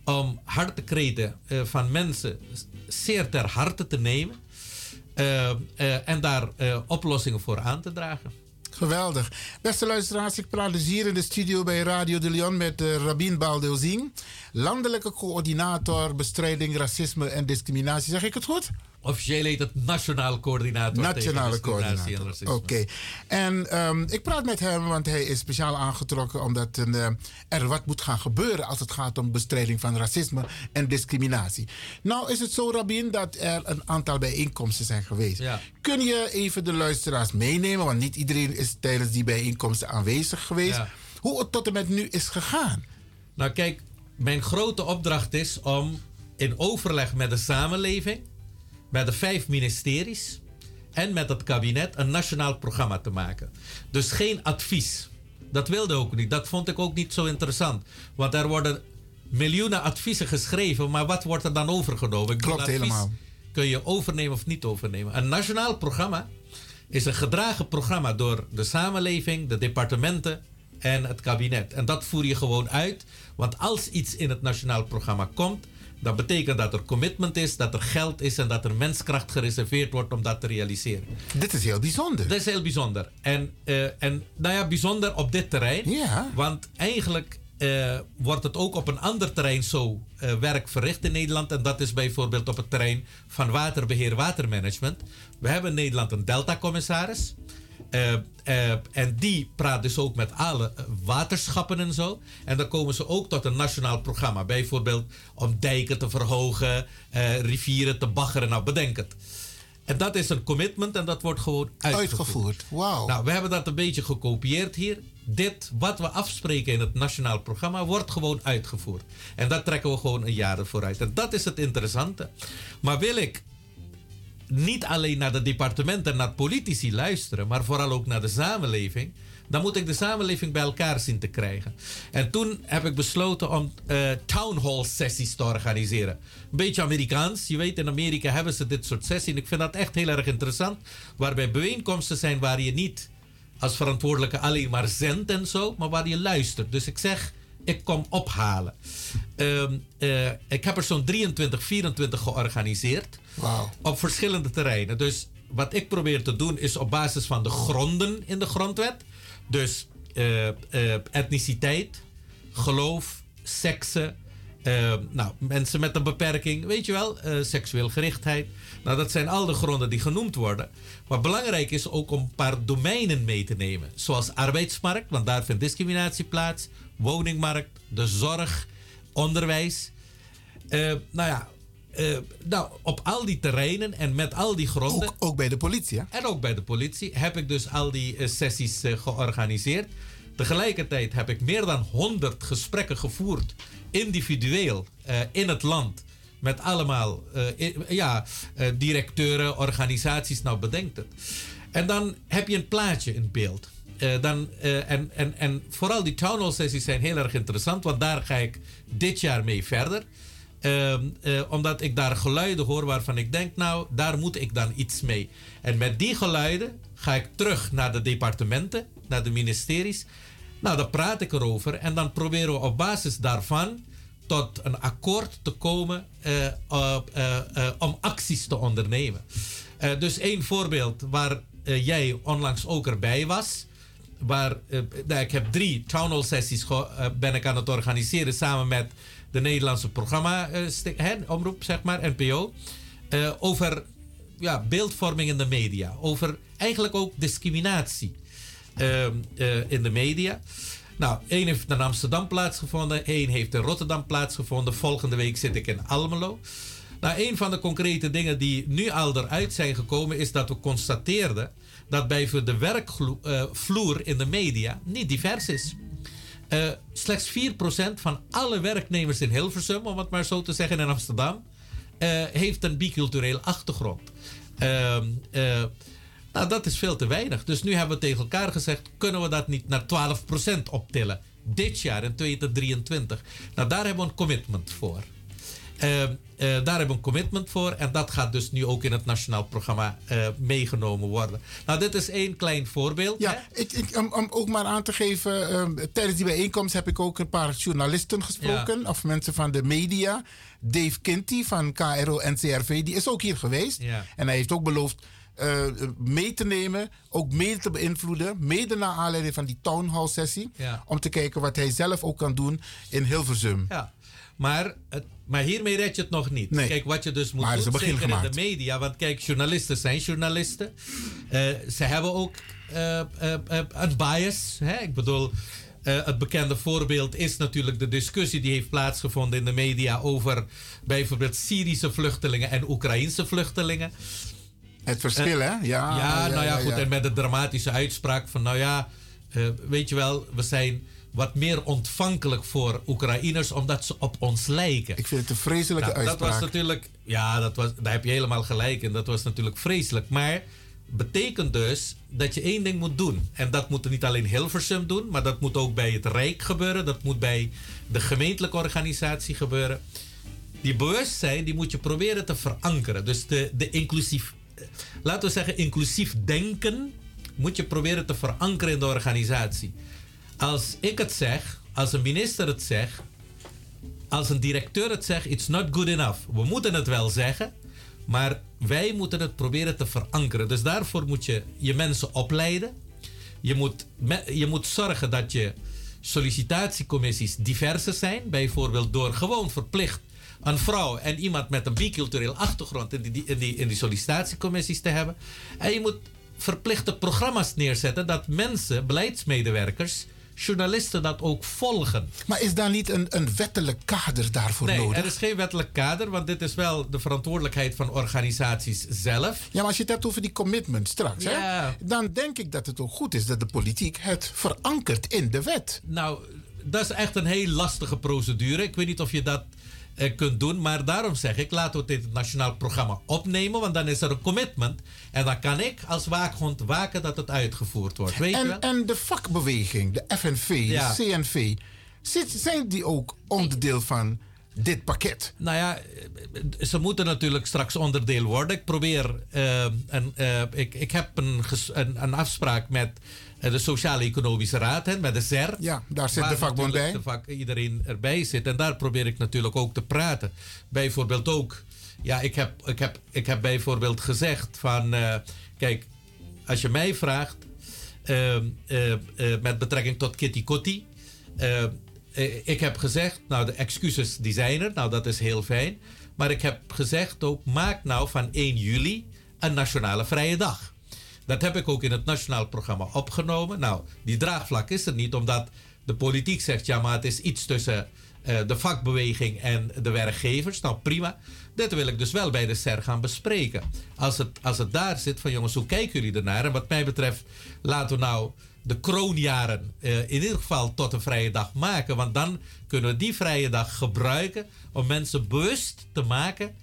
Om harde kreten eh, van mensen zeer ter harte te nemen. eh, eh, en daar oplossingen voor aan te dragen. Geweldig. Beste luisteraars, ik praat dus hier in de studio bij Radio de Leon met uh, Rabin Baldeuzing, landelijke coördinator bestrijding racisme en discriminatie. Zeg ik het goed? Officieel heet het Nationaal Coördinator. Nationale coördinator. Oké. En um, ik praat met hem, want hij is speciaal aangetrokken omdat een, uh, er wat moet gaan gebeuren als het gaat om bestrijding van racisme en discriminatie. Nou is het zo, Rabin, dat er een aantal bijeenkomsten zijn geweest. Ja. Kun je even de luisteraars meenemen, want niet iedereen is tijdens die bijeenkomsten aanwezig geweest, Ja. hoe het tot en met nu is gegaan? Nou kijk, mijn grote opdracht is om in overleg met de samenleving, met de vijf ministeries en met het kabinet een nationaal programma te maken. Dus geen advies. Dat wilde ook niet. Dat vond ik ook niet zo interessant. Want er worden miljoenen adviezen geschreven, maar wat wordt er dan overgenomen? Klopt helemaal. Kun je overnemen of niet overnemen? Een nationaal programma is een gedragen programma door de samenleving, de departementen en het kabinet. En dat voer je gewoon uit. Want als iets in het nationaal programma komt, dan betekent dat er commitment is, dat er geld is en dat er menskracht gereserveerd wordt om dat te realiseren. Dit is heel bijzonder. Dat is heel bijzonder. En, eh, en nou ja, bijzonder op dit terrein. Ja. Want eigenlijk eh, wordt het ook op een ander terrein zo eh, werk verricht in Nederland. En dat is bijvoorbeeld op het terrein van waterbeheer, watermanagement. We hebben in Nederland een deltacommissaris. Eh, eh, en die praat dus ook met alle eh, waterschappen en zo. En dan komen ze ook tot een nationaal programma. Bijvoorbeeld om dijken te verhogen, rivieren te baggeren. Nou, bedenk het. En dat is een commitment en dat wordt gewoon uitgevoerd. Uitgevoerd. Wauw. Nou, we hebben dat een beetje gekopieerd hier. Dit, wat we afspreken in het nationaal programma, wordt gewoon uitgevoerd. En dat trekken we gewoon een jaar vooruit. En dat is het interessante. Maar wil ik niet alleen naar de departementen en naar politici luisteren, maar vooral ook naar de samenleving, dan moet ik de samenleving bij elkaar zien te krijgen. En toen heb ik besloten om eh town hall sessies te organiseren. Een beetje Amerikaans. Je weet, in Amerika hebben ze dit soort sessies. En ik vind dat echt heel erg interessant. Waarbij bijeenkomsten zijn waar je niet als verantwoordelijke alleen maar zendt en zo, maar waar je luistert. Dus ik zeg, ik kom ophalen. Ehm, eh, ik heb er zo'n 23, 24 georganiseerd. Op verschillende terreinen. Dus wat ik probeer te doen is op basis van de gronden in de grondwet. Dus eh, eh, etniciteit, geloof, seksen. eh, nou, mensen met een beperking, weet je wel, seksueel gerichtheid. Nou, dat zijn al de gronden die genoemd worden. Maar belangrijk is ook om een paar domeinen mee te nemen. Zoals arbeidsmarkt, want daar vindt discriminatie plaats. Woningmarkt, de zorg, onderwijs. Nou ja, eh, nou, op al die terreinen en met al die gronden. Ook, ook bij de politie, hè? En ook bij de politie heb ik dus al die eh, sessies eh, georganiseerd. Tegelijkertijd heb ik meer dan 100 gesprekken gevoerd, individueel, in het land. Met allemaal ja, directeuren, organisaties, nou bedenk het. En dan heb je een plaatje in beeld. Dan, en, en, en vooral die town hall sessies zijn heel erg interessant, want daar ga ik dit jaar mee verder. Ehm, eh, omdat ik daar geluiden hoor waarvan ik denk, nou, daar moet ik dan iets mee. En met die geluiden ga ik terug naar de departementen, naar de ministeries. Nou, daar praat ik erover en dan proberen we op basis daarvan tot een akkoord te komen eh, eh, om acties te ondernemen. Dus één voorbeeld waar jij onlangs ook erbij was. Waar, nou, ik heb drie town hall sessies ben ik aan het organiseren samen met de Nederlandse programma eh, omroep, zeg maar, NPO. eh, over ja, beeldvorming in de media. Over eigenlijk ook discriminatie ehm, eh, in de media. Nou, één heeft in Amsterdam plaatsgevonden, één heeft in Rotterdam plaatsgevonden. Volgende week zit ik in Almelo. Nou, een van de concrete dingen die nu al eruit zijn gekomen is dat we constateerden dat bij de werkvloer in de media niet divers is. Eh, slechts 4% van alle werknemers in Hilversum, om het maar zo te zeggen, in Amsterdam, eh, heeft een biculturele achtergrond. Ehm, eh, nou, dat is veel te weinig. Dus nu hebben we tegen elkaar gezegd: kunnen we dat niet naar 12% optillen? Dit jaar in 2023. Nou, daar hebben we een commitment voor. Eh, eh, daar hebben we een commitment voor. En dat gaat dus nu ook in het nationaal programma eh, meegenomen worden. Nou, dit is één klein voorbeeld. Ja, ik, ik, om, om ook maar aan te geven, ehm, tijdens die bijeenkomst heb ik ook een paar journalisten gesproken, of mensen van de media. Dave Kinty van KRO NCRV, die is ook hier geweest. Ja. En hij heeft ook beloofd mee te nemen, ook mede te beïnvloeden, mede naar aanleiding van die town hall sessie, Ja. om te kijken wat hij zelf ook kan doen in Hilversum. Ja, maar, het, maar hiermee red je het nog niet. Nee. Kijk, wat je dus moet Maar doen, zeker in de media. Want kijk, journalisten zijn journalisten. Eh, ze hebben ook eh, eh, een bias. Hè? Ik bedoel, het bekende voorbeeld is natuurlijk de discussie die heeft plaatsgevonden in de media over bijvoorbeeld Syrische vluchtelingen en Oekraïnse vluchtelingen. Het verschil, hè? Ja, ja, nou ja, ja, goed. ja. En met de dramatische uitspraak van, nou ja, weet je wel, we zijn wat meer ontvankelijk voor Oekraïners omdat ze op ons lijken. Ik vind het een vreselijke Nou, dat uitspraak. was natuurlijk, ja, dat was, daar heb je helemaal gelijk in. Dat was natuurlijk vreselijk. Maar betekent dus dat je één ding moet doen. En dat moet niet alleen Hilversum doen, maar dat moet ook bij het Rijk gebeuren. Dat moet bij de gemeentelijke organisatie gebeuren. Die bewustzijn, die moet je proberen te verankeren. Dus de, de inclusief, laten we zeggen, inclusief denken moet je proberen te verankeren in de organisatie. Als ik het zeg, als een minister het zegt, als een directeur het zegt, it's not good enough. We moeten het wel zeggen, maar wij moeten het proberen te verankeren. Dus daarvoor moet je je mensen opleiden. Je moet, je moet zorgen dat je sollicitatiecommissies diverser zijn. Bijvoorbeeld door gewoon verplicht een vrouw en iemand met een bicultureel achtergrond in die, in die sollicitatiecommissies te hebben. En je moet verplichte programma's neerzetten dat mensen, beleidsmedewerkers, journalisten dat ook volgen. Maar is daar niet een, een wettelijk kader daarvoor Nee, nodig? er is geen wettelijk kader, want dit is wel de verantwoordelijkheid van organisaties zelf. Ja, maar als je het hebt over die commitment straks, Ja. hè, dan denk ik dat het ook goed is dat de politiek het verankert in de wet. Nou, dat is echt een heel lastige procedure. Ik weet niet of je dat kunt doen, maar daarom zeg ik, laten we het in het nationaal programma opnemen, want dan is er een commitment. En dan kan ik als waakhond waken dat het uitgevoerd wordt. Weet je wel? En, en de vakbeweging, de FNV, Ja. de CNV, zit, zijn die ook onderdeel van dit pakket? Nou ja, eh, ze moeten natuurlijk straks onderdeel worden. Ik probeer, eh, een, eh, ik, ik heb een, een afspraak met eh, de Sociaal-Economische Raad, hè, met de SER. Ja, daar zit de vakbond bij. De vak, iedereen erbij zit. En daar probeer ik natuurlijk ook te praten. Bijvoorbeeld ook, ja, ik heb, ik heb, ik heb bijvoorbeeld gezegd van, eh, kijk, als je mij vraagt eh, eh, met betrekking tot Kitty Kotti. ik heb gezegd, nou de excuses die zijn er, nou dat is heel fijn. Maar ik heb gezegd ook, maak nou van 1 juli een nationale vrije dag. Dat heb ik ook in het nationaal programma opgenomen. Nou, die draagvlak is er niet, omdat de politiek zegt, ja maar het is iets tussen eh, de vakbeweging en de werkgevers. Nou prima. Dit wil ik dus wel bij de SER gaan bespreken. Als het, als het daar zit van jongens, hoe kijken jullie ernaar? En wat mij betreft, laten we nou de kroonjaren eh, in ieder geval tot een vrije dag maken. Want dan kunnen we die vrije dag gebruiken om mensen bewust te maken.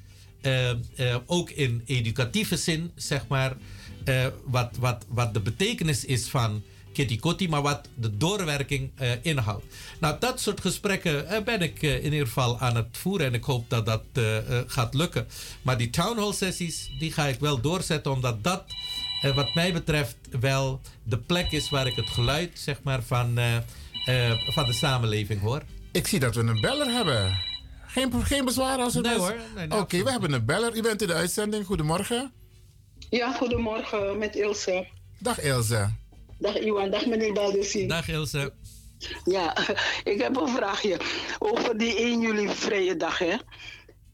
eh, ook in educatieve zin, zeg maar. Eh, wat, wat, wat de betekenis is van Kitty Kotti, maar wat de doorwerking eh, inhoudt. Nou, dat soort gesprekken eh, ben ik in ieder geval aan het voeren en ik hoop dat dat gaat lukken. Maar die town hall sessies, die ga ik wel doorzetten, omdat dat, wat mij betreft, wel de plek is waar ik het geluid, zeg maar, van, van de samenleving hoor. Ik zie dat we een beller hebben. Geen, geen bezwaar als er Nee hoor, nee, nee, Oké, we hebben een beller. U bent in de uitzending. Goedemorgen. Ja, goedemorgen met Ilse. Dag Ilse. Dag Iwan, dag meneer Baldussi. Dag Ilse. Ja, ik heb een vraagje over die 1 juli vrije dag. Hè.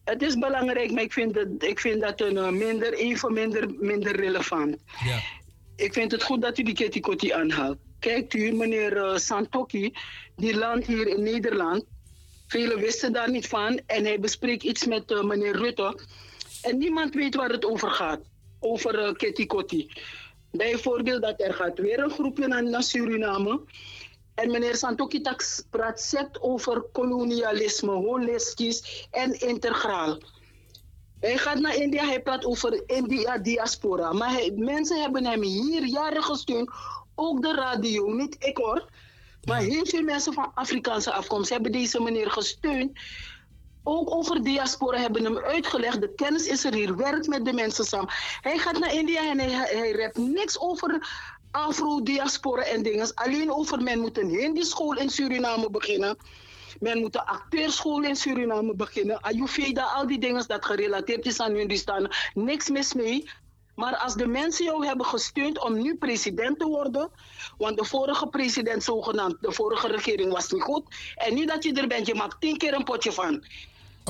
Het is belangrijk, maar ik vind, het, ik vind dat een, eh, minder, even minder, minder relevant. Ja. Ik vind het goed dat u die Kitty Kotti aanhaalt. Kijkt u, meneer eh, Santokki, die landt hier in Nederland. Velen wisten daar niet van. En hij bespreekt iets met eh, meneer Rutte. En niemand weet waar het over gaat. Over eh, Kitty Kotti. Bijvoorbeeld dat er gaat weer een groepje naar, naar Suriname. En meneer Santokki Tax praat zet over kolonialisme, holistisch en integraal. Hij gaat naar India, hij praat over India diaspora. Maar hij- mensen hebben hem hier jaren gesteund. Ook de radio, niet ik hoor. Maar heel veel mensen van Afrikaanse afkomst hebben deze meneer gesteund. Ook over diaspora hebben hem uitgelegd. De kennis is er hier, werkt met de mensen samen. Hij gaat naar India en hij, hij rept niks over afro-diaspora en dingen. Alleen over men moet een Hindi-school in Suriname beginnen. Men moet een acteurschool in Suriname beginnen. Ayurveda, al die dingen dat gerelateerd is aan hun, die staan niks mis mee. Maar als de mensen jou hebben gesteund om nu president te worden, want de vorige president zogenaamd, de vorige regering was niet goed. En nu dat je er bent, je maakt tien keer een potje van.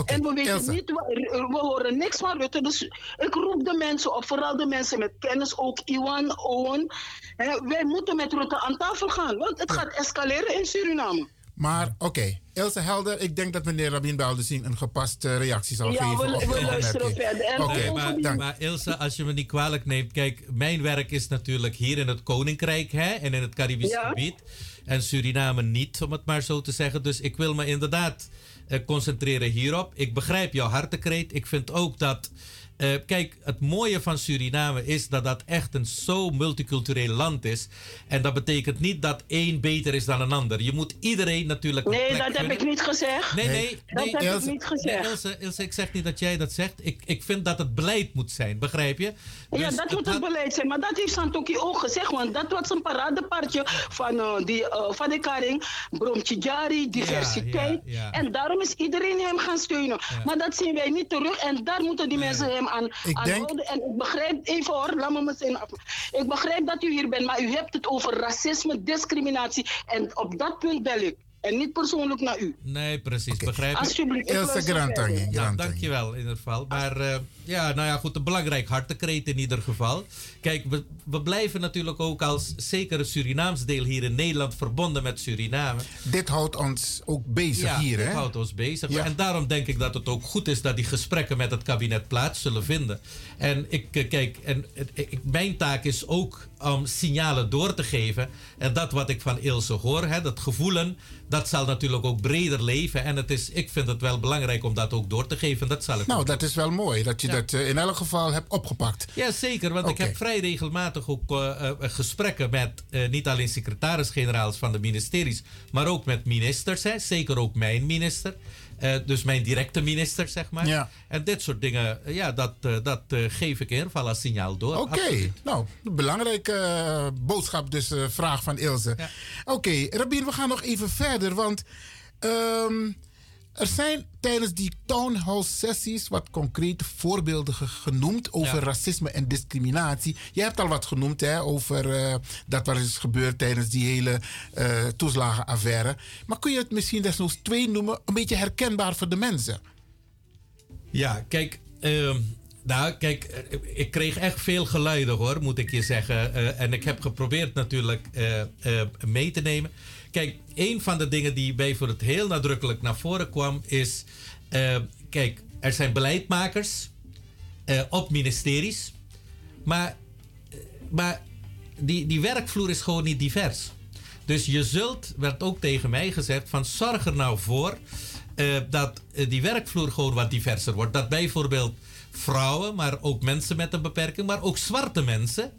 En we weten Elsa. niet, we, horen niks van Rutte. Dus ik roep de mensen op, vooral de mensen met kennis, ook Iwan, Owen. Hè, wij moeten met Rutte aan tafel gaan, want het gaat escaleren in Suriname. Maar oké, Ilse Helder, ik denk dat meneer Rabin Baldessing een gepaste reactie zal Ja, geven. we- op we de luisteren verder. En Oké, Nee, maar, dank. maar Ilse, als je me niet kwalijk neemt, kijk, mijn werk is natuurlijk hier in het Koninkrijk hè, en in het Caribisch Ja. gebied. En Suriname niet, om het maar zo te zeggen. Dus ik wil me inderdaad eh, concentreren hierop. Ik begrijp jouw hartekreet. Ik vind ook dat. Eh, kijk, het mooie van Suriname is dat dat echt een zo multicultureel land is. En dat betekent niet dat één beter is dan een ander. Je moet iedereen natuurlijk. een Nee, plek dat heb ik niet gezegd. Nee, nee, Dat nee. heb ik niet gezegd. nee, Ilse, Ilse, ik zeg niet dat jij dat zegt. Ik, ik vind dat het beleid moet zijn, begrijp je? ja, Dus dat moet het beleid zijn. Maar dat heeft Santoki ook gezegd. Want dat was een paradepaardje van, eh, die, eh, van de Karing. Bromtjari, diversiteit. ja, ja. En daarom is iedereen hem gaan steunen. Maar dat zien wij niet terug. En daar moeten die mensen hem aan, Ik aan denk- houden. En ik begrijp, even hoor, laat me mijn zin af. Ik begrijp dat u hier bent. Maar u hebt het over racisme, discriminatie. En op dat punt bel ik. En niet persoonlijk naar u. Nee, precies, begrijp je? Alsjeblieft, Ilse Grantangi, verder. Nou, Grantangi. dankjewel in ieder geval. Maar eh, ja, nou ja, goed, een belangrijk hartekreet in ieder geval. Kijk, we, we blijven natuurlijk ook als zeker een Surinaams deel hier in Nederland verbonden met Suriname. Dit houdt ons ook bezig ja, hier, dit hè? houdt ons bezig. Ja. En daarom denk ik dat het ook goed is dat die gesprekken met het kabinet plaats zullen vinden. En ik, eh, kijk, en ik, mijn taak is ook om signalen door te geven. En dat wat ik van Ilse hoor, hè, dat gevoelen, dat zal natuurlijk ook breder leven. En het is, ik vind het wel belangrijk om dat ook door te geven. Dat zal ik Nou, dat is wel mooi dat je Ja. dat eh, in elk geval hebt opgepakt. ja, zeker. Want ik heb vrij regelmatig ook eh, eh, gesprekken met niet alleen secretaris-generaals van de ministeries, maar ook met ministers. Hè. Zeker ook mijn minister. Dus mijn directe minister, zeg maar. Ja. En dit soort dingen, ja, dat, dat geef ik in ieder geval als signaal door. Oké, Absoluut. nou, belangrijke boodschap, dus vraag van Ilse. Oké, Rabin, we gaan nog even verder, want ehm, er zijn tijdens die town hall sessies wat concrete voorbeelden ge- genoemd over Ja. racisme en discriminatie. Je hebt al wat genoemd hè, over eh, dat wat is gebeurd tijdens die hele eh toeslagenaffaire. Maar kun je het misschien desnoods twee noemen, een beetje herkenbaar voor de mensen? Ja, kijk. ehm, nou, kijk, eh, ik kreeg echt veel geluiden hoor, moet ik je zeggen. En ik heb geprobeerd natuurlijk mee te nemen. Kijk, een van de dingen die bijvoorbeeld heel nadrukkelijk naar voren kwam is... eh, kijk, er zijn beleidmakers eh, op ministeries. Maar, eh, maar die, die werkvloer is gewoon niet divers. Dus je zult, werd ook tegen mij gezegd, van zorg er nou voor dat die werkvloer gewoon wat diverser wordt. Dat bijvoorbeeld vrouwen, maar ook mensen met een beperking, maar ook zwarte mensen,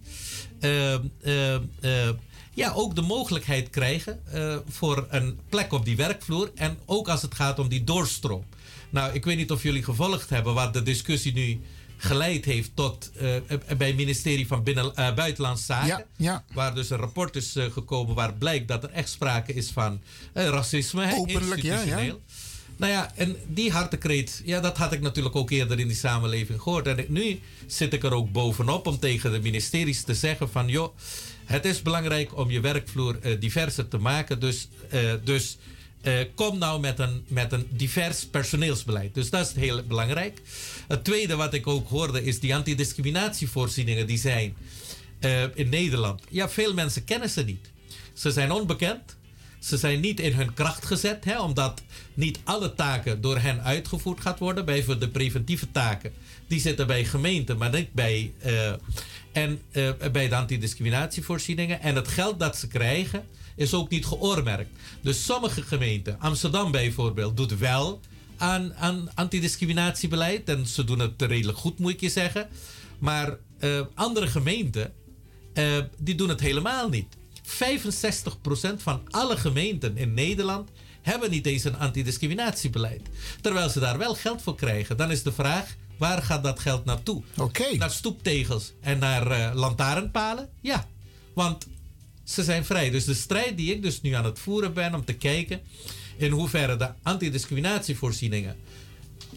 ja, ook de mogelijkheid krijgen eh, voor een plek op die werkvloer. En ook als het gaat om die doorstroom. Nou, ik weet niet of jullie gevolgd hebben wat de discussie nu geleid heeft tot eh, eh, bij het ministerie van Binnen, eh, Buitenlandse Zaken. Ja, ja. Waar dus een rapport is gekomen waar blijkt dat er echt sprake is van racisme. Openlijk, ja. Nou ja, en die hartekreet, ja, dat had ik natuurlijk ook eerder in die samenleving gehoord. En ik- nu zit ik er ook bovenop om tegen de ministeries te zeggen van... joh, het is belangrijk om je werkvloer eh, diverser te maken. Dus, eh, dus eh, kom nou met een, met een divers personeelsbeleid. Dus dat is heel belangrijk. Het tweede wat ik ook hoorde is die antidiscriminatievoorzieningen die zijn in Nederland. Ja, veel mensen kennen ze niet. Ze zijn onbekend. Ze zijn niet in hun kracht gezet, hè, omdat niet alle taken door hen uitgevoerd gaat worden. Bijvoorbeeld de preventieve taken, die zitten bij gemeenten, maar niet bij, eh, en, eh, bij de antidiscriminatievoorzieningen. En het geld dat ze krijgen is ook niet geoormerkt. Dus sommige gemeenten, Amsterdam bijvoorbeeld, doet wel aan, aan antidiscriminatiebeleid. En ze doen het redelijk goed, moet ik je zeggen. Maar eh, andere gemeenten, die doen het helemaal niet. 65% van alle gemeenten in Nederland hebben niet eens een antidiscriminatiebeleid. Terwijl ze daar wel geld voor krijgen. Dan is de vraag, waar gaat dat geld naartoe? Oké. Naar stoeptegels en naar eh, lantaarnpalen? Ja, want ze zijn vrij. Dus de strijd die ik dus nu aan het voeren ben om te kijken in hoeverre de antidiscriminatievoorzieningen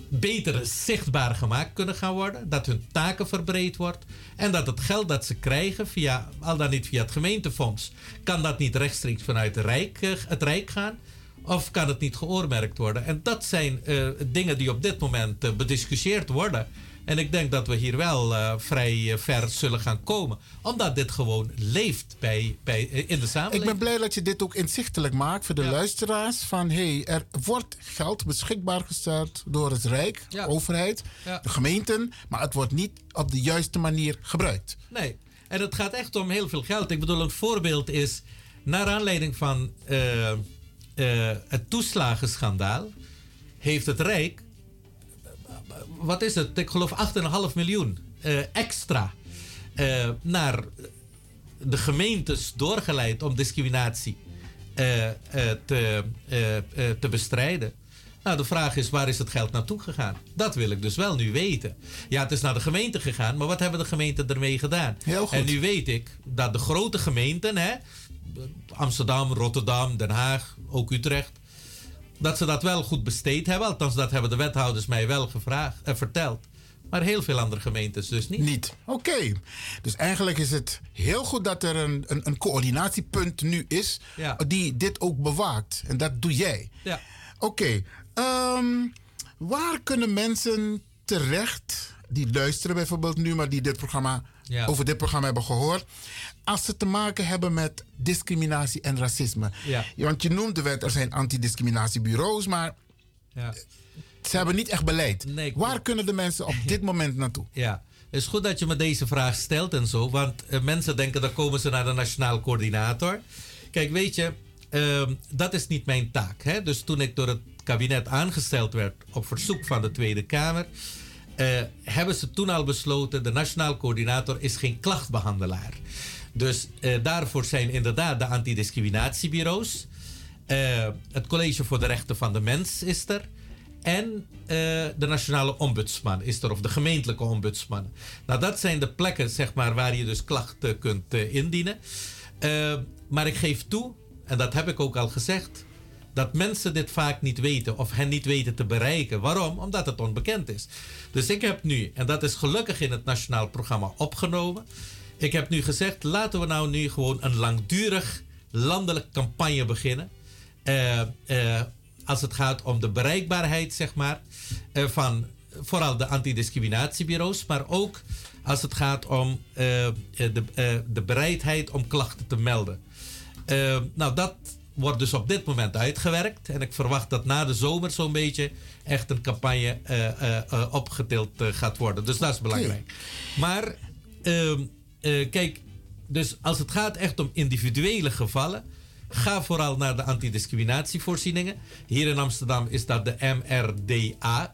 beter zichtbaar gemaakt kunnen gaan worden. Dat hun taken verbreed wordt. En dat het geld dat ze krijgen, via, al dan niet via het gemeentefonds, kan dat niet rechtstreeks vanuit het Rijk, eh, het Rijk gaan. Of kan het niet geoormerkt worden? En dat zijn eh, dingen die op dit moment eh, bediscussieerd worden. En ik denk dat we hier wel eh, vrij ver zullen gaan komen. Omdat dit gewoon leeft bij, bij, in de Ik samenleving. ben blij dat je dit ook inzichtelijk maakt voor de luisteraars. Van hé, hey, er wordt geld beschikbaar gesteld door het Rijk, Ja. de overheid, Ja. de gemeenten. Maar het wordt niet op de juiste manier gebruikt. Nee, en het gaat echt om heel veel geld. Ik bedoel, een voorbeeld is, naar aanleiding van eh, het toeslagenschandaal, heeft het Rijk, wat is het? Ik geloof 8,5 miljoen eh, extra eh, naar de gemeentes doorgeleid om discriminatie te, te bestrijden. Nou, de vraag is, waar is het geld naartoe gegaan? Dat wil ik dus wel nu weten. Ja, het is naar de gemeente gegaan, maar wat hebben de gemeenten ermee gedaan? Heel goed. En nu weet ik dat de grote gemeenten, hè, Amsterdam, Rotterdam, Den Haag, ook Utrecht, dat ze dat wel goed besteed hebben. Althans, dat hebben de wethouders mij wel gevraagd, eh, verteld. Maar heel veel andere gemeentes dus niet. Niet. Oké. Dus eigenlijk is het heel goed dat er een, een, een coördinatiepunt nu is Ja. die dit ook bewaakt. En dat doe jij. Ja. Oké. ehm, waar kunnen mensen terecht die luisteren bijvoorbeeld nu, maar die dit programma, Ja. over dit programma hebben gehoord, als ze te maken hebben met discriminatie en racisme? Ja. Want je noemde wet, er zijn antidiscriminatiebureaus, maar Ja. ze hebben niet echt beleid. Nee, waar kunnen de mensen op dit moment naartoe? Ja, het is goed dat je me deze vraag stelt en zo. Want eh, mensen denken dan komen ze naar de nationaal coördinator. Kijk, weet je, ehm, dat is niet mijn taak. Hè? Dus toen ik door het kabinet aangesteld werd op verzoek van de Tweede Kamer. Eh, hebben ze toen al besloten, de nationaal coördinator is geen klachtbehandelaar. Dus eh, daarvoor zijn inderdaad de antidiscriminatiebureaus. eh, het College voor de Rechten van de Mens is er. En de nationale ombudsman is er, of de gemeentelijke ombudsman. Nou, dat zijn de plekken zeg maar, waar je dus klachten kunt indienen. Maar ik geef toe, en dat heb ik ook al gezegd, dat mensen dit vaak niet weten of hen niet weten te bereiken. Waarom? Omdat het onbekend is. Dus ik heb nu, en dat is gelukkig in het nationaal programma opgenomen. Ik heb nu gezegd, laten we nou nu gewoon een langdurig landelijke campagne beginnen. Eh, eh, als het gaat om de bereikbaarheid, zeg maar, eh, van vooral de antidiscriminatiebureaus, maar ook als het gaat om de, de bereidheid om klachten te melden. Nou, dat wordt dus op dit moment uitgewerkt. En ik verwacht dat na de zomer zo'n beetje echt een campagne eh, eh, eh, opgetild gaat worden. Dus dat is belangrijk. Maar ehm, eh, kijk, dus als het gaat echt om individuele gevallen, ga vooral naar de antidiscriminatievoorzieningen. Hier in Amsterdam is dat de MRDA,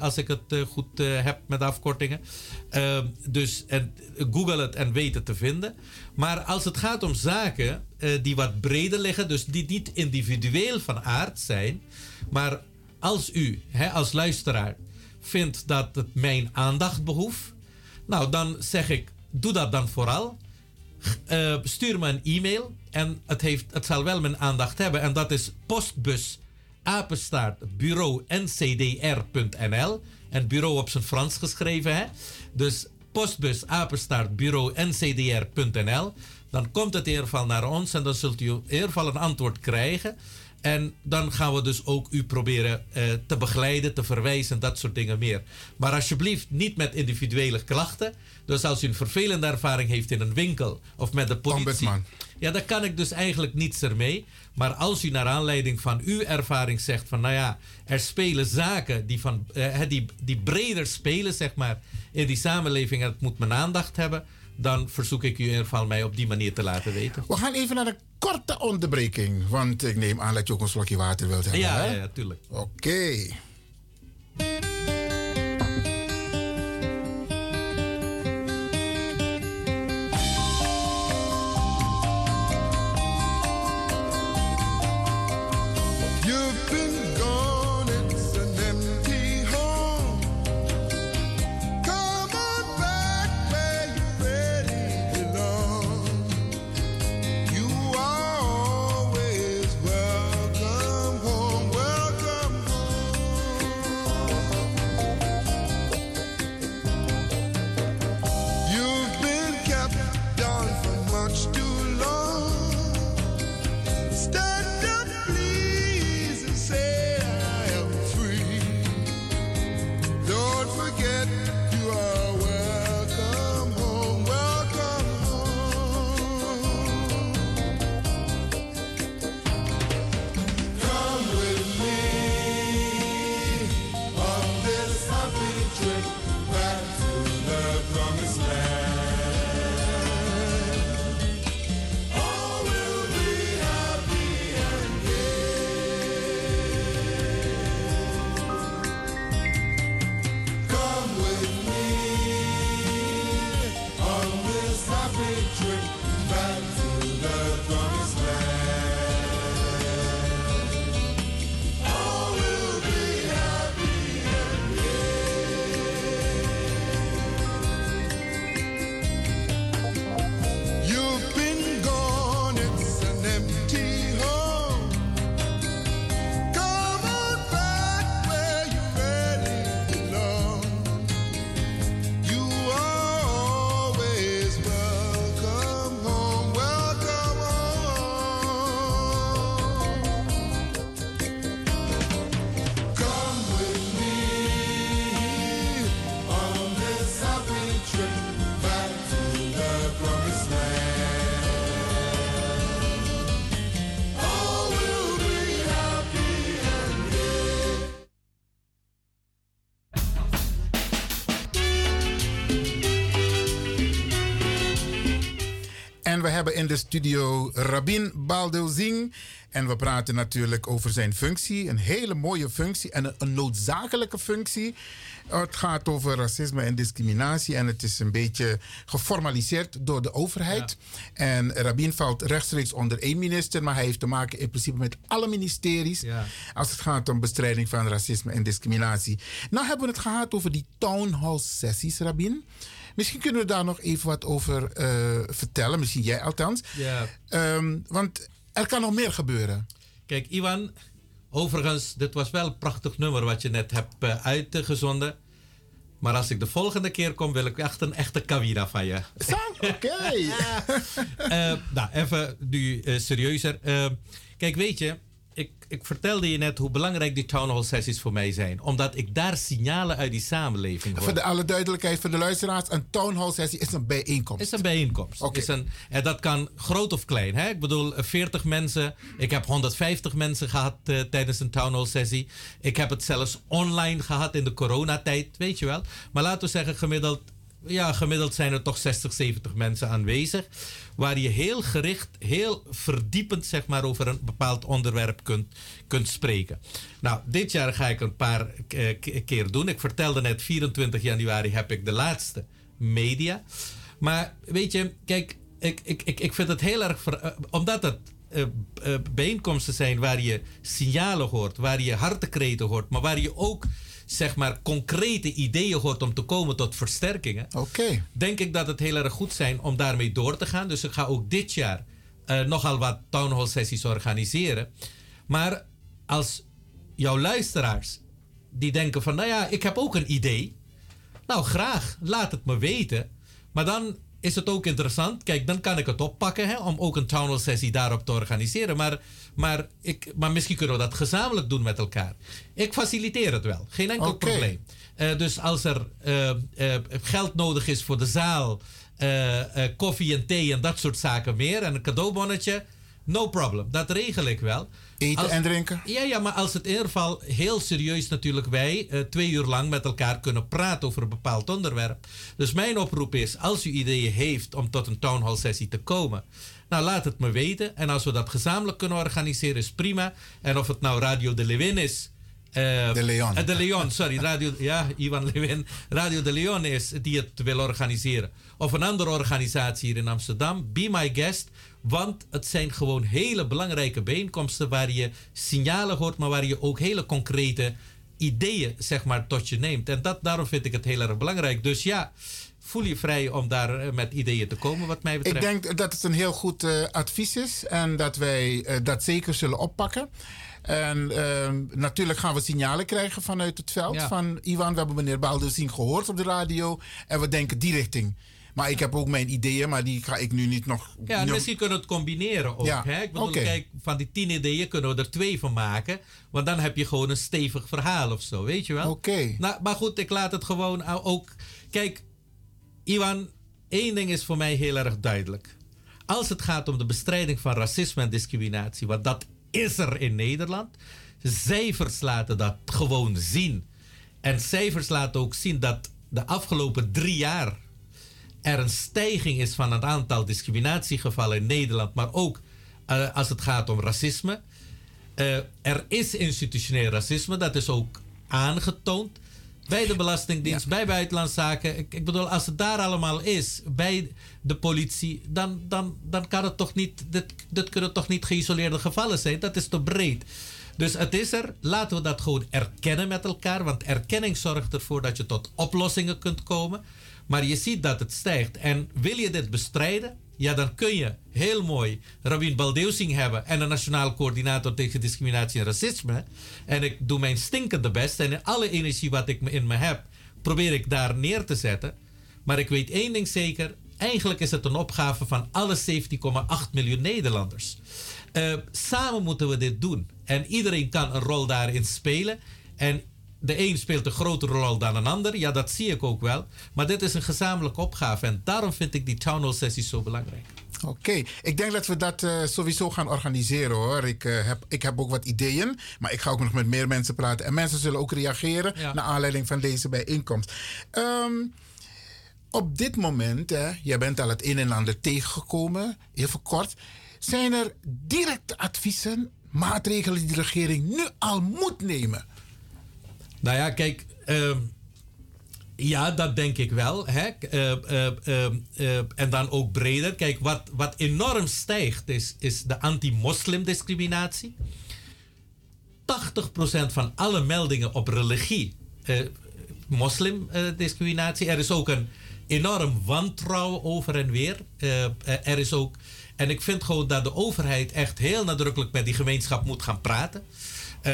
als ik het goed heb met afkortingen. Ehm, dus en, google het en weet het te vinden. Maar als het gaat om zaken die wat breder liggen, dus die niet individueel van aard zijn, maar als u hè, als luisteraar vindt dat het mijn aandacht behoeft, nou dan zeg ik, doe dat dan vooral. Eh, stuur me een e-mail en het, heeft, het zal wel mijn aandacht hebben. En dat is postbus apenstaart bureau ncdr.nl. En bureau op zijn Frans geschreven, hè? Dus postbus apenstaart bureau ncdr.nl. Dan komt het in ieder geval naar ons en dan zult u in ieder geval een antwoord krijgen. En dan gaan we dus ook u proberen eh, te begeleiden, te verwijzen, dat soort dingen meer. Maar alsjeblieft niet met individuele klachten. Dus als u een vervelende ervaring heeft in een winkel of met de politie. Ombudsman. Ja, daar kan ik dus eigenlijk niets ermee. Maar als u naar aanleiding van uw ervaring zegt van nou ja, er spelen zaken die, van, eh, die, die breder spelen, zeg maar, in die samenleving en het moet mijn aandacht hebben, dan verzoek ik u in ieder geval mij op die manier te laten weten. We gaan even naar een korte onderbreking. Want ik neem aan dat je ook een slokje water wilt hebben. Ja, hè? ja, ja, tuurlijk. Oké. In de studio Rabin Baldeuzing. En we praten natuurlijk over zijn functie. Een hele mooie functie en een, noodzakelijke functie. Het gaat over racisme en discriminatie. En het is een beetje geformaliseerd door de overheid. En Rabin valt rechtstreeks onder één minister. Maar hij heeft te maken in principe met alle ministeries. Ja. Als het gaat om bestrijding van racisme en discriminatie. Nou hebben we het gehad over die town hall sessies, Rabin. Misschien kunnen we daar nog even wat over eh, vertellen. Misschien jij althans. Ja. Ehm, want er kan nog meer gebeuren. Kijk, Iwan, overigens, dit was wel een prachtig nummer wat je net hebt eh, uitgezonden. Maar als ik de volgende keer kom, wil ik echt een echte kawira van je. Oké. Eh, nou, even nu serieuzer. Eh, kijk, weet je, ik, vertelde je net hoe belangrijk die town hall sessies voor mij zijn. Omdat ik daar signalen uit die samenleving hoor. Voor de alle duidelijkheid voor de luisteraars: een town hall sessie is een bijeenkomst. is een bijeenkomst. Is een, en dat kan groot of klein. Hè? Ik bedoel, eh, 40 mensen. Ik heb 150 mensen gehad eh, tijdens een town hall sessie. Ik heb het zelfs online gehad in de coronatijd, weet je wel. Maar laten we zeggen, gemiddeld, ja, gemiddeld zijn er toch 60, 70 mensen aanwezig. Waar je heel gericht, heel verdiepend zeg maar, over een bepaald onderwerp kunt, kunt spreken. Nou, dit jaar ga ik een paar eh, ke- keer doen. Ik vertelde net, 24 januari heb ik de laatste media. Maar weet je, kijk, ik, ik, ik, ik vind het heel erg. eh, omdat het eh, bijeenkomsten zijn waar je signalen hoort, waar je hartekreten hoort, maar waar je ook zeg maar concrete ideeën hoort om te komen tot versterkingen. Oké. Denk ik dat het heel erg goed zijn om daarmee door te gaan. Dus ik ga ook dit jaar eh, nogal wat town hall sessies organiseren. Maar als jouw luisteraars die denken van, nou ja, ik heb ook een idee. Nou, graag, laat het me weten. Maar dan is het ook interessant. Kijk, dan kan ik het oppakken hè, om ook een town hall sessie daarop te organiseren. Maar, maar, ik, maar misschien kunnen we dat gezamenlijk doen met elkaar. Ik faciliteer het wel, geen enkel probleem. Eh, dus als er eh, eh, geld nodig is voor de zaal, koffie en thee en dat soort zaken meer en een cadeaubonnetje, no problem. Dat regel ik wel. Eten en drinken? Ja, ja, maar als het in ieder geval heel serieus natuurlijk wij eh, twee uur lang met elkaar kunnen praten over een bepaald onderwerp. Dus mijn oproep is, als u ideeën heeft om tot een town hall sessie te komen, nou laat het me weten. En als we dat gezamenlijk kunnen organiseren is prima. En of het nou Radio de Lewin is. eh, De Leon. eh, de Leon, sorry. Radio, ja, Ivan Lewin. Radio de Leon is die het wil organiseren. Of een andere organisatie hier in Amsterdam. Be my guest. Want het zijn gewoon hele belangrijke bijeenkomsten waar je signalen hoort, maar waar je ook hele concrete ideeën zeg maar, tot je neemt. En dat, daarom vind ik het heel erg belangrijk. Dus ja, voel je vrij om daar eh, met ideeën te komen, wat mij betreft. Ik denk dat het een heel goed eh, advies is en dat wij eh, dat zeker zullen oppakken. En ehm, natuurlijk gaan we signalen krijgen vanuit het veld Ja. van Iwan. We hebben meneer Balduzin gehoord op de radio en we denken die richting. Maar ik heb ook mijn ideeën, maar die ga ik nu niet nog... Ja, nog- misschien kunnen we het combineren ook. Ja, Hè? Ik bedoel, kijk, van die tien ideeën kunnen we er twee van maken. Want dan heb je gewoon een stevig verhaal of zo, weet je wel? Oké. Nou, maar goed, ik laat het gewoon ook... Kijk, Iwan, één ding is voor mij heel erg duidelijk. Als het gaat om de bestrijding van racisme en discriminatie, want dat is er in Nederland. Cijfers laten dat gewoon zien. En cijfers laten ook zien dat de afgelopen drie jaar er een stijging is van het aantal discriminatiegevallen in Nederland, maar ook eh, als het gaat om racisme. Eh, er is institutioneel racisme, dat is ook aangetoond. Bij de Belastingdienst, bij Buitenlandszaken. Ik, ik bedoel, als het daar allemaal is, bij de politie, dan, dan, dan kan het toch niet. Dit, dit kunnen toch niet geïsoleerde gevallen zijn? Dat is te breed. Dus het is er. Laten we dat gewoon erkennen met elkaar. Want erkenning zorgt ervoor dat je tot oplossingen kunt komen. Maar je ziet dat het stijgt. En wil je dit bestrijden? Ja, dan kun je heel mooi Rabin Baldeusing hebben en een nationaal coördinator tegen discriminatie en racisme. En ik doe mijn stinkende best en alle energie wat ik in me heb, probeer ik daar neer te zetten. Maar ik weet één ding zeker: eigenlijk is het een opgave van alle 17,8 miljoen Nederlanders. Eh, samen moeten we dit doen. En iedereen kan een rol daarin spelen. En de een speelt een grotere rol dan een ander. Ja, dat zie ik ook wel. Maar dit is een gezamenlijke opgave. En daarom vind ik die town hall sessies zo belangrijk. Oké, ik denk dat we dat eh, sowieso gaan organiseren hoor. Ik, eh, heb, ik heb ook wat ideeën, maar ik ga ook nog met meer mensen praten. En mensen zullen ook reageren naar aanleiding van deze bijeenkomst. Ehm, op dit moment, hè, jij bent al het een en ander tegengekomen, even kort. Zijn er directe adviezen, maatregelen die de regering nu al moet nemen? Nou ja, kijk. ehm, ja, dat denk ik wel. Hè? Eh, eh, eh, en dan ook breder. Kijk, wat, wat enorm stijgt is, is de anti-moslim-discriminatie. 80% van alle meldingen op religie, moslim-discriminatie. er is ook een enorm wantrouwen over en weer. Er is ook, en ik vind gewoon dat de overheid echt heel nadrukkelijk met die gemeenschap moet gaan praten.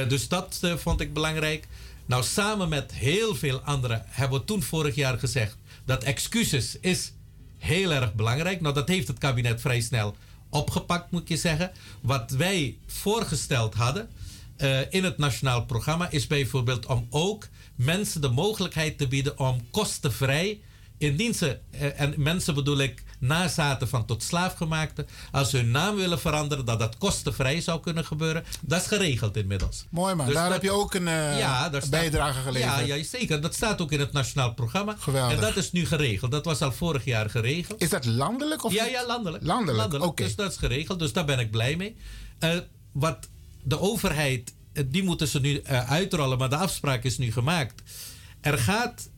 Dus dat vond ik belangrijk. Nou, samen met heel veel anderen hebben we toen vorig jaar gezegd dat excuses is heel erg belangrijk. Nou, dat heeft het kabinet vrij snel opgepakt, moet je zeggen. Wat wij voorgesteld hadden eh, in het nationaal programma is bijvoorbeeld om ook mensen de mogelijkheid te bieden om kostenvrij, indien ze, eh, en mensen bedoel ik nazaten van tot slaafgemaakte, als ze hun naam willen veranderen, dat dat kostenvrij zou kunnen gebeuren. Dat is geregeld inmiddels. Mooi man, Dus daar dat- heb je ook een eh, ja, bijdrage geleverd. Ja, ja, zeker. Dat staat ook in het nationaal programma. Geweldig. En dat is nu geregeld. Dat was al vorig jaar geregeld. Is dat landelijk? Of ja, ja, landelijk. Landelijk, oké. Dus dat is geregeld. Dus daar ben ik blij mee. Eh, wat de overheid, eh, die moeten ze nu uitrollen, maar de afspraak is nu gemaakt. Er gaat.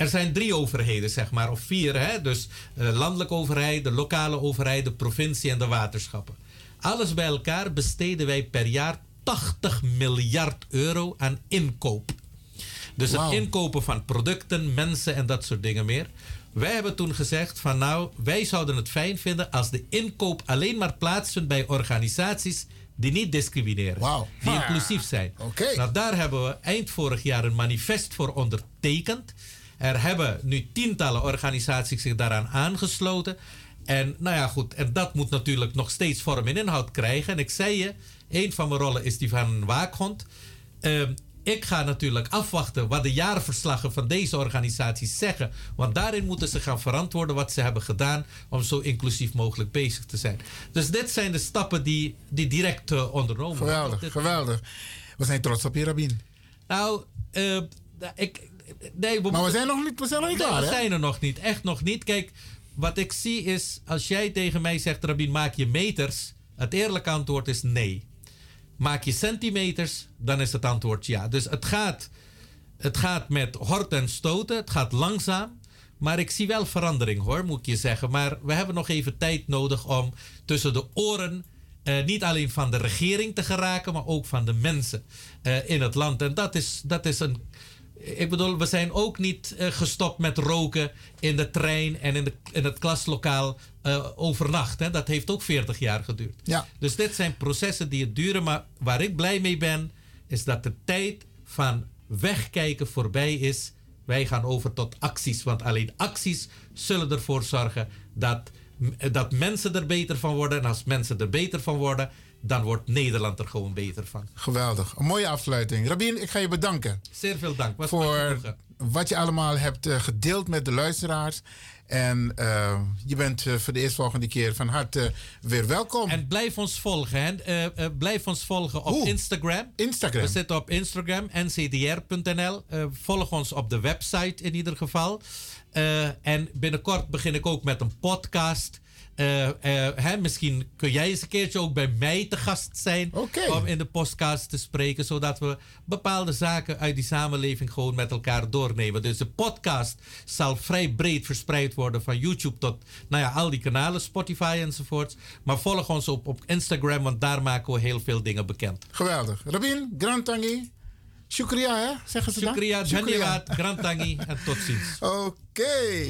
Er zijn drie overheden, zeg maar, of vier. Hè? Dus eh landelijke overheid, de lokale overheid, de provincie en de waterschappen. Alles bij elkaar besteden wij per jaar 80 miljard euro aan inkoop. Dus het inkopen van producten, mensen en dat soort dingen meer. Wij hebben toen gezegd van nou, wij zouden het fijn vinden als de inkoop alleen maar plaatsvindt bij organisaties die niet discrimineren. Die inclusief zijn. Nou, daar hebben we eind vorig jaar een manifest voor ondertekend. Er hebben nu tientallen organisaties zich daaraan aangesloten. En nou ja, goed. En dat moet natuurlijk nog steeds vorm en inhoud krijgen. En ik zei je, een van mijn rollen is die van een waakhond. Ehm, ik ga natuurlijk afwachten wat de jaarverslagen van deze organisaties zeggen. Want daarin moeten ze gaan verantwoorden wat ze hebben gedaan om zo inclusief mogelijk bezig te zijn. Dus dit zijn de stappen die, die direct eh, ondernomen worden. Geweldig, geweldig. We zijn trots op je, Rabin. Nou, eh, ik. Nee, Maar we zijn nog niet, we zijn nog niet Nee, klaar, we hè? zijn er nog niet. Echt nog niet. Kijk, wat ik zie is, als jij tegen mij zegt, Rabin, maak je meters. Het eerlijke antwoord is nee. Maak je centimeters, dan is het antwoord ja. Dus het gaat, het gaat met hort en stoten. Het gaat langzaam. Maar ik zie wel verandering hoor, moet ik je zeggen. Maar we hebben nog even tijd nodig om tussen de oren. eh, niet alleen van de regering te geraken, maar ook van de mensen eh, in het land. En dat is, dat is een. Ik bedoel, we zijn ook niet eh, gestopt met roken in de trein en in, de, in het klaslokaal eh, overnacht. Hè. Dat heeft ook 40 jaar geduurd. Ja. Dus dit zijn processen die het duren. Maar waar ik blij mee ben, is dat de tijd van wegkijken voorbij is. Wij gaan over tot acties. Want alleen acties zullen ervoor zorgen dat, dat mensen er beter van worden. En als mensen er beter van worden, dan wordt Nederland er gewoon beter van. Geweldig. Een mooie afsluiting. Rabin, ik ga je bedanken. Zeer veel dank. Was voor wat je allemaal hebt eh, gedeeld met de luisteraars. En eh, je bent eh, voor de eerstvolgende keer van harte weer welkom. En blijf ons volgen. Hè. Blijf ons volgen op Instagram. Instagram. We zitten op Instagram, ncdr.nl. Volg ons op de website in ieder geval. En binnenkort begin ik ook met een podcast. Eh, hè, misschien kun jij eens een keertje ook bij mij te gast zijn. Om in de podcast te spreken. Zodat we bepaalde zaken uit die samenleving gewoon met elkaar doornemen. Dus de podcast zal vrij breed verspreid worden. Van YouTube tot nou ja, al die kanalen. Spotify enzovoorts. Maar volg ons op, op Instagram. Want daar maken we heel veel dingen bekend. Geweldig. Rabin, Grantangi. Shukriya, hè? Zeggen ze? Shukriya, Dhanyawad, Grantangi en tot ziens. Oké.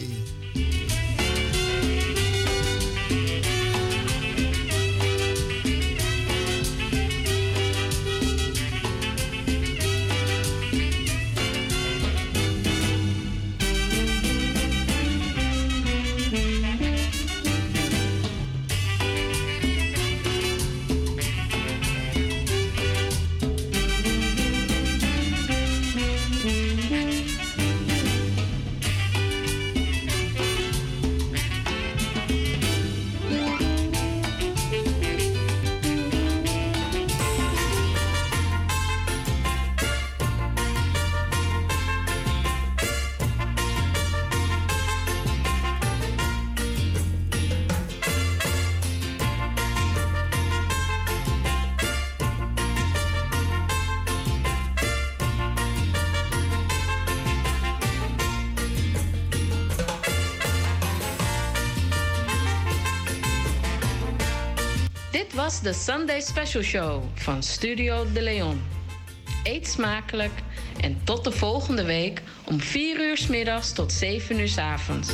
De Sunday Special Show van Studio De Leon. Eet smakelijk en tot de volgende week om 4 uur 's middags tot 7 uur 's avonds.